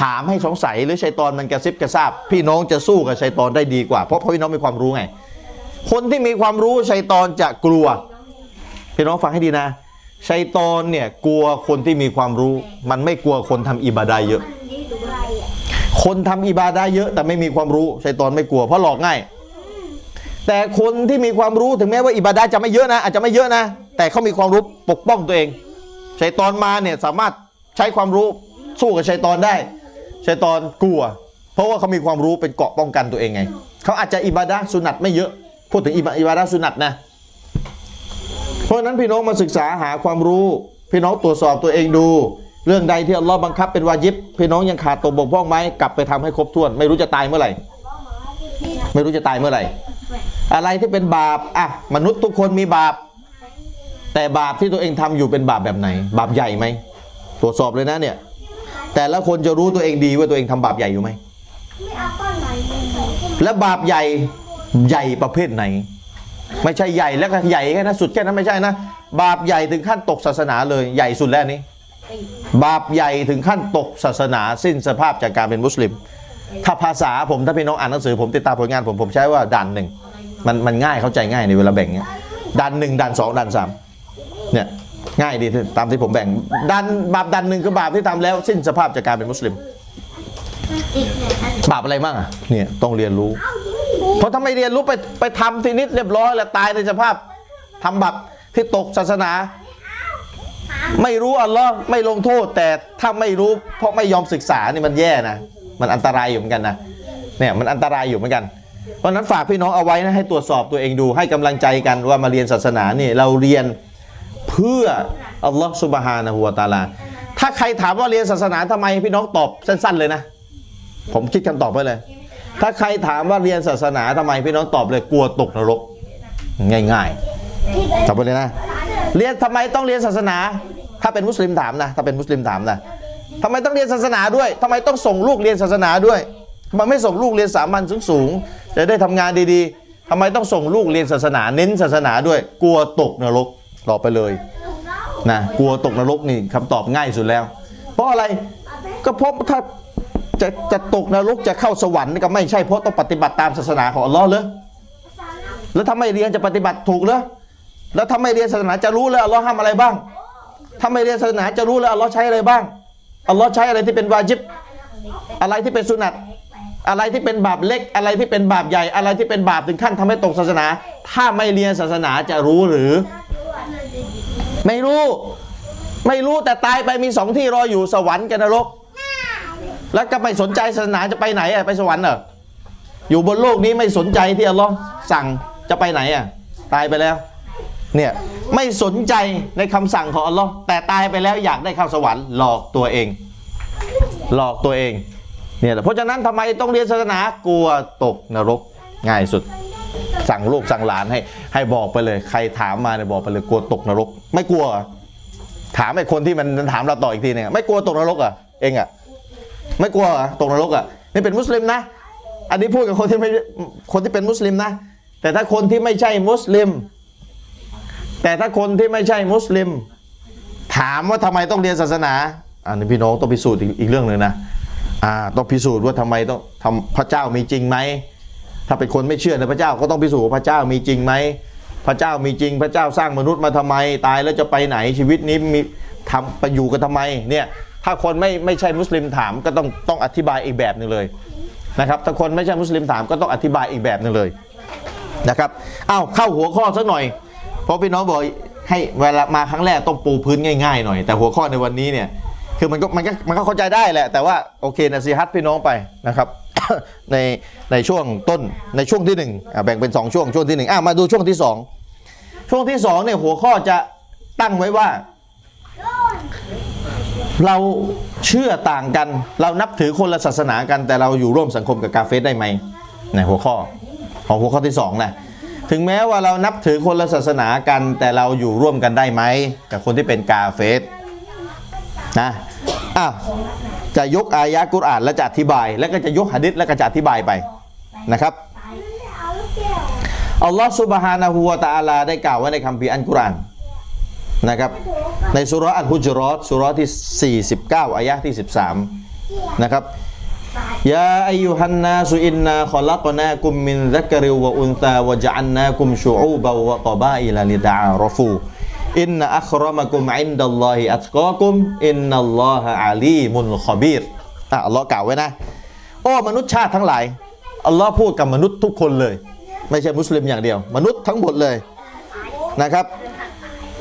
ถามให้สงสัยหรือชัยตอนมันกระซิบกระซาบพี่น้องจะสู้กับชัยตอนได้ดีกว่า เพราะพี่น้องมีความรู้ไง คนที่มีความรู้ชัยตอนจะกลัว พี่น้องฟังให้ดีนะชัยตอนเนี่ยกลัวคนที่มีความรู้ มันไม่กลัวคนทำอิบาดาเยอะ คนทำอิบาดาเยอะแต่ไม่มีความรู้ชัยตอนไม่กลัวเพราะหลอกง่าย แต่คนที่มีความรู้ถึงแม้ว่าอิบาดาจะไม่เยอะนะอาจจะไม่เยอะนะ แต่เขามีความรู้ปกป้องตัวเองชัยตอนมาเนี่ยสามารถใช้ความรู้สู้กับชัยตอนได้ชัยตอนกลัว เพราะว่าเขามีความรู้เป็นเกราะป้องกันตัวเองไงเขาอาจจะอิบาดาสุนัตไม่เยอะ พูดถึงอิบาดาสุนัตนะเพราะนั้นพี่น้องมาศึกษาหาความรู้พี่น้องตรวจสอบตัวเองดู เรื่องใดที่อัลลอฮ์บังคับเป็นวาญิบพี่น้องยังขาดตกบกพร่องไหมกลับไปทำให้ครบถ้วน ไม่รู้จะตายเมื่อไหร่ ไม่รู้จะตายเมื่อไหร่ อะไรที่เป็นบาปอะมนุษย์ทุกคนมีบาป แต่บาปที่ตัวเองทำอยู่เป็นบาปแบบไหน บาปใหญ่ไหมตรวจสอบเลยนะเนี่ย แต่ละคนจะรู้ตัวเองดีว่าตัวเองทำบาปใหญ่อยู่ไหมและบาปใหญ่ใหญ่ประเภทไหน ไม่ใช่ใหญ่แล้วก็ใหญ่แค่นั้นสุดแค่นั้นไม่ใช่นะบาปใหญ่ถึงขั้นตกศาสนาเลยใหญ่สุดแล้วนี้ บาปใหญ่ถึงขั้นตกศาสนาสิ้นสภาพจากการเป็นมุสลิม ถ้าภาษาผมถ้าพี่น้องอ่านหนังสือผมติดตามผลงานผมผมใช้ว่าด่านหนึ่งมันมันง่ายเข้าใจง่ายในเวลาแบ่งเนี้ยด่านหนึ่งด่านสองด่านสามเนี่ยง่ายดีตามที่ผมแบ่งด่านบาปด่านหนึ่งคือบาปที่ทำแล้ว สิ้นสภาพจากการเป็นมุสลิม บาปอะไรบ้างอะเนี่ยต้องเรียนรู้ เพราะถ้าไม่เรียนรู้ไปไปทำทีนิดเรียบร้อยแล้วตายในสภาพทำบาปที่ตกศาสนา ไม่รู้อัลลอฮ์ไม่ลงโทษ แต่ถ้าไม่รู้เพราะไม่ยอมศึกษานี่มันแย่นะ มันอันตรายอยู่เหมือนกันนะเนี่ยมันอันตรายอยู่เหมือนกันเพราะนั้นฝากพี่น้องเอาไว้นะให้ตรวจสอบตัวเองดูให้กำลังใจกันว่ามาเรียนศาสนาเนี่ยเราเรียนเพื่ออัลลอฮ์สุบฮานะฮูวะตาลา ถ้าใครถามว่าเรียนศาสนาทำไมพี่น้องตอบสั้น ๆ เลยนะ ผมคิดคำตอบไว้เลย ถ้าใครถามว่าเรียนศาสนาทำไมพี่น้องตอบเลยกลัวตกนรก ง่ายๆจำไปเลยนะ เรียนทำไมต้องเรียนศาสนา ถ้าเป็นมุสลิมถามนะถ้าเป็นมุสลิมถามนะ ทำไมต้องเรียนศาสนาด้วยทำไมต้องส่งลูกเรียนศาสนาด้วยทำไมไม่ส่งลูกเรียนสามัญสูงสูงๆจะได้ทำงานดีๆทำไมต้องส่งลูกเรียนศาสนาเน้นศาสนาด้วย กลัวตกนรกตอบไปเลยนะกลัวตกนรกนี่คำตอบง่ายสุดแล้ว เพราะอะไรก็เพราะถ้าจะจะตกนรกจะเข้าสวรรค์ก็ไม่ใช่เพราะต้องปฏิบัติตามศาสนาของอัลลอฮ์เลยแล้วถ้าไม่เรียนจะปฏิบัติถูกเหรอแล้วถ้าไม่เรียนศาสนาจะรู้เลยอัลลอฮ์ห้ามอะไรบ้างถ้าไม่เรียนศาสนาจะรู้เลยอัลลอฮ์ใช้อะไรบ้าง อัลลอฮ์ใช้อะไรที่เป็นวาจิบ อะไรที่เป็นสุนัตอะไรที่เป็นบาปเล็ก อะไรที่เป็นบาปใหญ่ อะไรที่เป็นบาปถึงขั้นทำให้ตกศาสนา ถ้าไม่เรียนศาสนาจะรู้หรือ ไม่รู้ ไม่รู้แต่ตายไปมีสองที่รออยู่สวรรค์กับนรก แล้วก็ไม่สนใจศาสนาจะไปไหนอะไปสวรรค์เหรออยู่บนโลกนี้ไม่สนใจที่อัลลอฮ์สั่งจะไปไหนอะตายไปแล้ว เนี่ยไม่สนใจในคำสั่งของอัลลอฮ์แต่ตายไปแล้วอยากได้เข้าสวรรค์หลอกตัวเอง หลอกตัวเองเนี่ยเพราะฉะนั้นทำไมต้องเรียนศาสนากลัวตกนรกง่ายสุด สั่งลูกสั่งหลานให้ให้บอกไปเลย ใครถามมาเนี่ยบอกไปเลยกลัวตกนรก ไม่กลัว ถามไอ้คนที่มันถามเราต่ออีกทีเนี่ยไม่กลัวตกนรกอะเองอะไม่กลัวตกนรกอะนี่เป็นมุสลิมนะ อันนี้พูดกับคนที่ไม่คนที่เป็นมุสลิมนะ แต่ถ้าคนที่ไม่ใช่มุสลิม แต่ถ้าคนที่ไม่ใช่มุสลิม ถามว่าทำไมต้องเรียนศาสนาอันนี้พี่น้องต้องพิสูจน์อีกเรื่องหนึ่งนะอ่าต้องพิสูจน์ว่าทำไมต้องทำพระเจ้ามีจริงไหมถ้าเป็นคนไม่เชื่อในพระเจ้าก็ต้องพิสูจน์ว่าพระเจ้ามีจริงไหมพระเจ้ามีจริงพระเจ้าสร้างมนุษย์มาทำไมตายแล้วจะไปไหนชีวิตนี้มีทำไปอยู่กันทำไมเนี่ยถ้าคนไม่ไม่ใช่มุสลิมถามก็ต้องต้องอธิบายอีกแบบหนึ่งเลยนะครับถ้าคนไม่ใช่มุสลิมถามก็ต้องอธิบายอีกแบบหนึ่งเลยนะครับอ้าวเข้าหัวข้อสักหน่อย เพราะพี่น้องบอกให้เวลามาครั้งแรกต้องปูพื้นง่ายๆหน่อย แต่หัวข้อในวันนี้เนี่ยคือมันก็มันก็มันก็เข้าใจได้แหละ แต่ว่าโอเคนะซีฮัตพี่น้องไปนะครับในในช่วงต้นในช่วงที่หนึ่งแบ่งเป็นสองช่วงช่วงที่หนึ่งอะมาดูช่วงที่สองช่วงที่สองเนี่ยหัวข้อจะตั้งไว้ว่า เราเชื่อต่างกัน เรานับถือคนละศาสนากัน แต่เราอยู่ร่วมสังคมกับกาเฟสได้ไหมในหัวข้อของหัวข้อที่สองนะ ถึงแม้ว่าเรานับถือคนละศาสนากัน แต่เราอยู่ร่วมกันได้ไหมกับคนที่เป็นกาเฟสนะอ้าวจะยกอายะกุรอานและจะอธิบาย แล้วก็จะยกหะดิษแล้วก็จะอธิบายไปนะครับอัลลอฮฺسبحانه وتعالىได้กล่าวไว้ในคัมภีร์อัลกุรอานนะครับในสุรอัลฮุจรอตสุรที่ 49อายะที่ 13นะครับ يا أيها الناس إنا خلقناكم من ذكر وأنثى وجعلناكم شعوبا وقبائل لتعارفوا إن أكرمكم عند الله أتقاكم إن الله عليم خبيرอะอัลลอฮ์กล่าวไว้นะ โอ้มนุษย์ชาติทั้งหลายอัลลอฮ์พูดกับมนุษย์ทุกคนเลย ไม่ใช่มุสลิมอย่างเดียว มนุษย์ทั้งหมดเลยนะครับ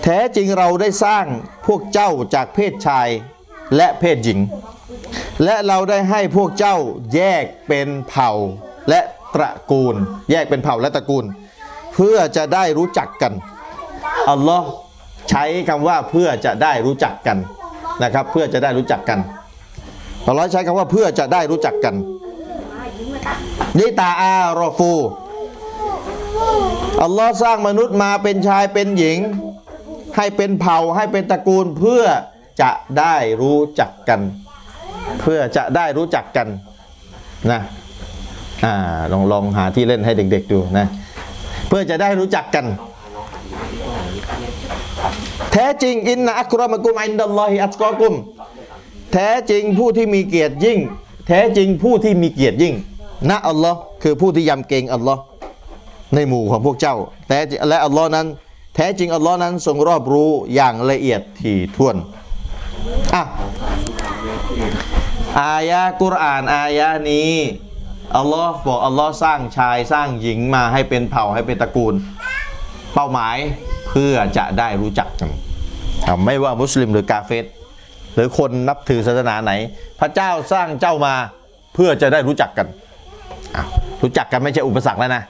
แท้จริงเราได้สร้างพวกเจ้าจากเพศชายและเพศหญิง และเราได้ให้พวกเจ้าแยกเป็นเผ่าและตระกูล แยกเป็นเผ่าและตระกูล เพื่อจะได้รู้จักกันอัลลอฮ์ใช้คำว่าเพื่อจะได้รู้จักกันนะครับ เพื่อจะได้รู้จักกันอัลลอฮ์ใช้คำว่าเพื่อจะได้รู้จักกันนิตาอารอฟูอัลลอฮ์สร้างมนุษย์มาเป็นชายเป็นหญิง ให้เป็นเผ่าให้เป็นตระกูลเพื่อจะได้รู้จักกัน เพื่อจะได้รู้จักกันนะอ่าลองลองหาที่เล่นให้เด็ก ๆดูนะเพื่อจะได้รู้จักกัน แท้จริงอินนะอัครมกุมอินดัลลอฮิอัตกอกุม แท้จริงผู้ที่มีเกียรติยิ่ง แท้จริงผู้ที่มีเกียรติยิ่งนะอัลลอฮ์คือผู้ที่ยำเกรงอัลลอฮ์ในหมู่ของพวกเจ้าแต่และอัลลอฮ์นั้น แท้จริงอัลลอฮ์นั้นทรงรอบรู้อย่างละเอียดถี่ถ้วนอะ อายะกุรอานอายะนี้อัลลอฮ์บอกอัลลอฮ์สร้างชายสร้างหญิงมาให้เป็นเผ่าให้เป็นตระกูล เป้าหมายเพื่อจะได้รู้จักกันไม่ว่ามุสลิมหรือกาเฟสหรือคนนับถือศาสนาไหน พระเจ้าสร้างเจ้ามาเพื่อจะได้รู้จักกันรู้จักกันไม่ใช่อุปสรรคแล้วนะ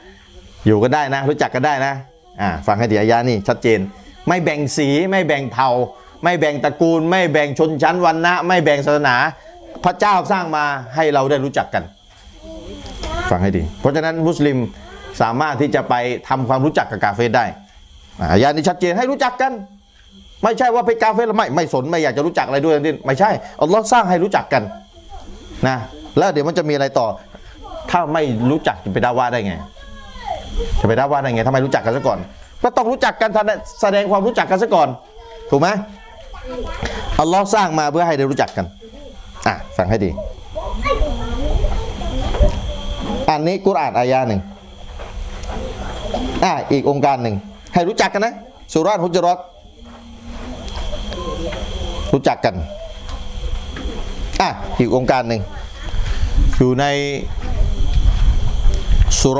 อยู่ก็ได้นะ รู้จักกันได้นะอ่าฟังให้ดีอายะนี่ชัดเจน ไม่แบ่งสีไม่แบ่งเผ่า ไม่แบ่งตระกูล ไม่แบ่งชนชั้นวรรณะไม่แบ่งศาสนา พระเจ้าสร้างมาให้เราได้รู้จักกัน ฟังให้ดี เพราะฉะนั้นมุสลิมสามารถที่จะไปทำความรู้จักกับกาเฟสได้อาอานี้ชัดเจนให้รู้จักกัน ไม่ใช่ว่าไปกาเฟรแล้วไม่ไม่สนไม่อยากจะรู้จักอะไรด้วยทั้งสิ้นไม่ใช่อัลลอฮ์สร้างให้รู้จักกันนะแล้วเดี๋ยวมันจะมีอะไรต่อ ถ้าไม่รู้จักจะไปด่าว่าได้ไง จะไปด่าว่าได้ไงทำไมรู้จักกันซะก่อน ก็ต้องรู้จักกันแสดงความรู้จักกันซะก่อน ถูกไหมอัลลอฮ์สร้างมาเพื่อให้ได้รู้จักกัน อะฟังให้ดี อันนี้กุรอานอายาหนึ่งอะอีกองค์การหนึ่งให้รู้จักกันนะสุราษฎร์ฮุจรอตรู้จักกันอะอีกองค์การหนึ่งอยู่ในสุร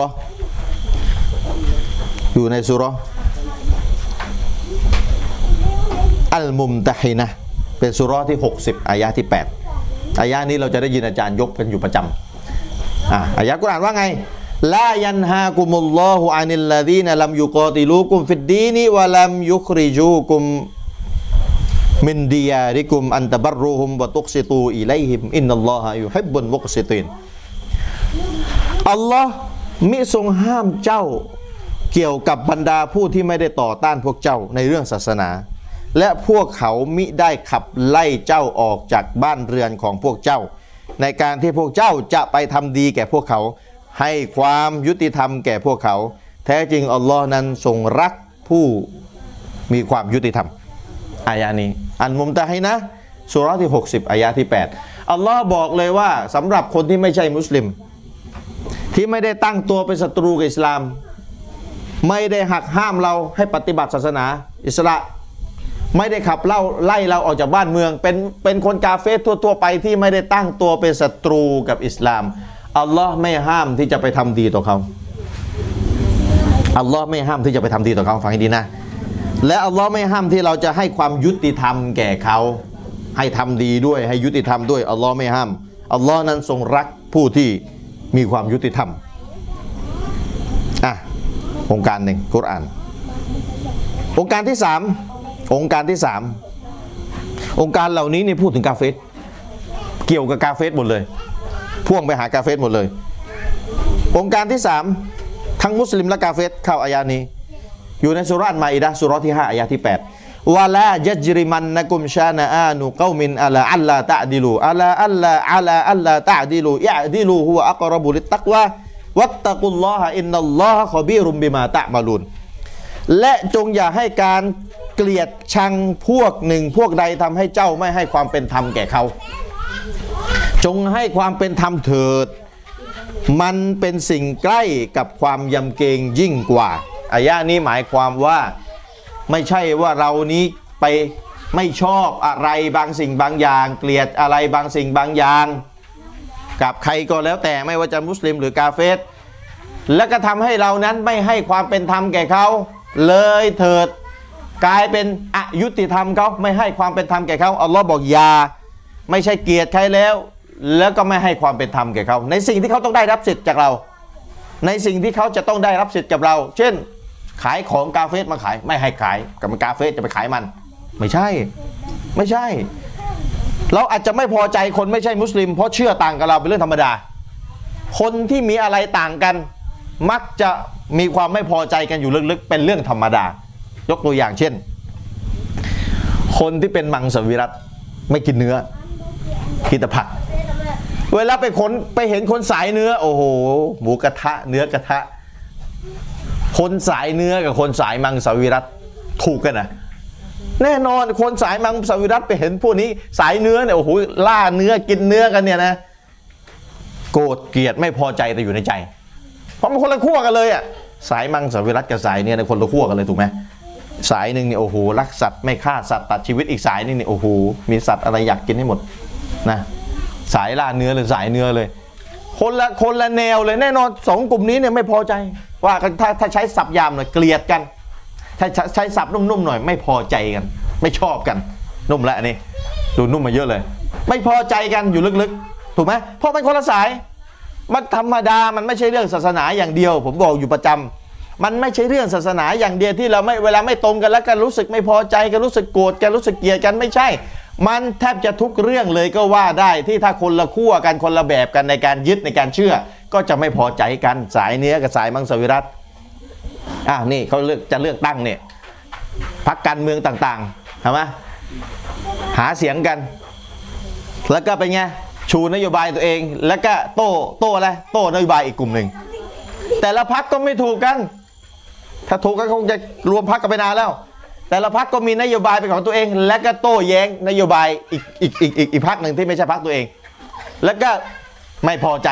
อยู่ในสุรอัลมุมตะฮินะเป็นสุราะห์ที่ 60 อายะที่ 8 อายะห์นี้เราจะได้ยินอาจารย์ยกกันอยู่ประจำอะอายะห์กุรอานว่าไงلا ينهاكم الله عن الذين لم يقاتلوكم في الدين ولم يخرجوكم من دياركم أن تبروهم وتقسطوا إليهم إن الله يحب المقسطين อัลลอฮ์มิทรงห้ามเจ้าเกี่ยวกับบรรดาผู้ที่ไม่ได้ต่อต้านพวกเจ้าในเรื่องศาสนา และพวกเขามิได้ขับไล่เจ้าออกจากบ้านเรือนของพวกเจ้า ในการที่พวกเจ้าจะไปทำดีแก่พวกเขา ให้ความยุติธรรมแก่พวกเขา แท้จริงอัลลอฮ์นั้นทรงรักผู้มีความยุติธรรมอายานี้ อันมุมตะให้นะสุรที่ 60อายาที่ 8 อัลลอฮ์บอกเลยว่าสำหรับคนที่ไม่ใช่มุสลิม ที่ไม่ได้ตั้งตัวเป็นศัตรูกับอิสลาม ไม่ได้หักห้ามเราให้ปฏิบัติศาสนาอิสระ ไม่ได้ขับเล่าไล่เราออกจากบ้านเมือง เป็นเป็นคนกาเฟสทั่ว ๆ ไปที่ไม่ได้ตั้งตัวเป็นศัตรูกับอิสลามอัลลอฮ์ไม่ห้ามที่จะไปทำดีต่อเขาอัลลอฮ์ไม่ห้ามที่จะไปทำดีต่อเขาฟังให้ดีนะ และอัลลอฮ์ไม่ห้ามที่เราจะให้ความยุติธรรมแก่เขา ให้ทำดีด้วยให้ยุติธรรมด้วยอัลลอฮ์ไม่ห้ามอัลลอฮ์นั้นทรงรักผู้ที่มีความยุติธรรมอะโองการหนึ่งกุรอานโองการที่สาม โองการที่สามโองการเหล่านี้นี่พูดถึงกาเฟรเกี่ยวกับกาเฟรหมดเลย พ่วงไปหากาเฟรหมดเลย โองการที่สามทั้งมุสลิมและกาเฟรเข้าอายะห์นี้ อยู่ในสุเราะห์มาอิดะห์สุเราะห์ที่ 5อายะที่ 8 ولا يجرمنكم شنآن قوم على ألا تعدلوا على ألا على ألا تعدلوا اعدلوا هو أقرب للتقوىวัตตะกุลลอฮะอินนัลลอฮะคอบีรุมบิมาตะมาลุนและจงอย่าให้การ กลียดชังพวกหนึ่งพวกใดทำให้เจ้าไม่ให้ความเป็นธรรมแก่เขา จงให้ความเป็นธรรมเถิด มันเป็นสิ่งใกล้กับความยำเกรงยิ่งกว่าอายะนี้หมายความว่าไม่ใช่ว่าเรานี้ไปไม่ชอบอะไรบางสิ่งบางอย่าง เกลียดอะไรบางสิ่งบางอย่าง กับใครก็แล้วแต่ไม่ว่าจะมุสลิมหรือกาเฟสแล้วก็ทำให้เรานั้นไม่ให้ความเป็นธรรมแก่เขา เลยเถิด กลายเป็นอยุติธรรมเขาไม่ให้ความเป็นธรรมแก่เขาอัลลอฮ์บอกยา ไม่ใช่เกลียดใครแล้ว แล้วก็ไม่ให้ความเป็นธรรมแก่เขาในสิ่งที่เขาต้องได้รับสิทธิ์จากเรา ในสิ่งที่เขาจะต้องได้รับสิทธิ์กับเรา เช่น ขายของกาเฟสมาขาย ไม่ให้ขายกับมันกาเฟสจะไปขายมัน ไม่ใช่ ไม่ใช่ เราอาจจะไม่พอใจคนไม่ใช่มุสลิม เพราะเชื่อต่างกับเราเป็นเรื่องธรรมดา คนที่มีอะไรต่างกัน มักจะมีความไม่พอใจกันอยู่ลึกๆเป็นเรื่องธรรมดา ยกตัวอย่างเช่น คนที่เป็นมังสวิรัตไม่กินเนื้อกินแต่ผัก เวลาไปคนไปเห็นคนสายเนื้อ โอ้โหหมูกระทะ เนื้อกระทะ คนสายเนื้อกับคนสายมังสวิรัตถูกกันนะแน่นอนคนสายมังสวิรัตไปเห็นพวกนี้สายเนื้อเนี่ยโอ้โหล่าเนื้อกินเนื้อกันเนี่ยนะโกรธเกลียดไม่พอใจแต่อยู่ในใจ เพราะมันคนละขั้วกันเลยอะสายมังสวิรัตกับสายเนี่ยในคนละขั้วกันเลยถูกไหม สายหนึ่งเนี่ยโอ้โหรักสัตว์ไม่ฆ่าสัตว์ตัดชีวิตอีกสายนึงเนี่ยโอ้โหมีสัตว์อะไรอยากกินให้หมดนะสายล่าเนื้อหรือสายเนื้อเลย คนละคนละแนวเลยแน่นอนสองกลุ่มนี้เนี่ยไม่พอใจ ว่าถ้าถ้าใช้สับยามหน่อยเกลียดกัน ถ้าใช้ใช้สับนุ่มๆหน่อยไม่พอใจกัน ไม่ชอบกัน นุ่มแล้วอันนี้ดูนุ่มมาเยอะเลย ไม่พอใจกันอยู่ลึกๆ ถูกไหมเพราะเป็นคนละสาย มันธรรมดามันไม่ใช่เรื่องศาสนาอย่างเดียว ผมบอกอยู่ประจำ มันไม่ใช่เรื่องศาสนาอย่างเดียวที่เราไม่เวลาไม่ตรงกันแล้วกันรู้สึกไม่พอใจกันรู้สึกโกรธกันรู้สึกเกลียดกันไม่ใช่ มันแทบจะทุกเรื่องเลยก็ว่าได้ที่ถ้าคนละขั้วกันคนละแบบกันในการยึดในการเชื่อ ก็จะไม่พอใจกันสายเนื้อกับสายมังสวิรัตอะนี่เขาเลือกจะเลือกตั้งเนี่ยพักการเมืองต่างใช่ไหมหาเสียงกัน แล้วก็เป็นไงชูนโยบายตัวเอง แล้วก็โต้โต้อะไรโต้นโยบายอีกกลุ่มหนึ่งแต่ละพักก็ไม่ถูกกัน ถ้าถูกก็คงจะรวมพักกันไปนานแล้ว แต่ละพักก็มีนโยบายเป็นของตัวเอง และก็โต้แย้งนโยบายอีกอีกอีกอีกอีกพักหนึ่งที่ไม่ใช่พักตัวเอง แล้วก็ไม่พอใจ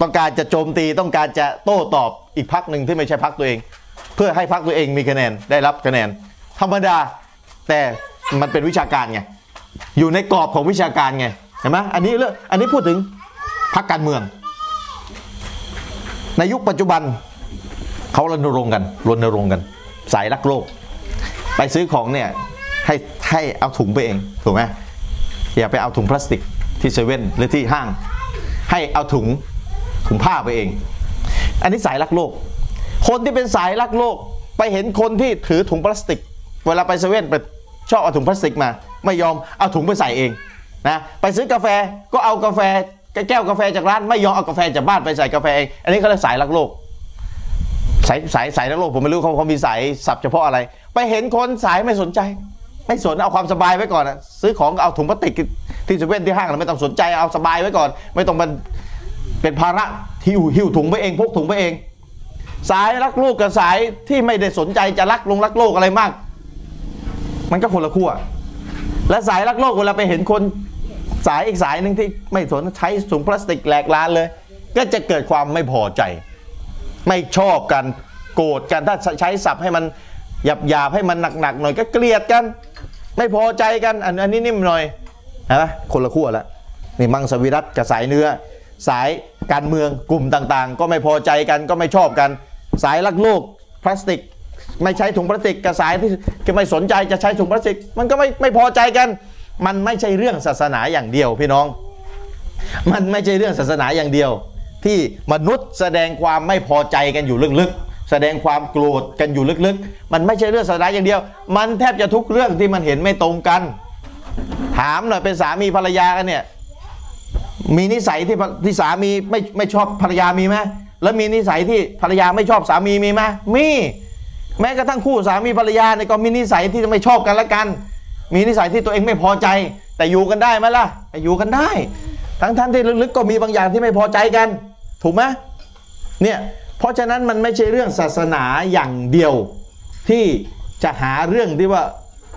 ต้องการจะโจมตีต้องการจะโต้ตอบอีกพักหนึ่งที่ไม่ใช่พักตัวเอง เพื่อให้พักตัวเองมีคะแนนได้รับคะแนน ธรรมดาแต่มันเป็นวิชาการไงอยู่ในกรอบของวิชาการไงเห็นไหมอันนี้เรื่องอันนี้พูดถึงพักการเมือง ในยุคปัจจุบัน เขารณรงค์กันรณรงค์กัน สายรักโลก ไปซื้อของเนี่ยให้ให้เอาถุงไปเองถูกไหมอย่าไปเอาถุงพลาสติกที่เซเว่นหรือที่ห้าง ให้เอาถุงถุงผ้าไปเอง อันนี้สายรักโลก คนที่เป็นสายรักโลก ไปเห็นคนที่ถือถุงพลาสติก เวลาไปเซเว่นไปชอบเอาถุงพลาสติกมา ไม่ยอมเอาถุงไปใส่เองนะไปซื้อกาแฟก็เอากาแฟแก้วกาแฟจากร้าน ไม่ยอมเอากาแฟจากบ้านไปใส่กาแฟเอง อันนี้เขาเรียกสายรักโลก สายสายสายรักโลกผมไม่รู้เขาเขามีสายสับเฉพาะอะไร ไปเห็นคนสายไม่สนใจ ไม่สนเอาความสบายไว้ก่อนอะซื้อของเอาถุงพลาสติกที่เซเว่นที่ห้างเราไม่ต้องสนใจเอาสบายไว้ก่อน ไม่ต้องมันเป็นภาระหิวหิวถุงไปเองพกถุงไปเอง สายรักลูกกับสายที่ไม่ได้สนใจจะรักลงรักโลกอะไรมาก มันก็คนละขั้วและสายรักโลกเวลาไปเห็นคนสายอีกสายหนึ่งที่ไม่สนใช้ถุงพลาสติกแหลกลานเลย ก็จะเกิดความไม่พอใจ ไม่ชอบกันโกรธกันถ้าใช้ศัพท์ให้มันหยาบหยาบให้มันหนักๆหน่อยก็เกลียดกัน ไม่พอใจกันอันอันนี้นิ่มหน่อยนะคนละขั้วแล้วนี่มังสวิรัตกับสายเนื้อ สายการเมืองกลุ่มต่างๆ ก็ไม่พอใจกันก็ไม่ชอบกัน สายรักโลกพลาสติก ไม่ใช้ถุงพลาสติกกับสายที่จะไม่สนใจจะใช้ถุงพลาสติก มันก็ไม่ไม่พอใจกัน มันไม่ใช่เรื่องศาสนาอย่างเดียวพี่น้อง มันไม่ใช่เรื่องศาสนาอย่างเดียว ที่มนุษย์แสดงความไม่พอใจกันอยู่ลึกๆ แสดงความโกรธกันอยู่ลึกๆ มันไม่ใช่เรื่องศาสนาอย่างเดียว มันแทบจะทุกเรื่องที่มันเห็นไม่ตรงกัน ถามหน่อยเป็นสามีภรรยากันเนี่ยมีนิสัยที่ที่สามีไม่ไม่ชอบภรรยามีไหมแล้วมีนิสัยที่ภรรยาไม่ชอบสามีมีไหมมี แม้กระทั่งคู่สามีภรรยาเนี่ยก็มีนิสัยที่จะไม่ชอบกันละกัน มีนิสัยที่ตัวเองไม่พอใจ แต่อยู่กันได้ไหมล่ะอยู่กันได้ ทั้งท่านที่ลึกๆก็มีบางอย่างที่ไม่พอใจกัน ถูกไหมเนี่ยเพราะฉะนั้นมันไม่ใช่เรื่องศาสนาอย่างเดียวที่จะหาเรื่องที่ว่า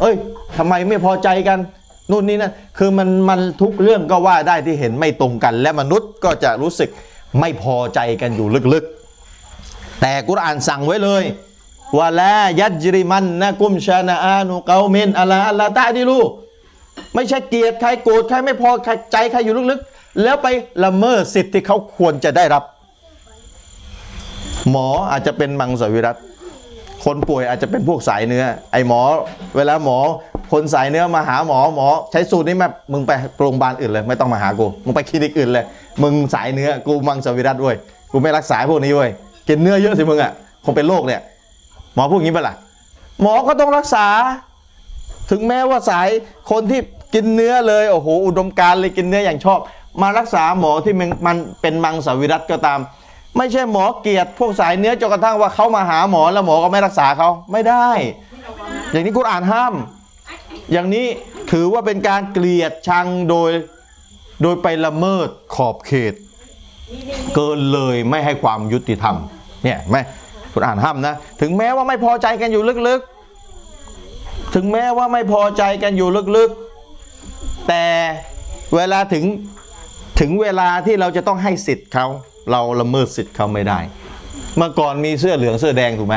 เอ้ยทำไมไม่พอใจกันนู่นนี่นั่นคือมันมันทุกเรื่องก็ว่าได้ที่เห็นไม่ตรงกัน และมนุษย์ก็จะรู้สึกไม่พอใจกันอยู่ลึกๆ แต่กุรอานสั่งไว้เลยว่าละยัจริมันนะกุมชานาอานุเกาเมนอัลลาอัลลาตาดิลูไม่ใช่เกลียดใครโกรธใครไม่พอใใจใครอยู่ลึกๆ แล้วไปละเมิดสิทธิ์ที่เขาควรจะได้รับ หมออาจจะเป็นมังสวิรัตคนป่วยอาจจะเป็นพวกสายเนื้อ ไอหมอ เวลาหมอ คนสายเนื้อมาหาหมอหมอ ใช้สูตรนี้มามึงไปโรงพยาบาลอื่นเลย ไม่ต้องมาหากูมึงไปคลินิกอื่นเลย มึงสายเนื้อกูมังสวิรัตเว้ยกูไม่รักษาพวกนี้เว้ยกินเนื้อเยอะสิมึงอะคงเป็นโรคเนี่ยหมอพูดงนี้ปะล่ะหมอก็ต้องรักษา ถึงแม้ว่าสายคนที่กินเนื้อเลยโอ้โหอุดมการณ์เลยกินเนื้ออย่างชอบ มารักษาหมอที่มันเป็นมังสวิรัตก็ตาม ไม่ใช่หมอเกลียดพวกสายเนื้อจนกระทั่งว่าเขามาหาหมอแล้วหมอก็ไม่รักษาเขาไม่ได้ อย่างนี้กุรอานห้าม อย่างนี้ถือว่าเป็นการเกลียดชังโดยโดยไปละเมิดขอบเขต เกินเลยไม่ให้ความยุติธรรมเนี่ยไหมกุรอานห้ามนะ ถึงแม้ว่าไม่พอใจกันอยู่ลึกๆ ถึงแม้ว่าไม่พอใจกันอยู่ลึกๆ แต่เวลาถึง ถึงเวลาที่เราจะต้องให้สิทธิ์เขาเราละเมิดสิทธิ์เขาไม่ได้ เมื่อก่อนมีเสื้อเหลืองเสื้อแดงถูกไหม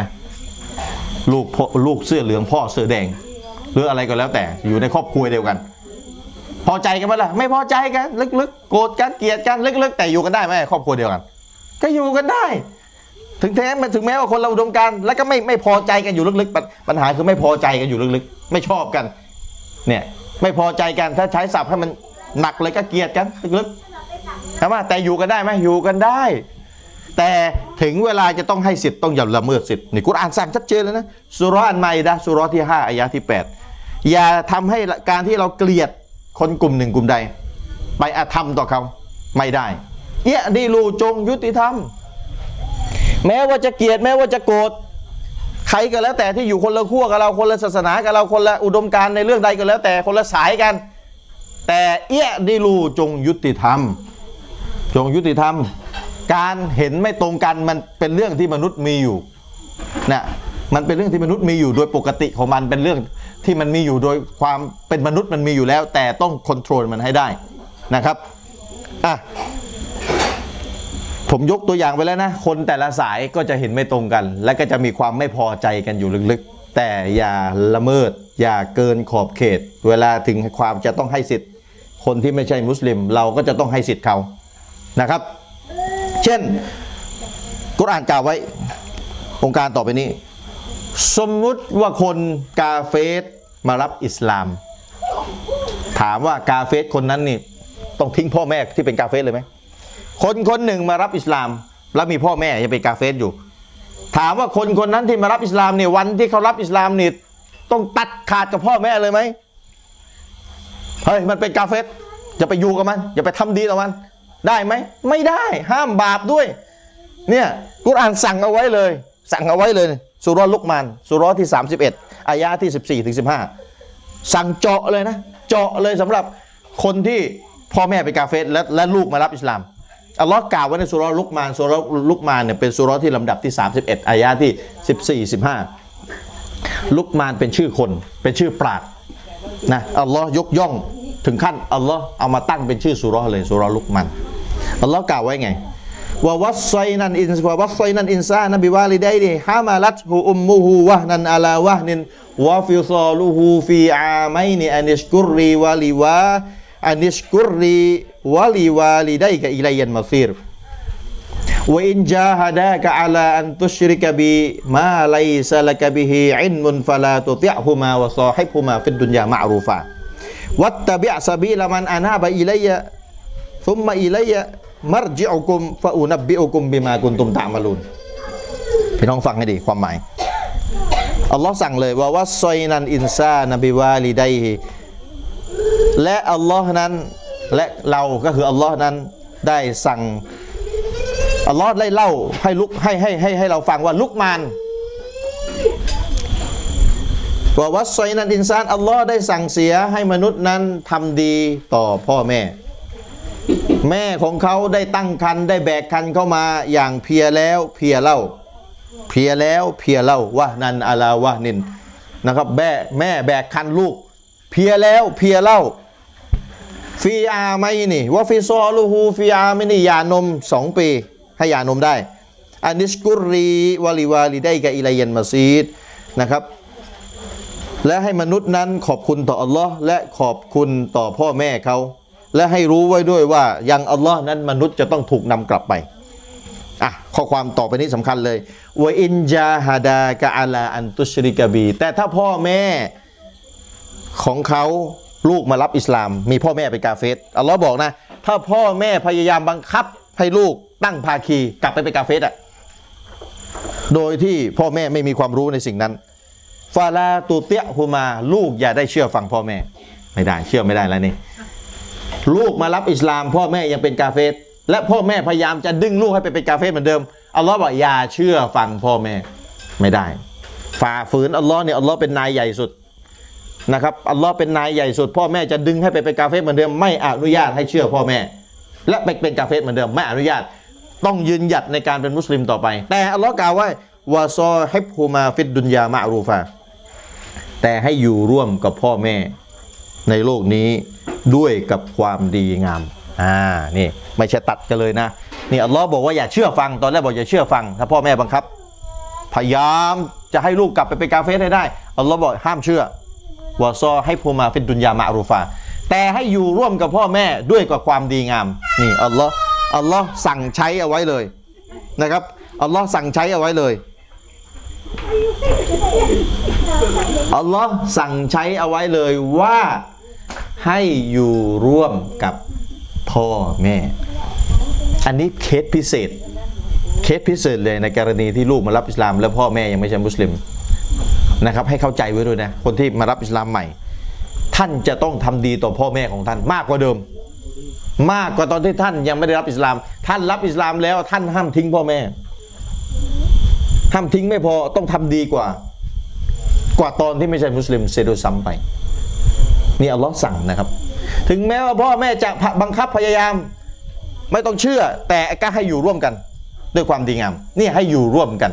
ลูกพ่อลูกเสื้อเหลืองพ่อเสื้อแดง หรืออะไรก็แล้วแต่อยู่ในครอบครัวเดียวกัน พอใจกันไหมล่ะไม่พอใจกันลึกๆโกรธกันเกลียดกันลึกๆ แต่อยู่กันได้ไหมครอบครัวเดียวกัน ก็อยู่กันได้ ถึงแท้มันถึงแม้ว่าคนเราอุดมการแล้วก็ไม่ไม่พอใจกันอยู่ลึกๆ ปัญปัญหาคือไม่พอใจกันอยู่ลึกๆ ไม่ชอบกัน เนี่ยไม่พอใจกันถ้าใช้ศัพท์ให้มันหนักเลยก็เกลียดกันลึกๆ ใช่ไหมแต่อยู่กันได้ไหมอยู่กันได้ แต่ถึงเวลาจะต้องให้สิทธิ์ต้องอย่าละเมิดสิทธิ์นี่กุรอานสั่งชัดเจนเลยนะสุรอันไมดะสุรที่5อายะที่ 8 อย่าทำให้การที่เราเกลียดคนกลุ่มหนึ่งกลุ่มใด ไปอาธรรมต่อเขาไม่ได้เอียดีลูจงยุติธรรม แม้ว่าจะเกลียดแม้ว่าจะโกรธใครก็แล้วแต่ที่อยู่คนละขั้วกับเราคนละศาสนากับเราคนละอุดมการณ์ในเรื่องใดก็แล้วแต่คนละสายกัน แต่เอี้ยดีลูจงยุติธรรม จงยุติธรรม การเห็นไม่ตรงกันมันเป็นเรื่องที่มนุษย์มีอยู่นะมันเป็นเรื่องที่มนุษย์มีอยู่โดยปกติของมันเป็นเรื่องที่มันมีอยู่โดยความเป็นมนุษย์มันมีอยู่แล้ว แต่ต้องควบคุมมันให้ได้นะครับอะผมยกตัวอย่างไปแล้วนะ คนแต่ละสายก็จะเห็นไม่ตรงกัน และก็จะมีความไม่พอใจกันอยู่ลึกๆ แต่อย่าละเมิด อย่าเกินขอบเขต เวลาถึงความจะต้องให้สิทธิ์ คนที่ไม่ใช่มุสลิม เราก็จะต้องให้สิทธิ์เขา นะครับ เช่นกุรอานกล่าวไว้ องค์การต่อไปนี้ สมมุติว่าคนกาเฟสมารับอิสลาม ถามว่ากาเฟสคนนั้นนี่ต้องทิ้งพ่อแม่ที่เป็นกาเฟสเลยไหมคนคนหนึ่งมารับอิสลาม แล้วมีพ่อแม่ยังเป็นกาเฟสอยู่ ถามว่าคนคนนั้นที่มารับอิสลามเนี่ยวันที่เขารับอิสลามนี่ต้องตัดขาดกับพ่อแม่เลยไหมเฮ้ยมันเป็นกาเฟสอย่าไปอยู่กับมัน อย่าไปทำดีต่อมัน ได้ไหมไม่ได้ห้ามบาปด้วยเนี่ยกุรอานสั่งเอาไว้เลย สั่งเอาไว้เลยสุรลุกมานสุรที่ 31อายะที่ 14ถึง15 สั่งเจาะเลยนะ เจาะเลยสำหรับคนที่พ่อแม่เป็นกาเฟสและและลูกมารับอิสลามอัลลอฮ์กล่าวไว้ในสุรลุกมานสุรลุกมานเนี่ยเป็นสุรที่ลำดับที่ 31อายะที่ 14 15 ลุกมานเป็นชื่อคน เป็นชื่อปราชญ์นะอัลลอฮ์ยกย่องถึงขั้นอัลลอฮ์เอามาตั้งเป็นชื่อสุรเลยสุรลุกมาน อัลลอฮ์กล่าวไว้ไง ว่าวัสไซนันอินว่าวัสไซนันอินซานบิวาลิไดดิฮามาลัตฮูอุมมุฮูวะนันอาลาวะนินวะฟิซาลูฮูฟีอามัยนิอานิชกุรีวะลิวะอานิชกุรีวะลิวาลิไดกะอิลัยันมาซีร وإن جاهداك على أن تشرك بي ما ليس لك به علم فلا تطعهما وصاحبهما في الدنيا معروفا واتبع سبيل من أناب إلي ซุมมาอิเลยะมารจิอุกุมฟาอูนับบิอุกุมบิมากุนตุมตามาลุนพี่น้องฟังให้ดีความหมายอัลลอฮ์สั่งเลยว่าวัซอยนันอินซานบิวาลีไดฮิและอัลลอฮ์นั้นและเราก็คืออัลลอฮ์นั้นได้สั่งอัลลอฮ์ได้เล่าให้ลุกให้ให้ให้ให้เราฟังว่าลุกมานว่าวัซอยนันอินซานอัลลอฮ์ได้สั่งเสียให้มนุษย์นั้นทำดีต่อพ่อแม่ แม่ของเขาได้ตั้งคันได้แบกคันเข้ามาอย่างเพียแล้วเพียเล่า เพียแล้วเพียเล่าวะนันอาลาวะนินนะครับแม่แม่แบกคันลูก เพียแล้วเพียเล่าฟีอาไม่นี่ว่าฟีซอลูฮูฟีอาไม่นี่ยานมสองปี ให้ยานมได้อานิสกุรีวาลิวาลิได้กับอิลัยันมาซีดนะครับ และให้มนุษย์นั้นขอบคุณต่ออัลลอฮ์และขอบคุณต่อพ่อแม่เขา และให้รู้ไว้ด้วยว่ายังอัลลอฮ์นั้นมนุษย์จะต้องถูกนำกลับไปอะข้อความต่อไปนี้สำคัญเลยว่าอินจาฮาดากะอาลาอันตุชริกบี แต่ถ้าพ่อแม่ของเขาลูกมารับอิสลาม มีพ่อแม่เป็นกาเฟสอัลลอฮ์บอกนะ ถ้าพ่อแม่พยายามบังคับให้ลูกตั้งภาคีกลับไปเป็นกาเฟสอะโดยที่พ่อแม่ไม่มีความรู้ในสิ่งนั้นฟาลาตูเตียฮูมาลูกอย่าได้เชื่อฟังพ่อแม่ ไม่ได้เชื่อไม่ได้แล้วนี่ ลูกมารับอิสลาม พ่อแม่ยังเป็นกาเฟสและพ่อแม่พยายามจะดึงลูกให้ไปเป็นกาเฟสเหมือนเดิมอัลลอฮ์บอกอย่าเชื่อฟังพ่อแม่ไม่ได้ ฝ่าฝืนอัลลอฮ์เนี่ยอัลลอฮ์เป็นนายใหญ่สุดนะครับอัลลอฮ์เป็นนายใหญ่สุด พ่อแม่จะดึงให้ไปเป็นกาเฟสเหมือนเดิมไม่อนุญาตให้เชื่อพ่อแม่ และไปเป็นกาเฟสเหมือนเดิมไม่อนุญาตต้องยืนหยัดในการเป็นมุสลิมต่อไป แต่อัลลอฮ์กล่าวว่าวาซอฮิบฮูมาฟิดดุนยามะรูฟาแต่ให้อยู่ร่วมกับพ่อแม่ ในโลกนี้ด้วยกับความดีงาม อ่า นี่ไม่ใช่ตัดกันเลยนะ นี่อัลลอฮ์บอกว่าอย่าเชื่อฟัง ตอนแรกบอกอย่าเชื่อฟัง ถ้าพ่อแม่บังคับ พยายามจะให้ลูกกลับไปเป็นกาเฟสให้ได้ อัลลอฮ์บอกห้ามเชื่อวาซอให้พูมาฟิดดุนยามะรูฟา แต่ให้อยู่ร่วมกับพ่อแม่ด้วยกับความดีงาม นี่อัลลอฮ์อัลลอฮ์สั่งใช้เอาไว้เลยนะครับ อัลลอฮ์สั่งใช้เอาไว้เลย อัลลอฮ์สั่งใช้เอาไว้เลยว่าให้อยู่ร่วมกับพ่อแม่ อันนี้เคสพิเศษ เคสพิเศษเลยในกรณีที่ลูกมารับอิสลาม แล้วพ่อแม่ยังไม่ใช่มุสลิมนะครับ ให้เข้าใจไว้ด้วยนะ คนที่มารับอิสลามใหม่ ท่านจะต้องทำดีต่อพ่อแม่ของท่านมากกว่าเดิม มากกว่าตอนที่ท่านยังไม่ได้รับอิสลาม ท่านรับอิสลามแล้วท่านห้ามทิ้งพ่อแม่ ห้ามทิ้งไม่พอต้องทำดีกว่า กว่าตอนที่ไม่ใช่มุสลิมเสียโดยซ้ำไปนี่อัลลอฮ์สั่งนะครับ ถึงแม้ว่าพ่อแม่จะบังคับพยายาม ไม่ต้องเชื่อ แต่ก็ให้อยู่ร่วมกัน ด้วยความดีงามนี่ให้อยู่ร่วมกัน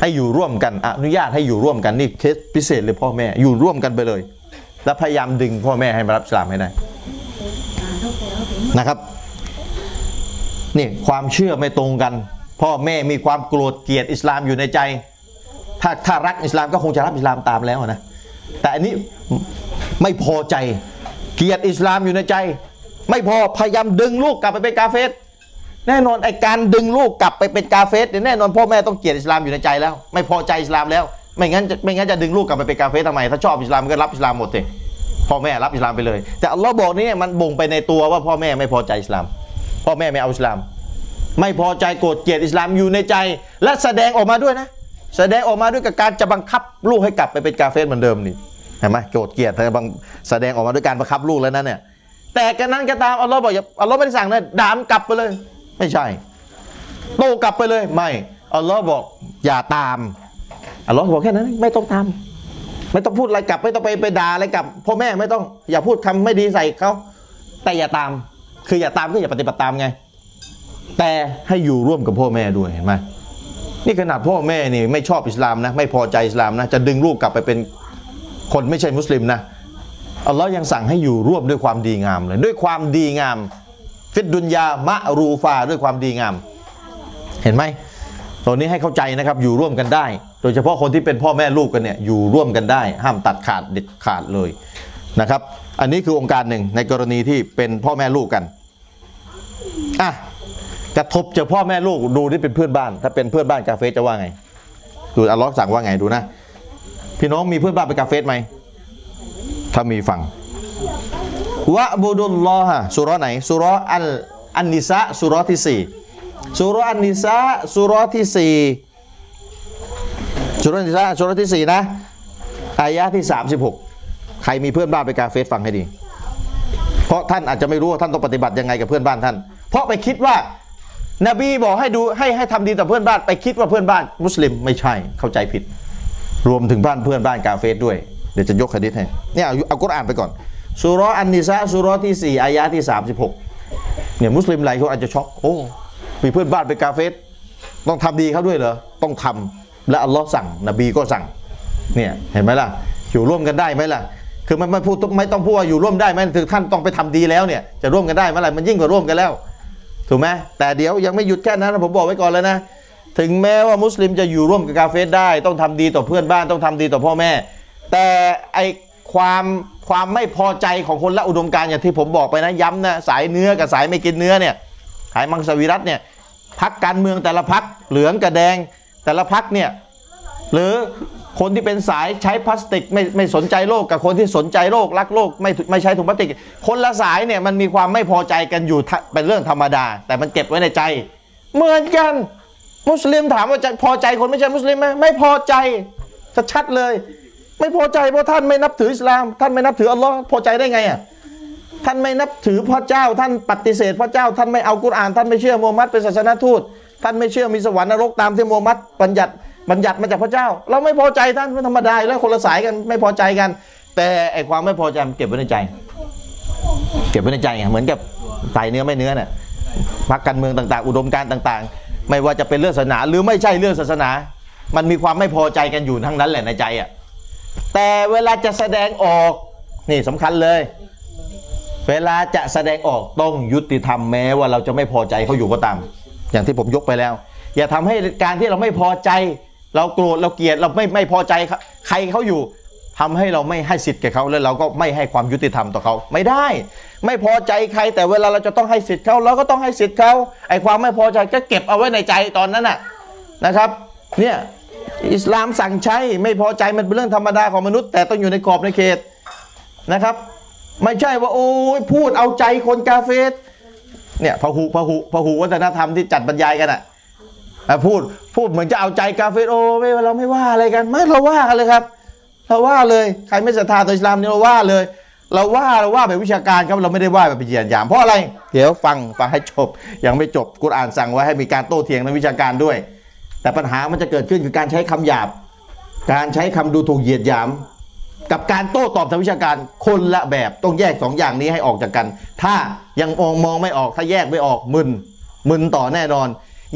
ให้อยู่ร่วมกันอนุญาตให้อยู่ร่วมกันนี่เคสพิเศษเลยพ่อแม่อยู่ร่วมกันไปเลย แล้วพยายามดึงพ่อแม่ให้มารับอิสลามให้ได้นะครับนี่ความเชื่อไม่ตรงกัน พ่อแม่มีความโกรธเกลียดอิสลามอยู่ในใจ ถ้าถ้ารักอิสลามก็คงจะรับอิสลามตามแล้วนะแต่อันนี้ไม่พอใจ เกลียดอิสลามอยู่ในใจ ไม่พอพยายามดึงลูกกลับไปเป็นกาเฟสแน่นอนไอการดึงลูกกลับไปเป็นกาเฟสเนี่ยแน่นอนพ่อแม่ต้องเกลียดอิสลามอยู่ในใจแล้ว ไม่พอใจอิสลามแล้ว ไม่งั้นไม่งั้นจะดึงลูกกลับไปเป็นกาเฟสทำไม ถ้าชอบอิสลามก็รับอิสลามหมดเลยพ่อแม่รับอิสลามไปเลย แต่อัลลอฮ์บอกนี่มันบ่งไปในตัวว่าพ่อแม่ไม่พอใจอิสลาม พ่อแม่ไม่เอาอิสลาม ไม่พอใจโกรธเกลียดอิสลามอยู่ในใจ และแสดงออกมาด้วยนะ แสดงออกมาด้วยกับการจะบังคับลูกให้กลับไปเป็นกาเฟสเหมือนเดิมนี่เห็นไหมโกรธเกลียดแต่บางแสดงออกมาด้วยการบังคับลูกแล้วนั่นเนี่ยแต่กันนั้นก็ตามอัลลอฮ์บอกอย่าอัลลอฮ์ไม่ได้สั่งนะด่ามกลับไปเลย ไม่ใช่ โตกลับไปเลยไม่อัลลอฮ์บอกอย่าตามอัลลอฮ์บอกแค่นั้น ไม่ต้องตามไม่ต้องพูดอะไรกลับไม่ต้องไปไปด่าอะไรกลับพ่อแม่ไม่ต้องอย่าพูดคำไม่ดีใส่เขาแต่อย่าตาม คืออย่าตามก็อย่าปฏิบัติตามไง แต่ให้อยู่ร่วมกับพ่อแม่ด้วยเห็นไหม นี่ขนาดพ่อแม่นี่ไม่ชอบอิสลามนะไม่พอใจอิสลามนะจะดึงลูกกลับไปเป็นคนไม่ใช่มุสลิมนะอัลลอฮ์ยังสั่งให้อยู่ร่วมด้วยความดีงามเลยด้วยความดีงาม ฟิดดุนยามะรูฟาด้วยความดีงาม เห็นไหมตรงนี้ให้เข้าใจนะครับอยู่ร่วมกันได้ โดยเฉพาะคนที่เป็นพ่อแม่ลูกกันเนี่ยอยู่ร่วมกันได้ ห้ามตัดขาดเด็ดขาดเลยนะครับ อันนี้คือองค์การหนึ่งในกรณีที่เป็นพ่อแม่ลูกกันอะ กระทบเจอพ่อแม่ลูกดูที่เป็นเพื่อนบ้าน ถ้าเป็นเพื่อนบ้านกาเฟสจะว่าไง ดูอัลลอฮ์สั่งว่าไงดูนะ พี่น้องมีเพื่อนบ้านเป็นกาเฟสไหมถ้ามีฟังวะบุดุลลอฮะสุรไหนสุรอันอันนิสะสุรที่สี่สุรอันนิสะสุรที่สี่สุรอันนิสะสุรที่สี่นะอายะที่สามสิบหกใครมีเพื่อนบ้านเป็นกาเฟสฟังให้ดี เพราะท่านอาจจะไม่รู้ว่าท่านต้องปฏิบัติยังไงกับเพื่อนบ้านท่าน เพราะไปคิดว่า นบีบอกให้ดูให้ให้ทำดีต่อเพื่อนบ้านไปคิดว่าเพื่อนบ้าน มุสลิมไม่ใช่เข้าใจผิด รวมถึงบ้านเพื่อนบ้านกาเฟสด้วย เดี๋ยวจะยกคดิษให้เนี่ยเอาเอากุรอานไปก่อนสุราะห์อันนิสะสุราะห์ที่ 4 อายะที่ 36เนี่ยมุสลิมหลายคนอาจจะช็อกโอ้มีเพื่อนบ้านเป็นกาเฟสต้องทำดีเขาด้วยเหรอต้องทำและอัลลอฮ์สั่ง นบีก็สั่งเนี่ยเห็นไหมล่ะอยู่ร่วมกันได้ไหมล่ะคือมันไม่พูดไม่ต้องพูดว่าอยู่ร่วมได้ไหมถึงท่านต้องไปทำดีแล้วเนี่ยจะร่วมกันได้เมื่อไหร่มันยิ่งกว่าร่วมกันแล้ว ถูกไหมแต่เดี๋ยวยังไม่หยุดแค่นั้นนะผมบอกไว้ก่อนแล้วนะ ถึงแม้ว่ามุสลิมจะอยู่ร่วมกับกาเฟสได้ ต้องทำดีต่อเพื่อนบ้านต้องทำดีต่อพ่อแม่ แต่ไอความความไม่พอใจของคนละอุดมการณ์อย่างที่ผมบอกไปนะย้ำนะสายเนื้อกับสายไม่กินเนื้อเนี่ยสายมังสวิรัตเนี่ยพักการเมืองแต่ละพักเหลืองกับแดง แต่ละพักเนี่ย หรือคนที่เป็นสายใช้พลาสติกไม่ไม่สนใจโลกกับคนที่สนใจโลกรักโลกไม่ไม่ใช้ถุงพลาสติก คนละสายเนี่ยมันมีความไม่พอใจกันอยู่เป็นเรื่องธรรมดา แต่มันเก็บไว้ในใจ เหมือนกัน มุสลิมถามว่าจะพอใจคนไม่ใช่มุสลิมไหมไม่พอใจชัดเลย ไม่พอใจเพราะท่านไม่นับถืออิสลาม ท่านไม่นับถืออัลลอฮ์พอใจได้ไงอะท่านไม่นับถือพระเจ้า ท่านปฏิเสธพระเจ้า ท่านไม่เอากุรอาน ท่านไม่เชื่อมูฮัมหมัดเป็นศาสนทูต ท่านไม่เชื่อมีสวรรค์นรกตามที่มูฮัมหมัดบัญญัติ บัญญัติมาจากพระเจ้า เราไม่พอใจท่านเป็นธรรมดาแล้วคนละสายกันไม่พอใจกัน แต่ไอความไม่พอใจเก็บไว้ในใจ เก็บไว้ในใจไงเหมือนกับสายเนื้อไม่เนื้อเนี่ยพรรคการเมืองต่างๆ อุดมการต่างๆ ไม่ว่าจะเป็นเรื่องศาสนาหรือไม่ใช่เรื่องศาสนา มันมีความไม่พอใจกันอยู่ทั้งนั้นแหละในใจอะแต่เวลาจะแสดงออกนี่สำคัญเลย เวลาจะแสดงออกต้องยุติธรรมแม้ว่าเราจะไม่พอใจเขาอยู่ก็ตาม อย่างที่ผมยกไปแล้ว อย่าทำให้การที่เราไม่พอใจ เราโกรธเราเกลียดเราไม่ไม่พอใจใครเขาอยู่ทำให้เราไม่ให้สิทธิ์แก่เขาแล้วเราก็ไม่ให้ความยุติธรรมต่อเขาไม่ได้ ไม่พอใจใครแต่เวลาเราจะต้องให้สิทธิ์เขาเราก็ต้องให้สิทธิ์เขาไอ้ความไม่พอใจก็เก็บเอาไว้ในใจตอนนั้นน่ะนะครับเนี่ยอิสลามสั่งใช้ไม่พอใจมันเป็นเรื่องธรรมดาของมนุษย์ แต่ต้องอยู่ในกรอบในเขตนะครับ ไม่ใช่ว่าโอ้ยพูดเอาใจคนกาเฟสเนี่ยพหุพหุพหุวัฒนธรรมที่จัดบรรยายกันอะ่ะ พูดพูดเหมือนจะเอาใจกาเฟสโอไม่เราไม่ว่าอะไรกันไม่เราว่ากันเลยครับ เราว่าเลยใครไม่ศรัทธาต่ออิสลามเนี่ยเราว่าเลย เราว่าเราว่าแบบวิชาการครับเราไม่ได้ว่าแบบเป็นเยียดยามเพราะอะไร เดี๋ยวฟังฟังให้จบยังไม่จบกุรอานสั่งไว้ให้มีการโต้เถียงทางวิชาการด้วย แต่ปัญหามันจะเกิดขึ้นคือการใช้คำหยาบ การใช้คำดูถูกเหยียดหยาม กับการโต้ตอบทางวิชาการคนละแบบต้องแยกสองอย่างนี้ให้ออกจากกัน ถ้ายังมองมองไม่ออกถ้าแยกไม่ออกมึนมึนต่อแน่นอน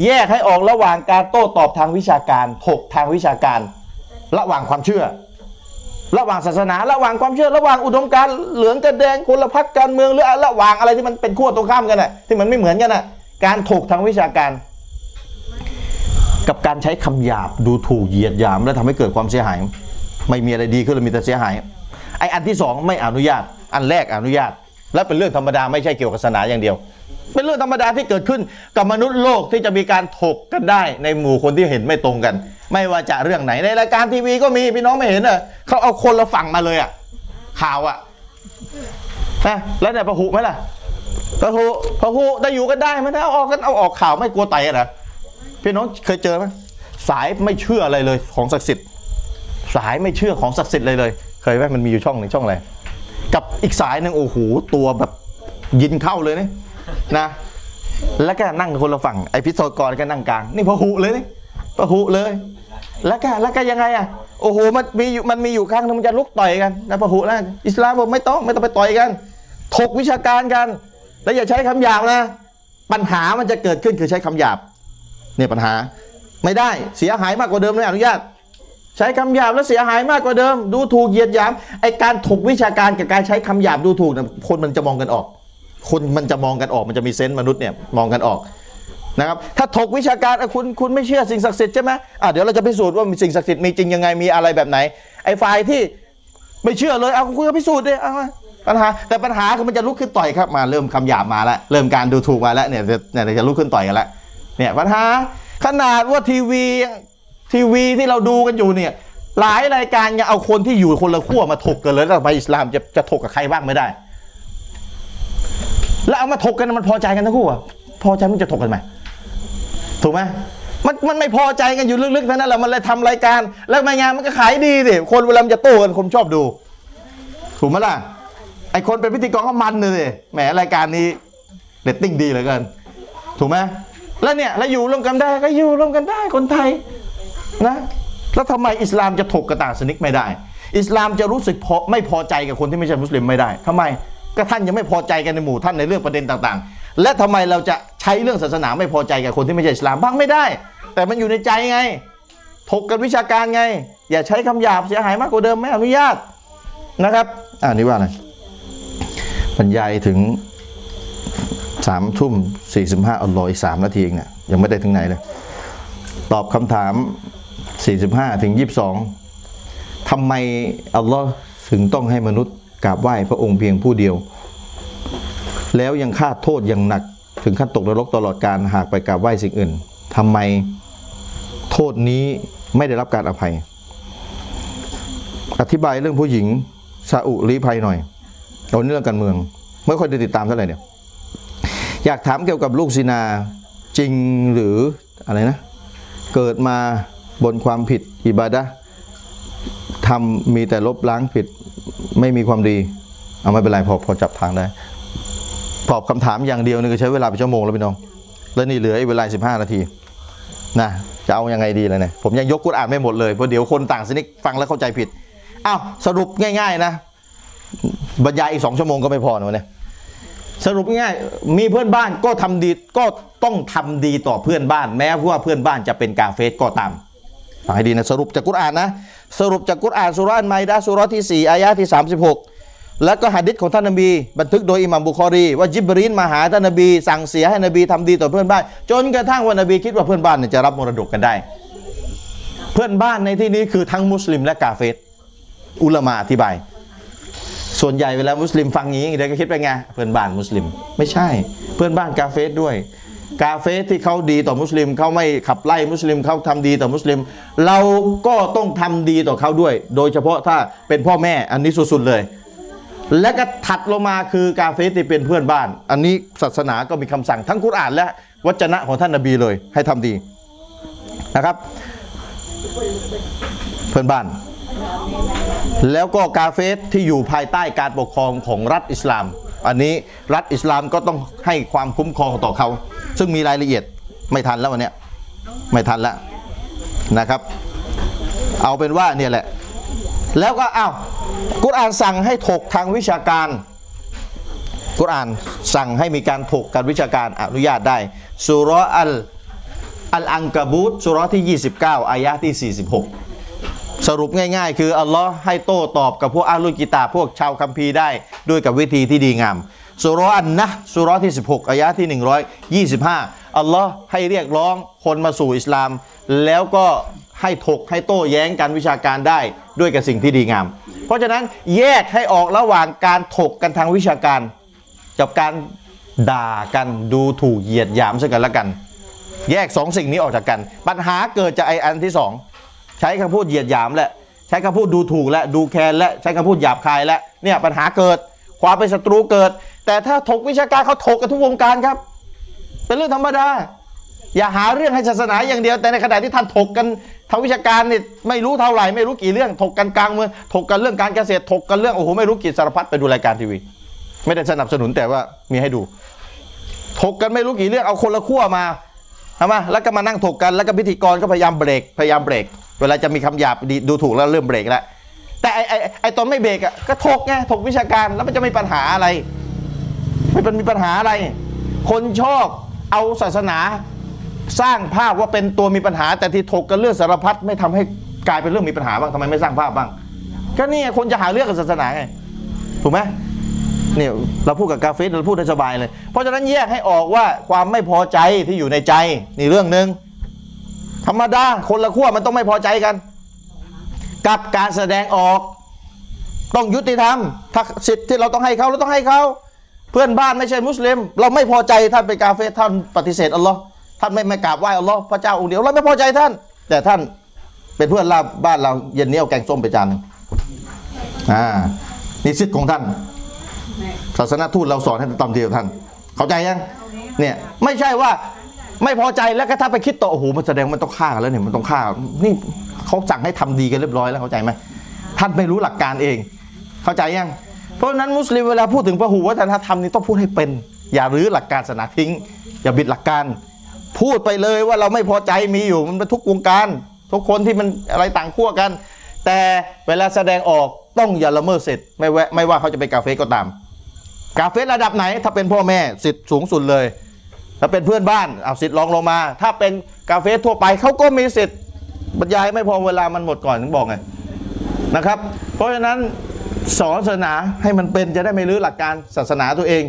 แยกให้ออกระหว่างการโต้ตอบทางวิชาการถกทางวิชาการ ระหว่างความเชื่อ ระหว่างศาสนา ระหว่างความเชื่อ ระหว่างอุดมการณ์เหลืองกับแดงคนละพักการเมืองหรือระหว่างอะไรที่มันเป็นขั้วตรงข้ามกันน่ะที่มันไม่เหมือนกันน่ะการถกทางวิชาการ กับการใช้คำหยาบดูถูกเหยียดหยาม และทำให้เกิดความเสียหาย ไม่มีอะไรดีขึ้นเลยมีแต่เสียหายไออันที่สองไม่อนุญาต อันแรกอนุญาต และเป็นเรื่องธรรมดาไม่ใช่เกี่ยวกับศาสนาอย่างเดียว เป็นเรื่องธรรมดาที่เกิดขึ้นกับมนุษย์โลกที่จะมีการถกกันได้ในหมู่คนที่เห็นไม่ตรงกัน ไม่ว่าจะเรื่องไหนในรายการทีวีก็มีพี่น้องไม่เห็นเหรอเขาเอาคนละฝั่งมาเลยอะข่าวอะนะแล้วเนี่ยพหุไหมล่ะพหุพหุได้อยู่กันได้ไหมถ้าเอาออกกันเอาออกข่าวไม่กลัวไตกันเหรอพี่น้องเคยเจอไหมสายไม่เชื่ออะไรเลยของศักดิ์สิทธิ์สายไม่เชื่อของศักดิ์สิทธิ์เลยเลย เคยไหมมันมีอยู่ช่องหนึ่งช่องอะไร กับอีกสายหนึ่งโอ้โหตัวแบบยินเข้าเลยนี่นะแล้วก็นั่งคนละฝั่งไอพิโซกรก็นั่งกลางนี่พหุเลยนี่พหุเลย แล้วก็แล้วก็ยังไงอะโอ้โหมันมีอยู่มันมีอยู่ครั้งนึงมันจะลุกต่อยกันนะพหุแล้วอิสลามบอกไม่ต้องไม่ต้องไปต่อยกัน ถกวิชาการกัน แล้วอย่าใช้คำหยาบนะ ปัญหามันจะเกิดขึ้นคือใช้คำหยาบเนี่ยปัญหา ไม่ได้เสียหายมากกว่าเดิมไม่อนุญาต ช้คำหยาบแล้วเสียหายมากกว่าเดิม ดูถูกเหยียดหยามไอการถกวิชาการกับการใช้คำหยาบดูถูกนะคนมันจะมองกันออก คนมันจะมองกันออกมันจะมีเซนส์มนุษย์เนี่ยมองกันออกนะครับถ้าถกวิชาการคุณคุณไม่เชื่อสิ่งศักดิ์สิทธิ์ใช่ไหมอะเดี๋ยวเราจะพิสูจน์ว่ามีสิ่งศักดิ์สิทธิ์มีจริงยังไงมีอะไรแบบไหน ไอ้ฝ่ายที่ไม่เชื่อเลยเอาคุณก็พิสูจน์ดิเอามาปัญหาแต่ปัญหาคือมันจะลุกขึ้นต่อยครับมาเริ่มคำหยาบมาแล้วเริ่มการดูถูกมาแล้วเนี่ยเนี่ยจะลุกขึ้นต่อยกันแล้วเนี่ยปัญหาขนาดว่าทีวี ทีวีที่เราดูกันอยู่เนี่ย หลายรายการยังเอาคนที่อยู่คนละขั้วมาถกกันเลยแล้วไปอิสลามจะจะถกกับใครบ้างไม่ได้ แล้วเอามาถกกันมันพอใจกันทั้งคู่อะพอใจมันจะถกกันไหมถูกไหมมันมันไม่พอใจกันอยู่ลึกๆทั้งนั้นแหละมันเลยทำรายการ แล้วไม่งานมันก็ขายดีสิคนเวลามันจะโต้กันคนชอบดู ถูกไหมล่ะไอคนเป็นพิธีกรก็มันเลยสิแหมรายการนี้เรตติ้งดีเหลือเกินถูกไหมแล้วเนี่ยแล้วอยู่ร่วมกันได้ก็อยู่ร่วมกันได้คนไทย นะแล้วทำไมอิสลามจะถกกับต่างศาสนิกไม่ได้ อิสลามจะรู้สึกพอไม่พอใจกับคนที่ไม่ใช่มุสลิมไม่ได้ทำไมก็ท่านยังไม่พอใจกันในหมู่ท่านในเรื่องประเด็นต่างๆ และทำไมเราจะใช้เรื่องศาสนาไม่พอใจกับคนที่ไม่ใช่อิสลามบ้างไม่ได้ แต่มันอยู่ในใจไง ถกกันวิชาการไง อย่าใช้คำหยาบเสียหายมากกว่าเดิมไม่อนุญาตนะครับ อ่านี่ว่าอะไรบรรยายถึงสามทุ่มสี่สิบห้าอัลลอฮ์อีกสามนาทีเองเนี่ยยังไม่ได้ถึงไหนเลย ตอบคำถาม 45 ถึง 22ทำไมอัลลอฮ์ถึงต้องให้มนุษย์กราบไหว้พระองค์เพียงผู้เดียว แล้วยังฆ่าโทษอย่างหนักถึงขั้นตกนรกตลอดการหากไปกราบไหว้สิ่งอื่นทำไมโทษนี้ไม่ได้รับการอภัย อธิบายเรื่องผู้หญิงซาอุลีภัยหน่อยเอาเรื่องการเมือง ไม่ค่อยได้ติดตามเท่าไหร่เนี่ยอยากถามเกี่ยวกับลูกซินาจริงหรืออะไรนะ เกิดมา บนความผิดอิบาดะทำมีแต่ลบล้างผิดไม่มีความดี เอาไม่เป็นไรพอพอจับทางได้ ตอบคำถามอย่างเดียวนี่ก็ใช้เวลาเป็นชั่วโมงแล้วพี่น้อง แล้วนี่เหลือเวลา 15 นาทีนะจะเอายังไงดีเลยเนี่ยผมยังยกกุรอานไม่หมดเลยเพราะเดี๋ยวคนต่างสนิกฟังแล้วเข้าใจผิดอ้าวสรุปง่าย ๆ นะ บรรยายอีกสองชั่วโมงก็ไม่พอนะวันนี้สรุปง่ายๆมีเพื่อนบ้านก็ทำดีก็ต้องทำดีต่อเพื่อนบ้าน แม้ว่าเพื่อนบ้านจะเป็นกาเฟสก็ตาม ฟังให้ดีนะสรุปจากกุรอานนะสรุปจากกุรอานสุรานไมดะห์สุรที่ 4 อายะที่ 36 แล้วก็หะดิษของท่านนบี บันทึกโดยอิหมัมบุคอรี ว่าจิบรีนมาหาท่านนบี สั่งเสียให้นบีทำดีต่อเพื่อนบ้าน จนกระทั่งว่านบีคิดว่าเพื่อนบ้านจะรับมรดกกันได้ เพื่อนบ้านในที่นี้คือทั้งมุสลิมและกาเฟสอุลามาอธิบาย ส่วนใหญ่เวลามุสลิมฟังอย่างนี้เดี๋ยวก็คิดไปไงเพื่อนบ้านมุสลิม ไม่ใช่ เพื่อนบ้านกาเฟสด้วย กาเฟสที่เขาดีต่อมุสลิมเขาไม่ขับไล่มุสลิมเขาทำดีต่อมุสลิม เราก็ต้องทำดีต่อเขาด้วย โดยเฉพาะถ้าเป็นพ่อแม่อันนี้สุดๆเลย และก็ถัดลงมาคือกาเฟสที่เป็นเพื่อนบ้าน อันนี้ศาสนาก็มีคำสั่งทั้งกุรอานและวจนะของท่านนบีเลยให้ทำดีนะครับ เพื่อนบ้าน แล้วก็กาเฟสที่อยู่ภายใต้การปกครองของรัฐอิสลาม อันนี้รัฐอิสลามก็ต้องให้ความคุ้มครองต่อเขา ซึ่งมีรายละเอียดไม่ทันแล้ววันนี้ไม่ทันแล้วนะครับ เอาเป็นว่าเนี่ยแหละ แล้วก็อ้าวกุรอานสั่งให้ถกทางวิชาการ กุรอานสั่งให้มีการถกการวิชาการอนุญาตได้สุรอัลอัลอังกะบูตสุรที่ 29 อายะที่ 46 สรุปง่ายๆ คือ อัลลอฮ์ให้โต้ตอบกับพวกอาลุกิตาพวกชาวคัมภีร์ได้ด้วยกับวิธีที่ดีงาม สุรอันนะสุราะห์ที่ 16 อายะที่ 125 อัลลอฮ์ให้เรียกร้องคนมาสู่อิสลาม แล้วก็ให้ถกให้โต้แย้งการวิชาการได้ด้วยกับสิ่งที่ดีงาม เพราะฉะนั้นแยกให้ออกระหว่างการถกกันทางวิชาการ กับการด่ากันดูถูกเหยียดหยามซึ่งกันและกัน แยกสองสิ่งนี้ออกจากกัน ปัญหาเกิดจากไออันที่สองใช้คำพูดเหยียดหยามและใช้คำพูดดูถูกและดูแคลนและใช้คำพูดหยาบคายและเนี่ยปัญหาเกิด ความเป็นศัตรูเกิด แต่ถ้าถกวิชาการเขาถกกันทุกวงการครับ เป็นเรื่องธรรมดา อย่าหาเรื่องให้ศาสนาอย่างเดียว แต่ในขณะที่ท่านถกกันทางวิชาการเนี่ยไม่รู้เท่าไหร่ไม่รู้กี่เรื่อง ถกกันกลางเมืองถกกันเรื่องการเกษตรถกกันเรื่องโอ้โหไม่รู้กี่สารพัดไปดูรายการทีวี ไม่ได้สนับสนุนแต่ว่ามีให้ดูถกกันไม่รู้กี่เรื่องเอาคนละขั้วมาทำไมแล้วก็มานั่งถกกันแล้วก็พิธีกรก็พยายามเบรกพยายามเบรก เวลาจะมีคำหยาบดีดูถูกแล้วเริ่มเบรกแล้ว แต่ไอไอไอตอนไม่เบรกอะก็ถกไงถกวิชาการแล้วมันจะไมีปัญหาอะไร ไม่เป็นมีปัญหาอะไร คนชอบเอาศาสนาสร้างภาพว่าเป็นตัวมีปัญหา แต่ที่ถกกันเรื่องสารพัดไม่ทำให้กลายเป็นเรื่องมีปัญหาบ้างทำไมไม่สร้างภาพบ้าง ก็นี่คนจะหาเรื่องกับศาสนาไงถูกไหมเนี่ยเราพูดกับกาเฟสเราพูดได้สบายเลย เพราะฉะนั้นแยกให้ออกว่าความไม่พอใจที่อยู่ในใจ นี่เรื่องหนึ่งธรรมดาคนละขั้วมันต้องไม่พอใจกัน กับการแสดงออก ต้องยุติธรรมถ้าสิทธิ์ที่เราต้องให้เขาเราต้องให้เขาเพื่อนบ้านไม่ใช่มุสลิม เราไม่พอใจท่านเป็นกาเฟสท่านปฏิเสธอัลลอฮ์ท่านไม่ไม่กราบไหว้อัลลอฮ์พระเจ้าองค์เดียวเราไม่พอใจท่าน แต่ท่านเป็นเพื่อนลาบ้านเราเย็นนี้เอาแกงส้มไปจานนึงอ่านี่สิทธิ์ของท่านศาสนาทูตเราสอนให้ตามเดียวท่าน เข้าใจยังเนี่ยไม่ใช่ว่าไม่พอใจแล้วก็ถ้าไปคิดต่อโอ้โหมันแสดงมันต้องฆ่ากันแล้วเนี่ยมันต้องฆ่านี่ เขาสั่งให้ทำดีกันเรียบร้อยแล้วเข้าใจไหมท่านไม่รู้หลักการเอง เข้าใจยัง เพราะนั้นมุสลิมเวลาพูดถึงพหูวัฒนธรรมนี่ต้องพูดให้เป็น อย่ารื้อหลักการศาสนาทิ้ง อย่าบิดหลักการ พูดไปเลยว่าเราไม่พอใจมีอยู่มันเป็นทุกวงการ ทุกคนที่มันอะไรต่างขั้วกัน แต่เวลาแสดงออกต้องอย่าละเมิดสิทธิ์ไม่วะไม่ว่าเขาจะเป็นกาเฟสก็ตาม กาเฟสระดับไหน ถ้าเป็นพ่อแม่สิทธิ์สูงสุดเลย ถ้าเป็นเพื่อนบ้านเอาสิทธิ์รองลงมา ถ้าเป็นกาเฟสทั่วไปเขาก็มีสิทธิ์ บรรยายไม่พอเวลามันหมดก่อนถึงบอกไงนะครับ เพราะฉะนั้นสอนศาสนาให้มันเป็นจะได้ไม่รื้อหลักการศาสนาตัวเอง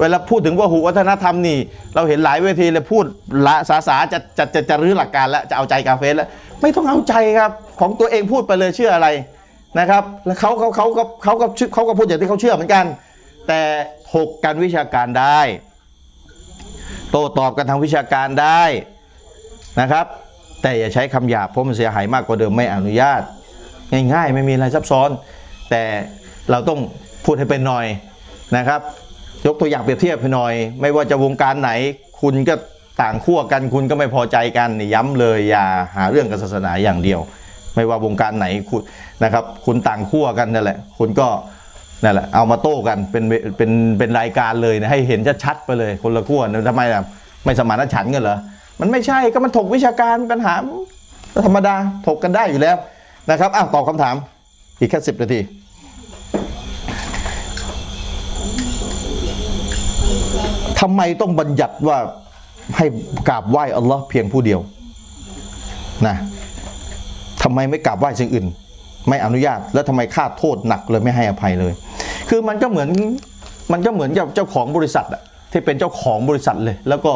เวลาพูดถึงว่าหูวัฒนธรรมนี่ เราเห็นหลายเวทีเลยพูดละสาสาจะจะจะจะรื้อหลักการแล้วจะเอาใจกาเฟสแล้วไม่ต้องเอาใจครับของตัวเองพูดไปเลยเชื่ออะไรนะครับ แล้วเขาเขาเขาก็เขาก็เขาก็พูดอย่างที่เขาเชื่อเหมือนกัน แต่ถกกันวิชาการได้ โต้ตอบกันทางวิชาการได้นะครับ แต่อย่าใช้คำหยาบเพราะมันเสียหายมากกว่าเดิมไม่อนุญาต ง่ายๆ ไม่มีอะไรซับซ้อน แต่เราต้องพูดให้เป็นหน่อยนะครับ ยกตัวอย่างเปรียบเทียบให้หน่อย ไม่ว่าจะวงการไหน คุณก็ต่างขั้วกันคุณก็ไม่พอใจกันย้ำเลยอย่าหาเรื่องกับศาสนาอย่างเดียว ไม่ว่าวงการไหนคุณนะครับ คุณต่างขั้วกันนั่นแหละ คุณก็นั่นแหละเอามาโต้กันเป็นเป็นเป็นรายการเลยนะให้เห็นชัดๆไปเลยคนละขั้วนะทำไมล่ะไม่สมานฉันท์กันเหรอ มันไม่ใช่ก็มันถกวิชาการปัญหาธรรมดาถกกันได้อยู่แล้วนะครับอ้าวตอบคำถามอีกแค่สิบนาทีทำไมต้องบัญญัติว่าให้กราบไหว้อัลลอฮ์เพียงผู้เดียวนะทำไมไม่กราบไหว้สิ่งอื่น ไม่อนุญาตแล้วทำไมค่าโทษหนักเลยไม่ให้อภัยเลย คือมันก็เหมือนมันก็เหมือนกับเจ้าของบริษัทอะที่เป็นเจ้าของบริษัทเลย แล้วก็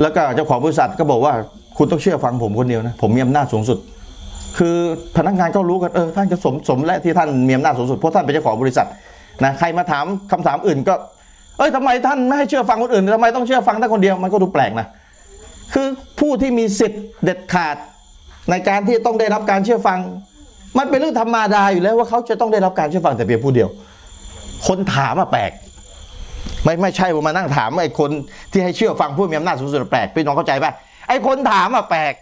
แล้วก็เจ้าของบริษัทก็บอกว่าคุณต้องเชื่อฟังผมคนเดียวนะผมมีอำนาจสูงสุด คือพนักงานก็รู้กันเออท่านก็สมสมและที่ท่านมีอำนาจสูงสุดเพราะท่านเป็นเจ้าของบริษัทนะใครมาถามคำถามอื่นก็ เอ้ยทำไมท่านไม่ให้เชื่อฟังคนอื่นทำไมต้องเชื่อฟังท่านคนเดียวมันก็ดูแปลกนะคือผู้ที่มีสิทธิ์เด็ดขาดในการที่ต้องได้รับการเชื่อฟัง มันเป็นเรื่องธรรมดาอยู่แล้วว่าเขาจะต้องได้รับการเชื่อฟังแต่เพียงผู้เดียว คนถามอะแปลก ไม่ไม่ใช่ว่ามานั่งถามไอ้คนที่ให้เชื่อฟังผู้มีอำนาจสูงสุดแปลกพี่น้องเข้าใจป่ะไอ้คนถามอะแปลก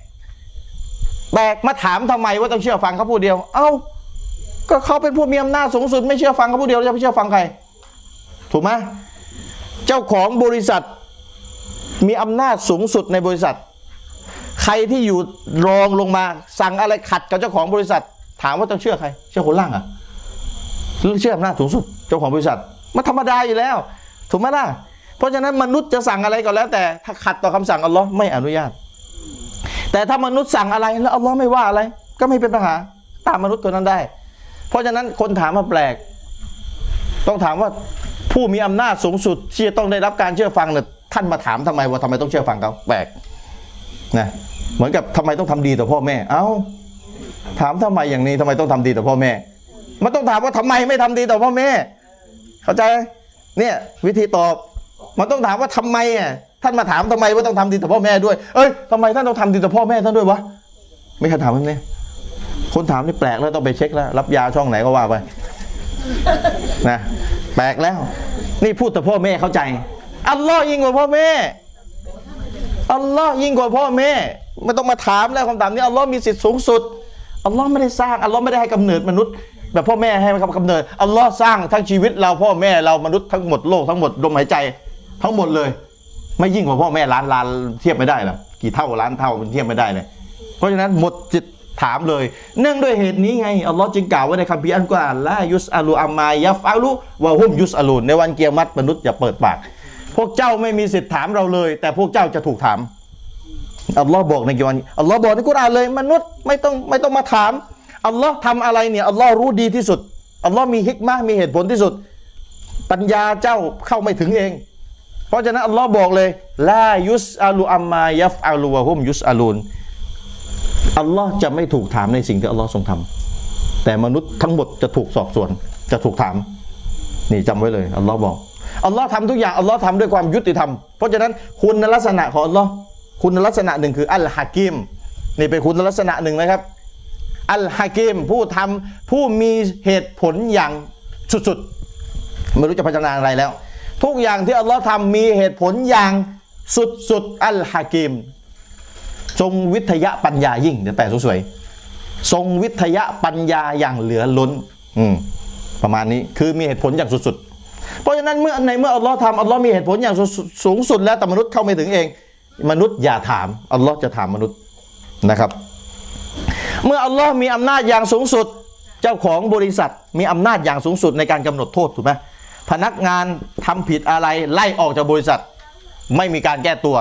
แปลกมาถามทำไมว่าต้องเชื่อฟังเขาผู้เดียว เอ้าก็เขาเป็นผู้มีอำนาจสูงสุดไม่เชื่อฟังเขาผู้เดียวจะไปเชื่อฟังใคร ถูกไหมเจ้าของบริษัทมีอำนาจสูงสุดในบริษัท ใครที่อยู่รองลงมา สั่งอะไรขัดกับเจ้าของบริษัท ถามว่าต้องเชื่อใคร เชื่อคนล่างอะเชื่ออำนาจสูงสุด เจ้าของบริษัทมันธรรมดาอยู่แล้ว ถูกไหมล่ะ เพราะฉะนั้นมนุษย์จะสั่งอะไรก็แล้ว แต่ถ้าขัดต่อคำสั่งอัลลอฮ์ไม่อนุญาต แต่ถ้ามนุษย์สั่งอะไรแล้วอัลลอฮ์ไม่ว่าอะไร ก็ไม่เป็นปัญหาตามมนุษย์ตัวนั้นได้ เพราะฉะนั้นคนถามมาแปลก ต้องถามว่าผู้มีอำนาจสูงสุดที่จะต้องได้รับการเชื่อฟังเนี่ยท่านมาถามทำไมว่าทำไมต้องเชื่อฟังเขาแปลกนะเหมือนกับทำไมต้องทำดีต่อพ่อแม่ เอ้า ถามทำไมอย่างนี้ทำไมต้องทำดีต่อพ่อแม่ มันต้องถามว่าทำไมไม่ทำดีต่อพ่อแม่ เข้าใจ เนี่ยวิธีตอบ มันต้องถามว่าทำไมอะท่านมาถามทำไมว่าต้องทำดีต่อพ่อแม่ด้วย เอ้ยทำไมท่านต้องทำดีต่อพ่อแม่ท่านด้วยวะไม่เคยถามแบบนี้คนถามนี่แปลกแล้วต้องไปเช็คแล้ว รับยาช่องไหนก็ว่าไปนะแปลกแล้ว นี่พูดแต่พ่อแม่เข้าใจ อัลลอฮ์ยิ่งกว่าพ่อแม่ อัลลอฮ์ยิ่งกว่าพ่อแม่ไม่ต้องมาถามแล้วคำถามนี้อัลลอฮ์มีสิทธิ์สูงสุดอัลลอฮ์ไม่ได้สร้างอัลลอฮ์ไม่ได้ให้กำเนิดมนุษย์ แบบพ่อแม่ให้มันกำเนิดอัลลอฮ์สร้างทั้งชีวิตเราพ่อแม่เรามนุษย์ทั้งหมดโลกทั้งหมดลมหายใจ ทั้งหมดเลย ไม่ยิ่งกว่าพ่อแม่ล้านล้านเทียบไม่ได้หรอกี่เท่าล้านเท่ามันเทียบไม่ได้เลยเพราะฉะนั้นหมดจิตถามเลย เนื่องด้วยเหตุนี้ไงอัลลอฮ์จึงกล่าวไว้ในคัมภีร์อัลกุรอานละยุสอาลูอัมายัฟอาลูวะฮุมยุสอาลูนในวันเกียรมัตมนุษย์อย่าเปิดปาก พวกเจ้าไม่มีสิทธิ์ถามเราเลย แต่พวกเจ้าจะถูกถามอัลลอฮ์บอกในกุรอานอัลลอฮ์บอกในกุรอานเลย มนุษย์ไม่ต้องไม่ต้องมาถาม อัลลอฮ์ทำอะไรเนี่ยอัลลอฮ์รู้ดีที่สุดอัลลอฮ์มีฮิกมะห์มีเหตุผลที่สุด ปัญญาเจ้าเข้าไม่ถึงเอง เพราะฉะนั้นอัลลอฮ์บอกเลยลายุสอาลูอัมมายัฟอาลูวะฮุมยุสอาลูนอัลลอฮ์จะไม่ถูกถามในสิ่งที่อัลลอฮ์ทรงทำแต่มนุษย์ทั้งหมดจะถูกสอบสวน จะถูกถาม นี่จำไว้เลยอัลลอฮ์บอกอัลลอฮ์ทำทุกอย่างอัลลอฮ์ทำด้วยความยุติธรรม เพราะฉะนั้นคุณลักษณะของอัลลอฮ์คุณลักษณะหนึ่งคืออัลฮะกิมนี่เป็นคุณลักษณะหนึ่งนะครับ อัลฮะกิมผู้ทำผู้มีเหตุผลอย่างสุดๆ ไม่รู้จะพัฒนาอะไรแล้ว ทุกอย่างที่อัลลอฮ์ทำมีเหตุผลอย่างสุดๆ อัลฮะกิม ทรงวิทยะปัญญายิ่งเดี๋ยวแปลสวยๆทรงวิทยะปัญญาอย่างเหลือล้นอืมประมาณนี้คือมีเหตุผลอย่างสุดๆ เพราะฉะนั้นเมื่อในเมื่ออัลลอฮ์ทำอัลลอฮ์มีเหตุผลอย่างสูงสุดแล้วแต่มนุษย์เข้าไม่ถึงเอง มนุษย์อย่าถามอัลลอฮ์จะถามมนุษย์นะครับ เมื่ออัลลอฮ์มีอำนาจอย่างสูงสุด เจ้าของบริษัทมีอำนาจอย่างสูงสุดในการกำหนดโทษถูกไหมพนักงานทำผิดอะไรไล่ออกจากบริษัท ไม่มีการแก้ตัว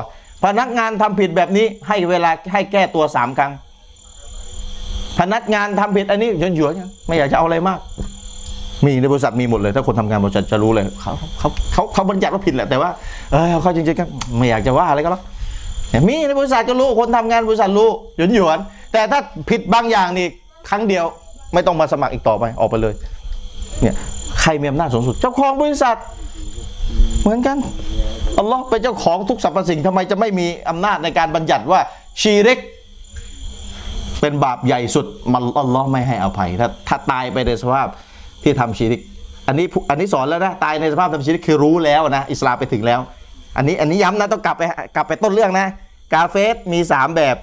พนักงานทำผิดแบบนี้ให้เวลาให้แก้ตัวสามครั้ง พนักงานทำผิดอันนี้หยวนหยวนไม่อยากจะเอาอะไรมาก มีในบริษัทมีหมดเลย ถ้าคนทำงานบริษัทจะรู้เลยเขาเขาเขาเขาบัญญัติว่าผิดแหละแต่ว่าเออเขาจริงๆก็ไม่อยากจะว่าอะไรก็แล้วมีในบริษัทก็รู้คนทำงานบริษัทรู้หยวนหยวน แต่ถ้าผิดบางอย่างนี่ครั้งเดียวไม่ต้องมาสมัครอีกต่อไปออกไปเลยเนี่ยใครมีอำนาจสูงสุด เจ้าของบริษัท เหมือนกันอัลลอฮ์เป็นเจ้าของทุกสรรพสิ่งทำไมจะไม่มีอำนาจในการบัญญัติว่าชีริก เป็นบาปใหญ่สุดมันอัลลอฮ์ไม่ให้อภัยถ้าถ้าตายไปในสภาพที่ทำชีริก อันนี้อันนี้สอนแล้วนะตายในสภาพทำชีริกคือรู้แล้วนะอิสลามไปถึงแล้ว อันนี้อันนี้ย้ำนะต้องกลับไปกลับไปต้นเรื่องนะ กาเฟสมีสามแบบ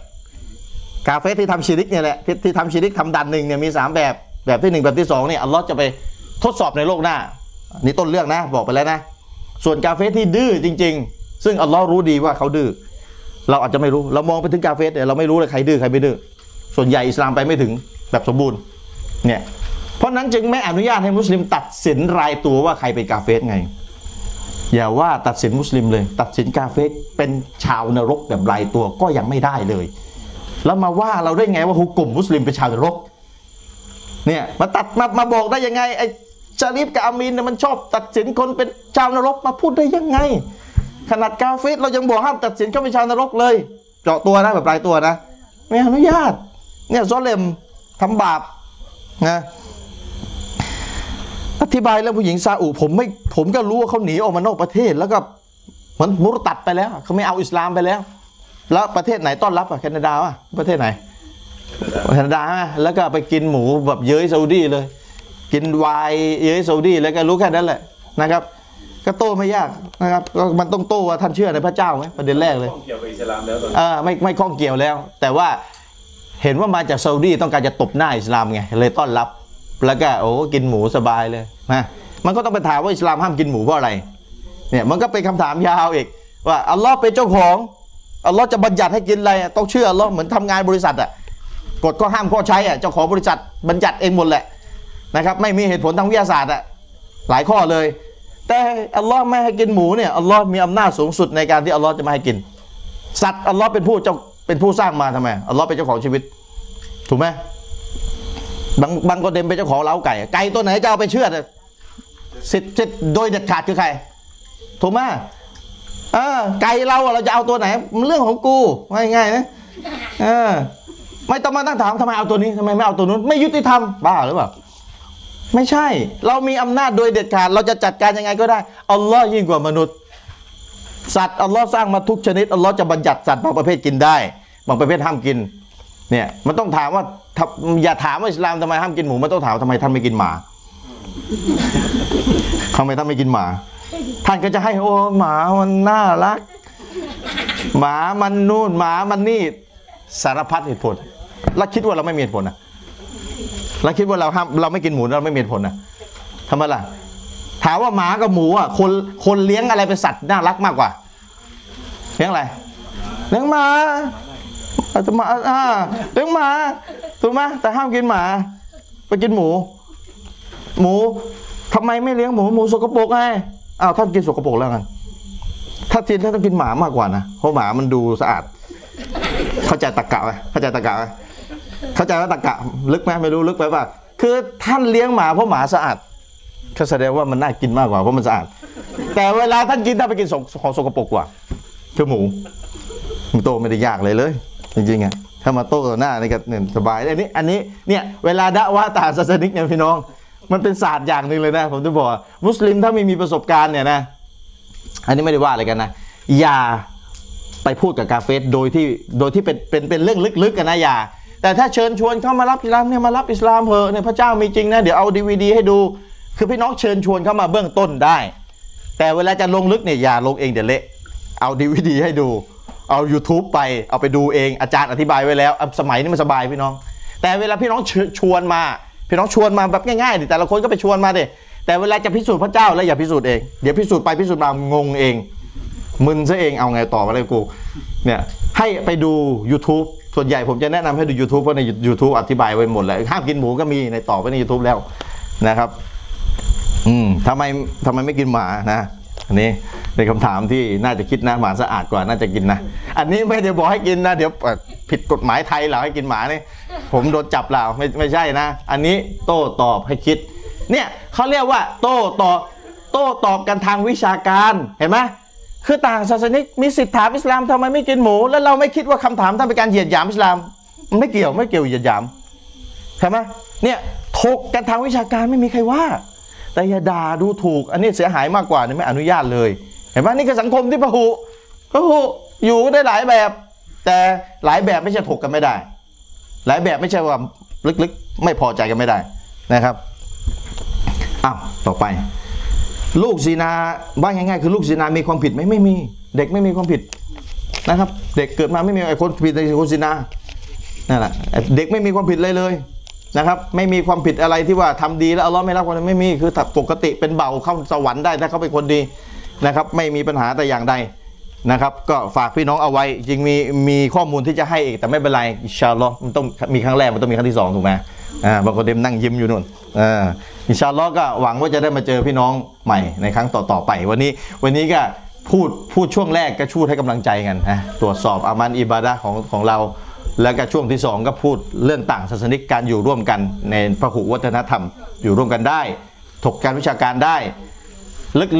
กาเฟสที่ทำชีริกเนี่ยแหละที่ทำชีริกทำดันหนึ่งเนี่ยมีสามแบบแบบที่หนึ่งแบบที่สองเนี่ยอัลลอฮ์จะไปทดสอบในโลกหน้านี่ต้นเรื่องนะบอกไปแล้วนะ ส่วนกาเฟสที่ดื้อจริง ๆ ซึ่งอัลลอฮ์รู้ดีว่าเขาดื้อเราอาจจะไม่รู้เรามองไปถึงกาเฟสแต่ยเราไม่รู้เลยใครดื้อใครไม่ดื้อส่วนใหญ่อิสลามไปไม่ถึงแบบสมบูรณ์เนี่ยเพราะนั้นจึงไม่อนุญาตให้มุสลิมตัดสินรายตัวว่าใครเป็นกาเฟสไง อย่าว่าตัดสินมุสลิมเลย ตัดสินกาเฟสเป็นชาวนรกแบบรายตัวก็ยังไม่ได้เลย แล้วมาว่าเราได้ไงว่าฮุกกลุ่มมุสลิมเป็นชาวนรกเนี่ยมาตัดมามาบอกได้ยังไงไอ้ชาลิฟกับอามีนเนี่ยมันชอบตัดสินคนเป็นชาวนรกมาพูดได้ยังไง ขนาดกาเฟสเรายังบอกห้ามตัดสินเขาเป็นชาวนรกเลย เจาะตัวนะแบบรายตัวนะ ไม่อนุญาต เนี่ยซอเลมทำบาปนะอธิบายเรื่องผู้หญิงซาอุผมไม่ผมก็รู้ว่าเขาหนีออกมานอกประเทศแล้วก็เหมือนมุรตัดไปแล้วเขาไม่เอาอิสลามไปแล้ว แล้วประเทศไหนต้อนรับอะแคนาดาอะประเทศไหนแคนาดาใช่ไหมแล้วก็ไปกินหมูแบบเย้ยซาอุดีเลย กินไวน์เย้ยซาอุดีแล้วก็รู้แค่นั้นแหละนะครับ ก็โต้ไม่ยากนะครับก็มันต้องโต้ว่าท่านเชื่อในพระเจ้าไหมประเด็นแรกเลยข้องเกี่ยวกับอิสลามแล้วตอนนี้เออไม่ไม่ข้องเกี่ยวแล้ว แต่ว่าเห็นว่ามาจากซาอุดีต้องการจะตบหน้าอิสลามไงเลยต้อนรับ แล้วก็โอ้กินหมูสบายเลยนะมันก็ต้องไปถามว่าอิสลามห้ามกินหมูเพราะอะไรเนี่ยมันก็เป็นคำถามยาวอีกว่าอัลลอฮ์เป็นเจ้าของ อัลลอฮ์จะบัญญัติให้กินอะไรต้องเชื่ออัลลอฮ์เหมือนทำงานบริษัทอะกฎข้อห้ามข้อใช้อะเจ้าของบริษัทบัญญัติเองหมดแหละนะครับ ไม่มีเหตุผลทางวิทยาศาสตร์อะหลายข้อเลย แต่อัลลอฮ์ไม่ให้กินหมูเนี่ยอัลลอฮ์มีอำนาจสูงสุดในการที่อัลลอฮ์จะไม่ให้กิน สัตว์อัลลอฮ์เป็นผู้เจ้าเป็นผู้สร้างมาทำไมอัลลอฮ์เป็นเจ้าของชีวิต ถูกไหมบางบางคนเดมเป็นเจ้าของเล้าไก่ ไก่ตัวไหนจะเอาไปเชือดอะสิทธิ์สิทธิ์โดยเด็ดขาดคือใครถูกไหม ออไก่เราอะเราจะเอาตัวไหนมันเรื่องของกูง่ายๆนะเออ ไม่ต้องมาตั้งถามทำไมเอาตัวนี้ทำไมไม่เอาตัวนู้นไม่ยุติธรรมบ้าหรือเปล่าไม่ใช่ เรามีอำนาจโดยเด็ดขาดเราจะจัดการยังไงก็ได้อัลลอฮ์ยิ่งกว่ามนุษย์ สัตว์อัลลอฮ์สร้างมาทุกชนิดอัลลอฮ์จะบัญญัติสัตว์บางประเภทกินได้ บางประเภทห้ามกิน เนี่ยมันต้องถามว่าถ้าอย่าถามว่าอิสลามทำไมห้ามกินหมูมันต้องถามว่าทำไมท่านไม่กินหมาทำไมท่านไม่กินหมา ท่านก็จะให้โอ้หมามันน่ารัก หมามันนู่นหมามันนี่สารพัดเหตุผลแล้วคิดว่าเราไม่มีเหตุผลนะแล้วคิดว่าเราห้ามเราไม่กินหมูเราไม่มีเหตุผลนะทำไมล่ะถามว่าหมากับหมูอะคนคนเลี้ยงอะไรเป็นสัตว์น่ารักมากกว่าเลี้ยงอะไรเลี้ยงหมาอาตมาอ่าเลี้ยงหมาถูกไหมแต่ห้ามกินหมาไปกินหมู หมูทำไมไม่เลี้ยงหมูหมูสกปรกไง อ้าวท่านกินสกปรกแล้วกัน ถ้าทีนท่านต้องกินหมามากกว่านะเพราะหมามันดูสะอาด เข้าใจตะกะไหมเข้าใจตะกะไหมเข้าใจว่าตะกะลึกไหมไม่รู้ลึกไปป่ะคือท่านเลี้ยงหมาเพราะหมาสะอาดก็แสดงว่ามันน่ากินมากกว่าเพราะมันสะอาด แต่เวลาท่านกินท่านไปกินของสกปรกกว่าคือหมูมันโตไม่ได้ยากเลยเลย จริงๆอะถ้ามาโตต่อหน้านี่ก็เนี่ยสบายอันนี้ อันนี้เนี่ยเวลาดะว่าตาศาสนิกเนี่ยพี่น้อง มันเป็นศาสตร์อย่างหนึ่งเลยนะ ผมจะบอกว่ามุสลิมถ้าไม่มีประสบการณ์เนี่ยนะ อันนี้ไม่ได้ว่าอะไรกันนะ อย่าไปพูดกับกาเฟสโดยที่โดยที่เป็นเป็นเป็นเรื่องลึกๆกันนะอย่าแต่ถ้าเชิญชวนเข้ามารับอิสลามเนี่ยมารับอิสลามเถอะเนี่ยพระเจ้ามีจริงนะเดี๋ยวเอาดีวดีให้ดู คือพี่น้องเชิญชวนเข้ามาเบื้องต้นได้ แต่เวลาจะลงลึกเนี่ยอย่าลงเองเดี๋ยวเละเอาดีวดีให้ดู เอา YouTube ไปเอาไปดูเองอาจารย์อธิบายไว้แล้ว สมัยนี้มันสบายพี่น้อง แต่เวลาพี่น้องชชวนมา พี่น้องชวนมาแบบง่ายๆดิแต่ละคนก็ไปชวนมาดิแต่เวลาจะพิสูจน์พระเจ้าแล้วอย่าพิสูจน์เองเดี๋ยวพิสูจน์ไปพิสูจน์มางงเอง มึนซะเองเอาไงต่อมาเลยกูเนี่ยให้ไปดู YouTube ส่วนใหญ่ผมจะแนะนำให้ดู YouTube เพราะใน YouTube อธิบายไว้หมดเลยห้ามกินหมูก็มีในต่อไปใน YouTube แล้วนะครับ อืมทำไมทำไมไม่กินหมานะ อันนี้เป็นคำถามที่น่าจะคิดนะหมาสะอาดกว่าน่าจะกินนะ อันนี้ไม่ได้บอกให้กินนะ เดี๋ยวผิดกฎหมายไทยเหรอให้กินหมานี่ผมโดนจับเหล่าไม่ไม่ใช่นะ อันนี้โต้ตอบให้คิด เนี่ยเขาเรียกว่า โต้ตอบโต้ตอบกันทางวิชาการเห็นไหมคือต่างศาสนิกมีสิทธิถามอิสลามทำไมไม่กินหมู แล้วเราไม่คิดว่าคำถามท่านเป็นการเหยียดหยามอิสลามมันไม่เกี่ยวไม่เกี่ยวเหยียดหยามใช่ไหมเนี่ยถกกันทางวิชาการไม่มีใครว่า แต่อย่าด่าดูถูก อันนี้เสียหายมากกว่านี่ไม่อนุญาตเลย เห็นไหมนี่คือสังคมที่พหุพหุอยู่ได้หลายแบบ แต่หลายแบบไม่ใช่ถกกันไม่ได้ หลายแบบไม่ใช่ว่าลึกๆ ไม่พอใจกันไม่ได้นะครับอ้าวต่อไป ลูกซีนาว่าง่ายๆคือลูกซีนามีความผิดไหมไม่มี เด็กไม่มีความผิดนะครับ เด็กเกิดมาไม่มีไอ้คนผิดในคนซีนานั่นแหละเด็กไม่มีความผิดเลยเลย นะครับไม่มีความผิดอะไรที่ว่าทำดีแล้วอัลลอฮ์ไม่รับความไม่มีคือปกติเป็นเบาเข้าสวรรค์ได้ถ้าเขาเป็นคนดีนะครับ ไม่มีปัญหาแต่อย่างใดนะครับ ก็ฝากพี่น้องเอาไว้จริงมีมีข้อมูลที่จะให้อีกแต่ไม่เป็นไรอิชาลอ์มันต้องมีครั้งแรกมันต้องมีครั้งที่สองถูกไหมอ่าบางคนเดมนั่งยิ้มอยู่นู่นอ่าอิชาลอ์ก็หวังว่าจะได้มาเจอพี่น้องใหม่ในครั้งต่อๆไป วันนี้วันนี้ก็พูดพูดช่วงแรกก็ชูดให้กำลังใจกันนะตรวจสอบอามันอิบาดะของของเรา แล้วก็ช่วงที่สองก็พูดเรื่องต่างศาสนิกการอยู่ร่วมกันในพหุวัฒนธรรม อยู่ร่วมกันได้ ถกการวิชาการได้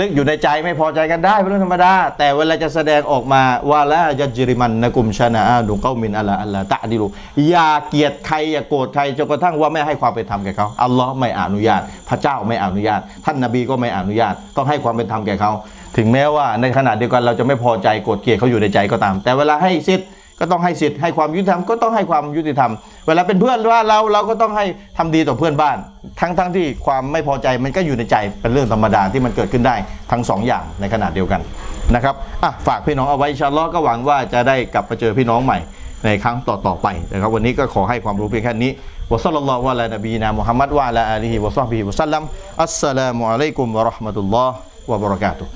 ลึกๆอยู่ในใจไม่พอใจกันได้เป็นเรื่องธรรมดา แต่เวลาจะแสดงออกมาว่าละยัจริมันนะกุมชนะดุเก้ามินอัลลอัลลอฮ์ตะดิรุอย่าเกียดใครอย่าโกรธใครจนกระทั่งว่าไม่ให้ความเป็นธรรมแก่เขาอัลลอฮ์ไม่อนุญาต พระเจ้าไม่อนุญาต ท่านนบีก็ไม่อนุญาต ต้องให้ความเป็นธรรมแก่เขาถึงแม้ว่าในขณะเดียวกันเราจะไม่พอใจโกรธเกลียดเขาอยู่ในใจก็ตาม แต่เวลาให้สิทธิ์ ก็ต้องให้สิทธิ์ให้ความยุติธรรมก็ต้องให้ความยุติธรรม เวลาเป็นเพื่อนว่าเราเราก็ต้องให้ทำดีต่อเพื่อนบ้าน ทั้งทั้งที่ความไม่พอใจมันก็อยู่ในใจเป็นเรื่องธรรมดาที่มันเกิดขึ้นได้ทั้งสองอย่างในขณะเดียวกันนะครับอะฝากพี่น้องเอาไว้ชาอัลลอฮ์ก็หวังว่าจะได้กลับมาเจอพี่น้องใหม่ในครั้งต่อๆไปนะครับวันนี้ก็ขอให้ความรู้เพียงแค่นี้วะซัลลัลลอฮุอะลานบีนามุฮัมมัดวะอะลาอาลีฮิวะซอฮบิฮิวะซัลลัมอัสสลามุอะลัยกุมวะเราะห์มะตุลลอฮ์วะบะเราะกาตุฮ์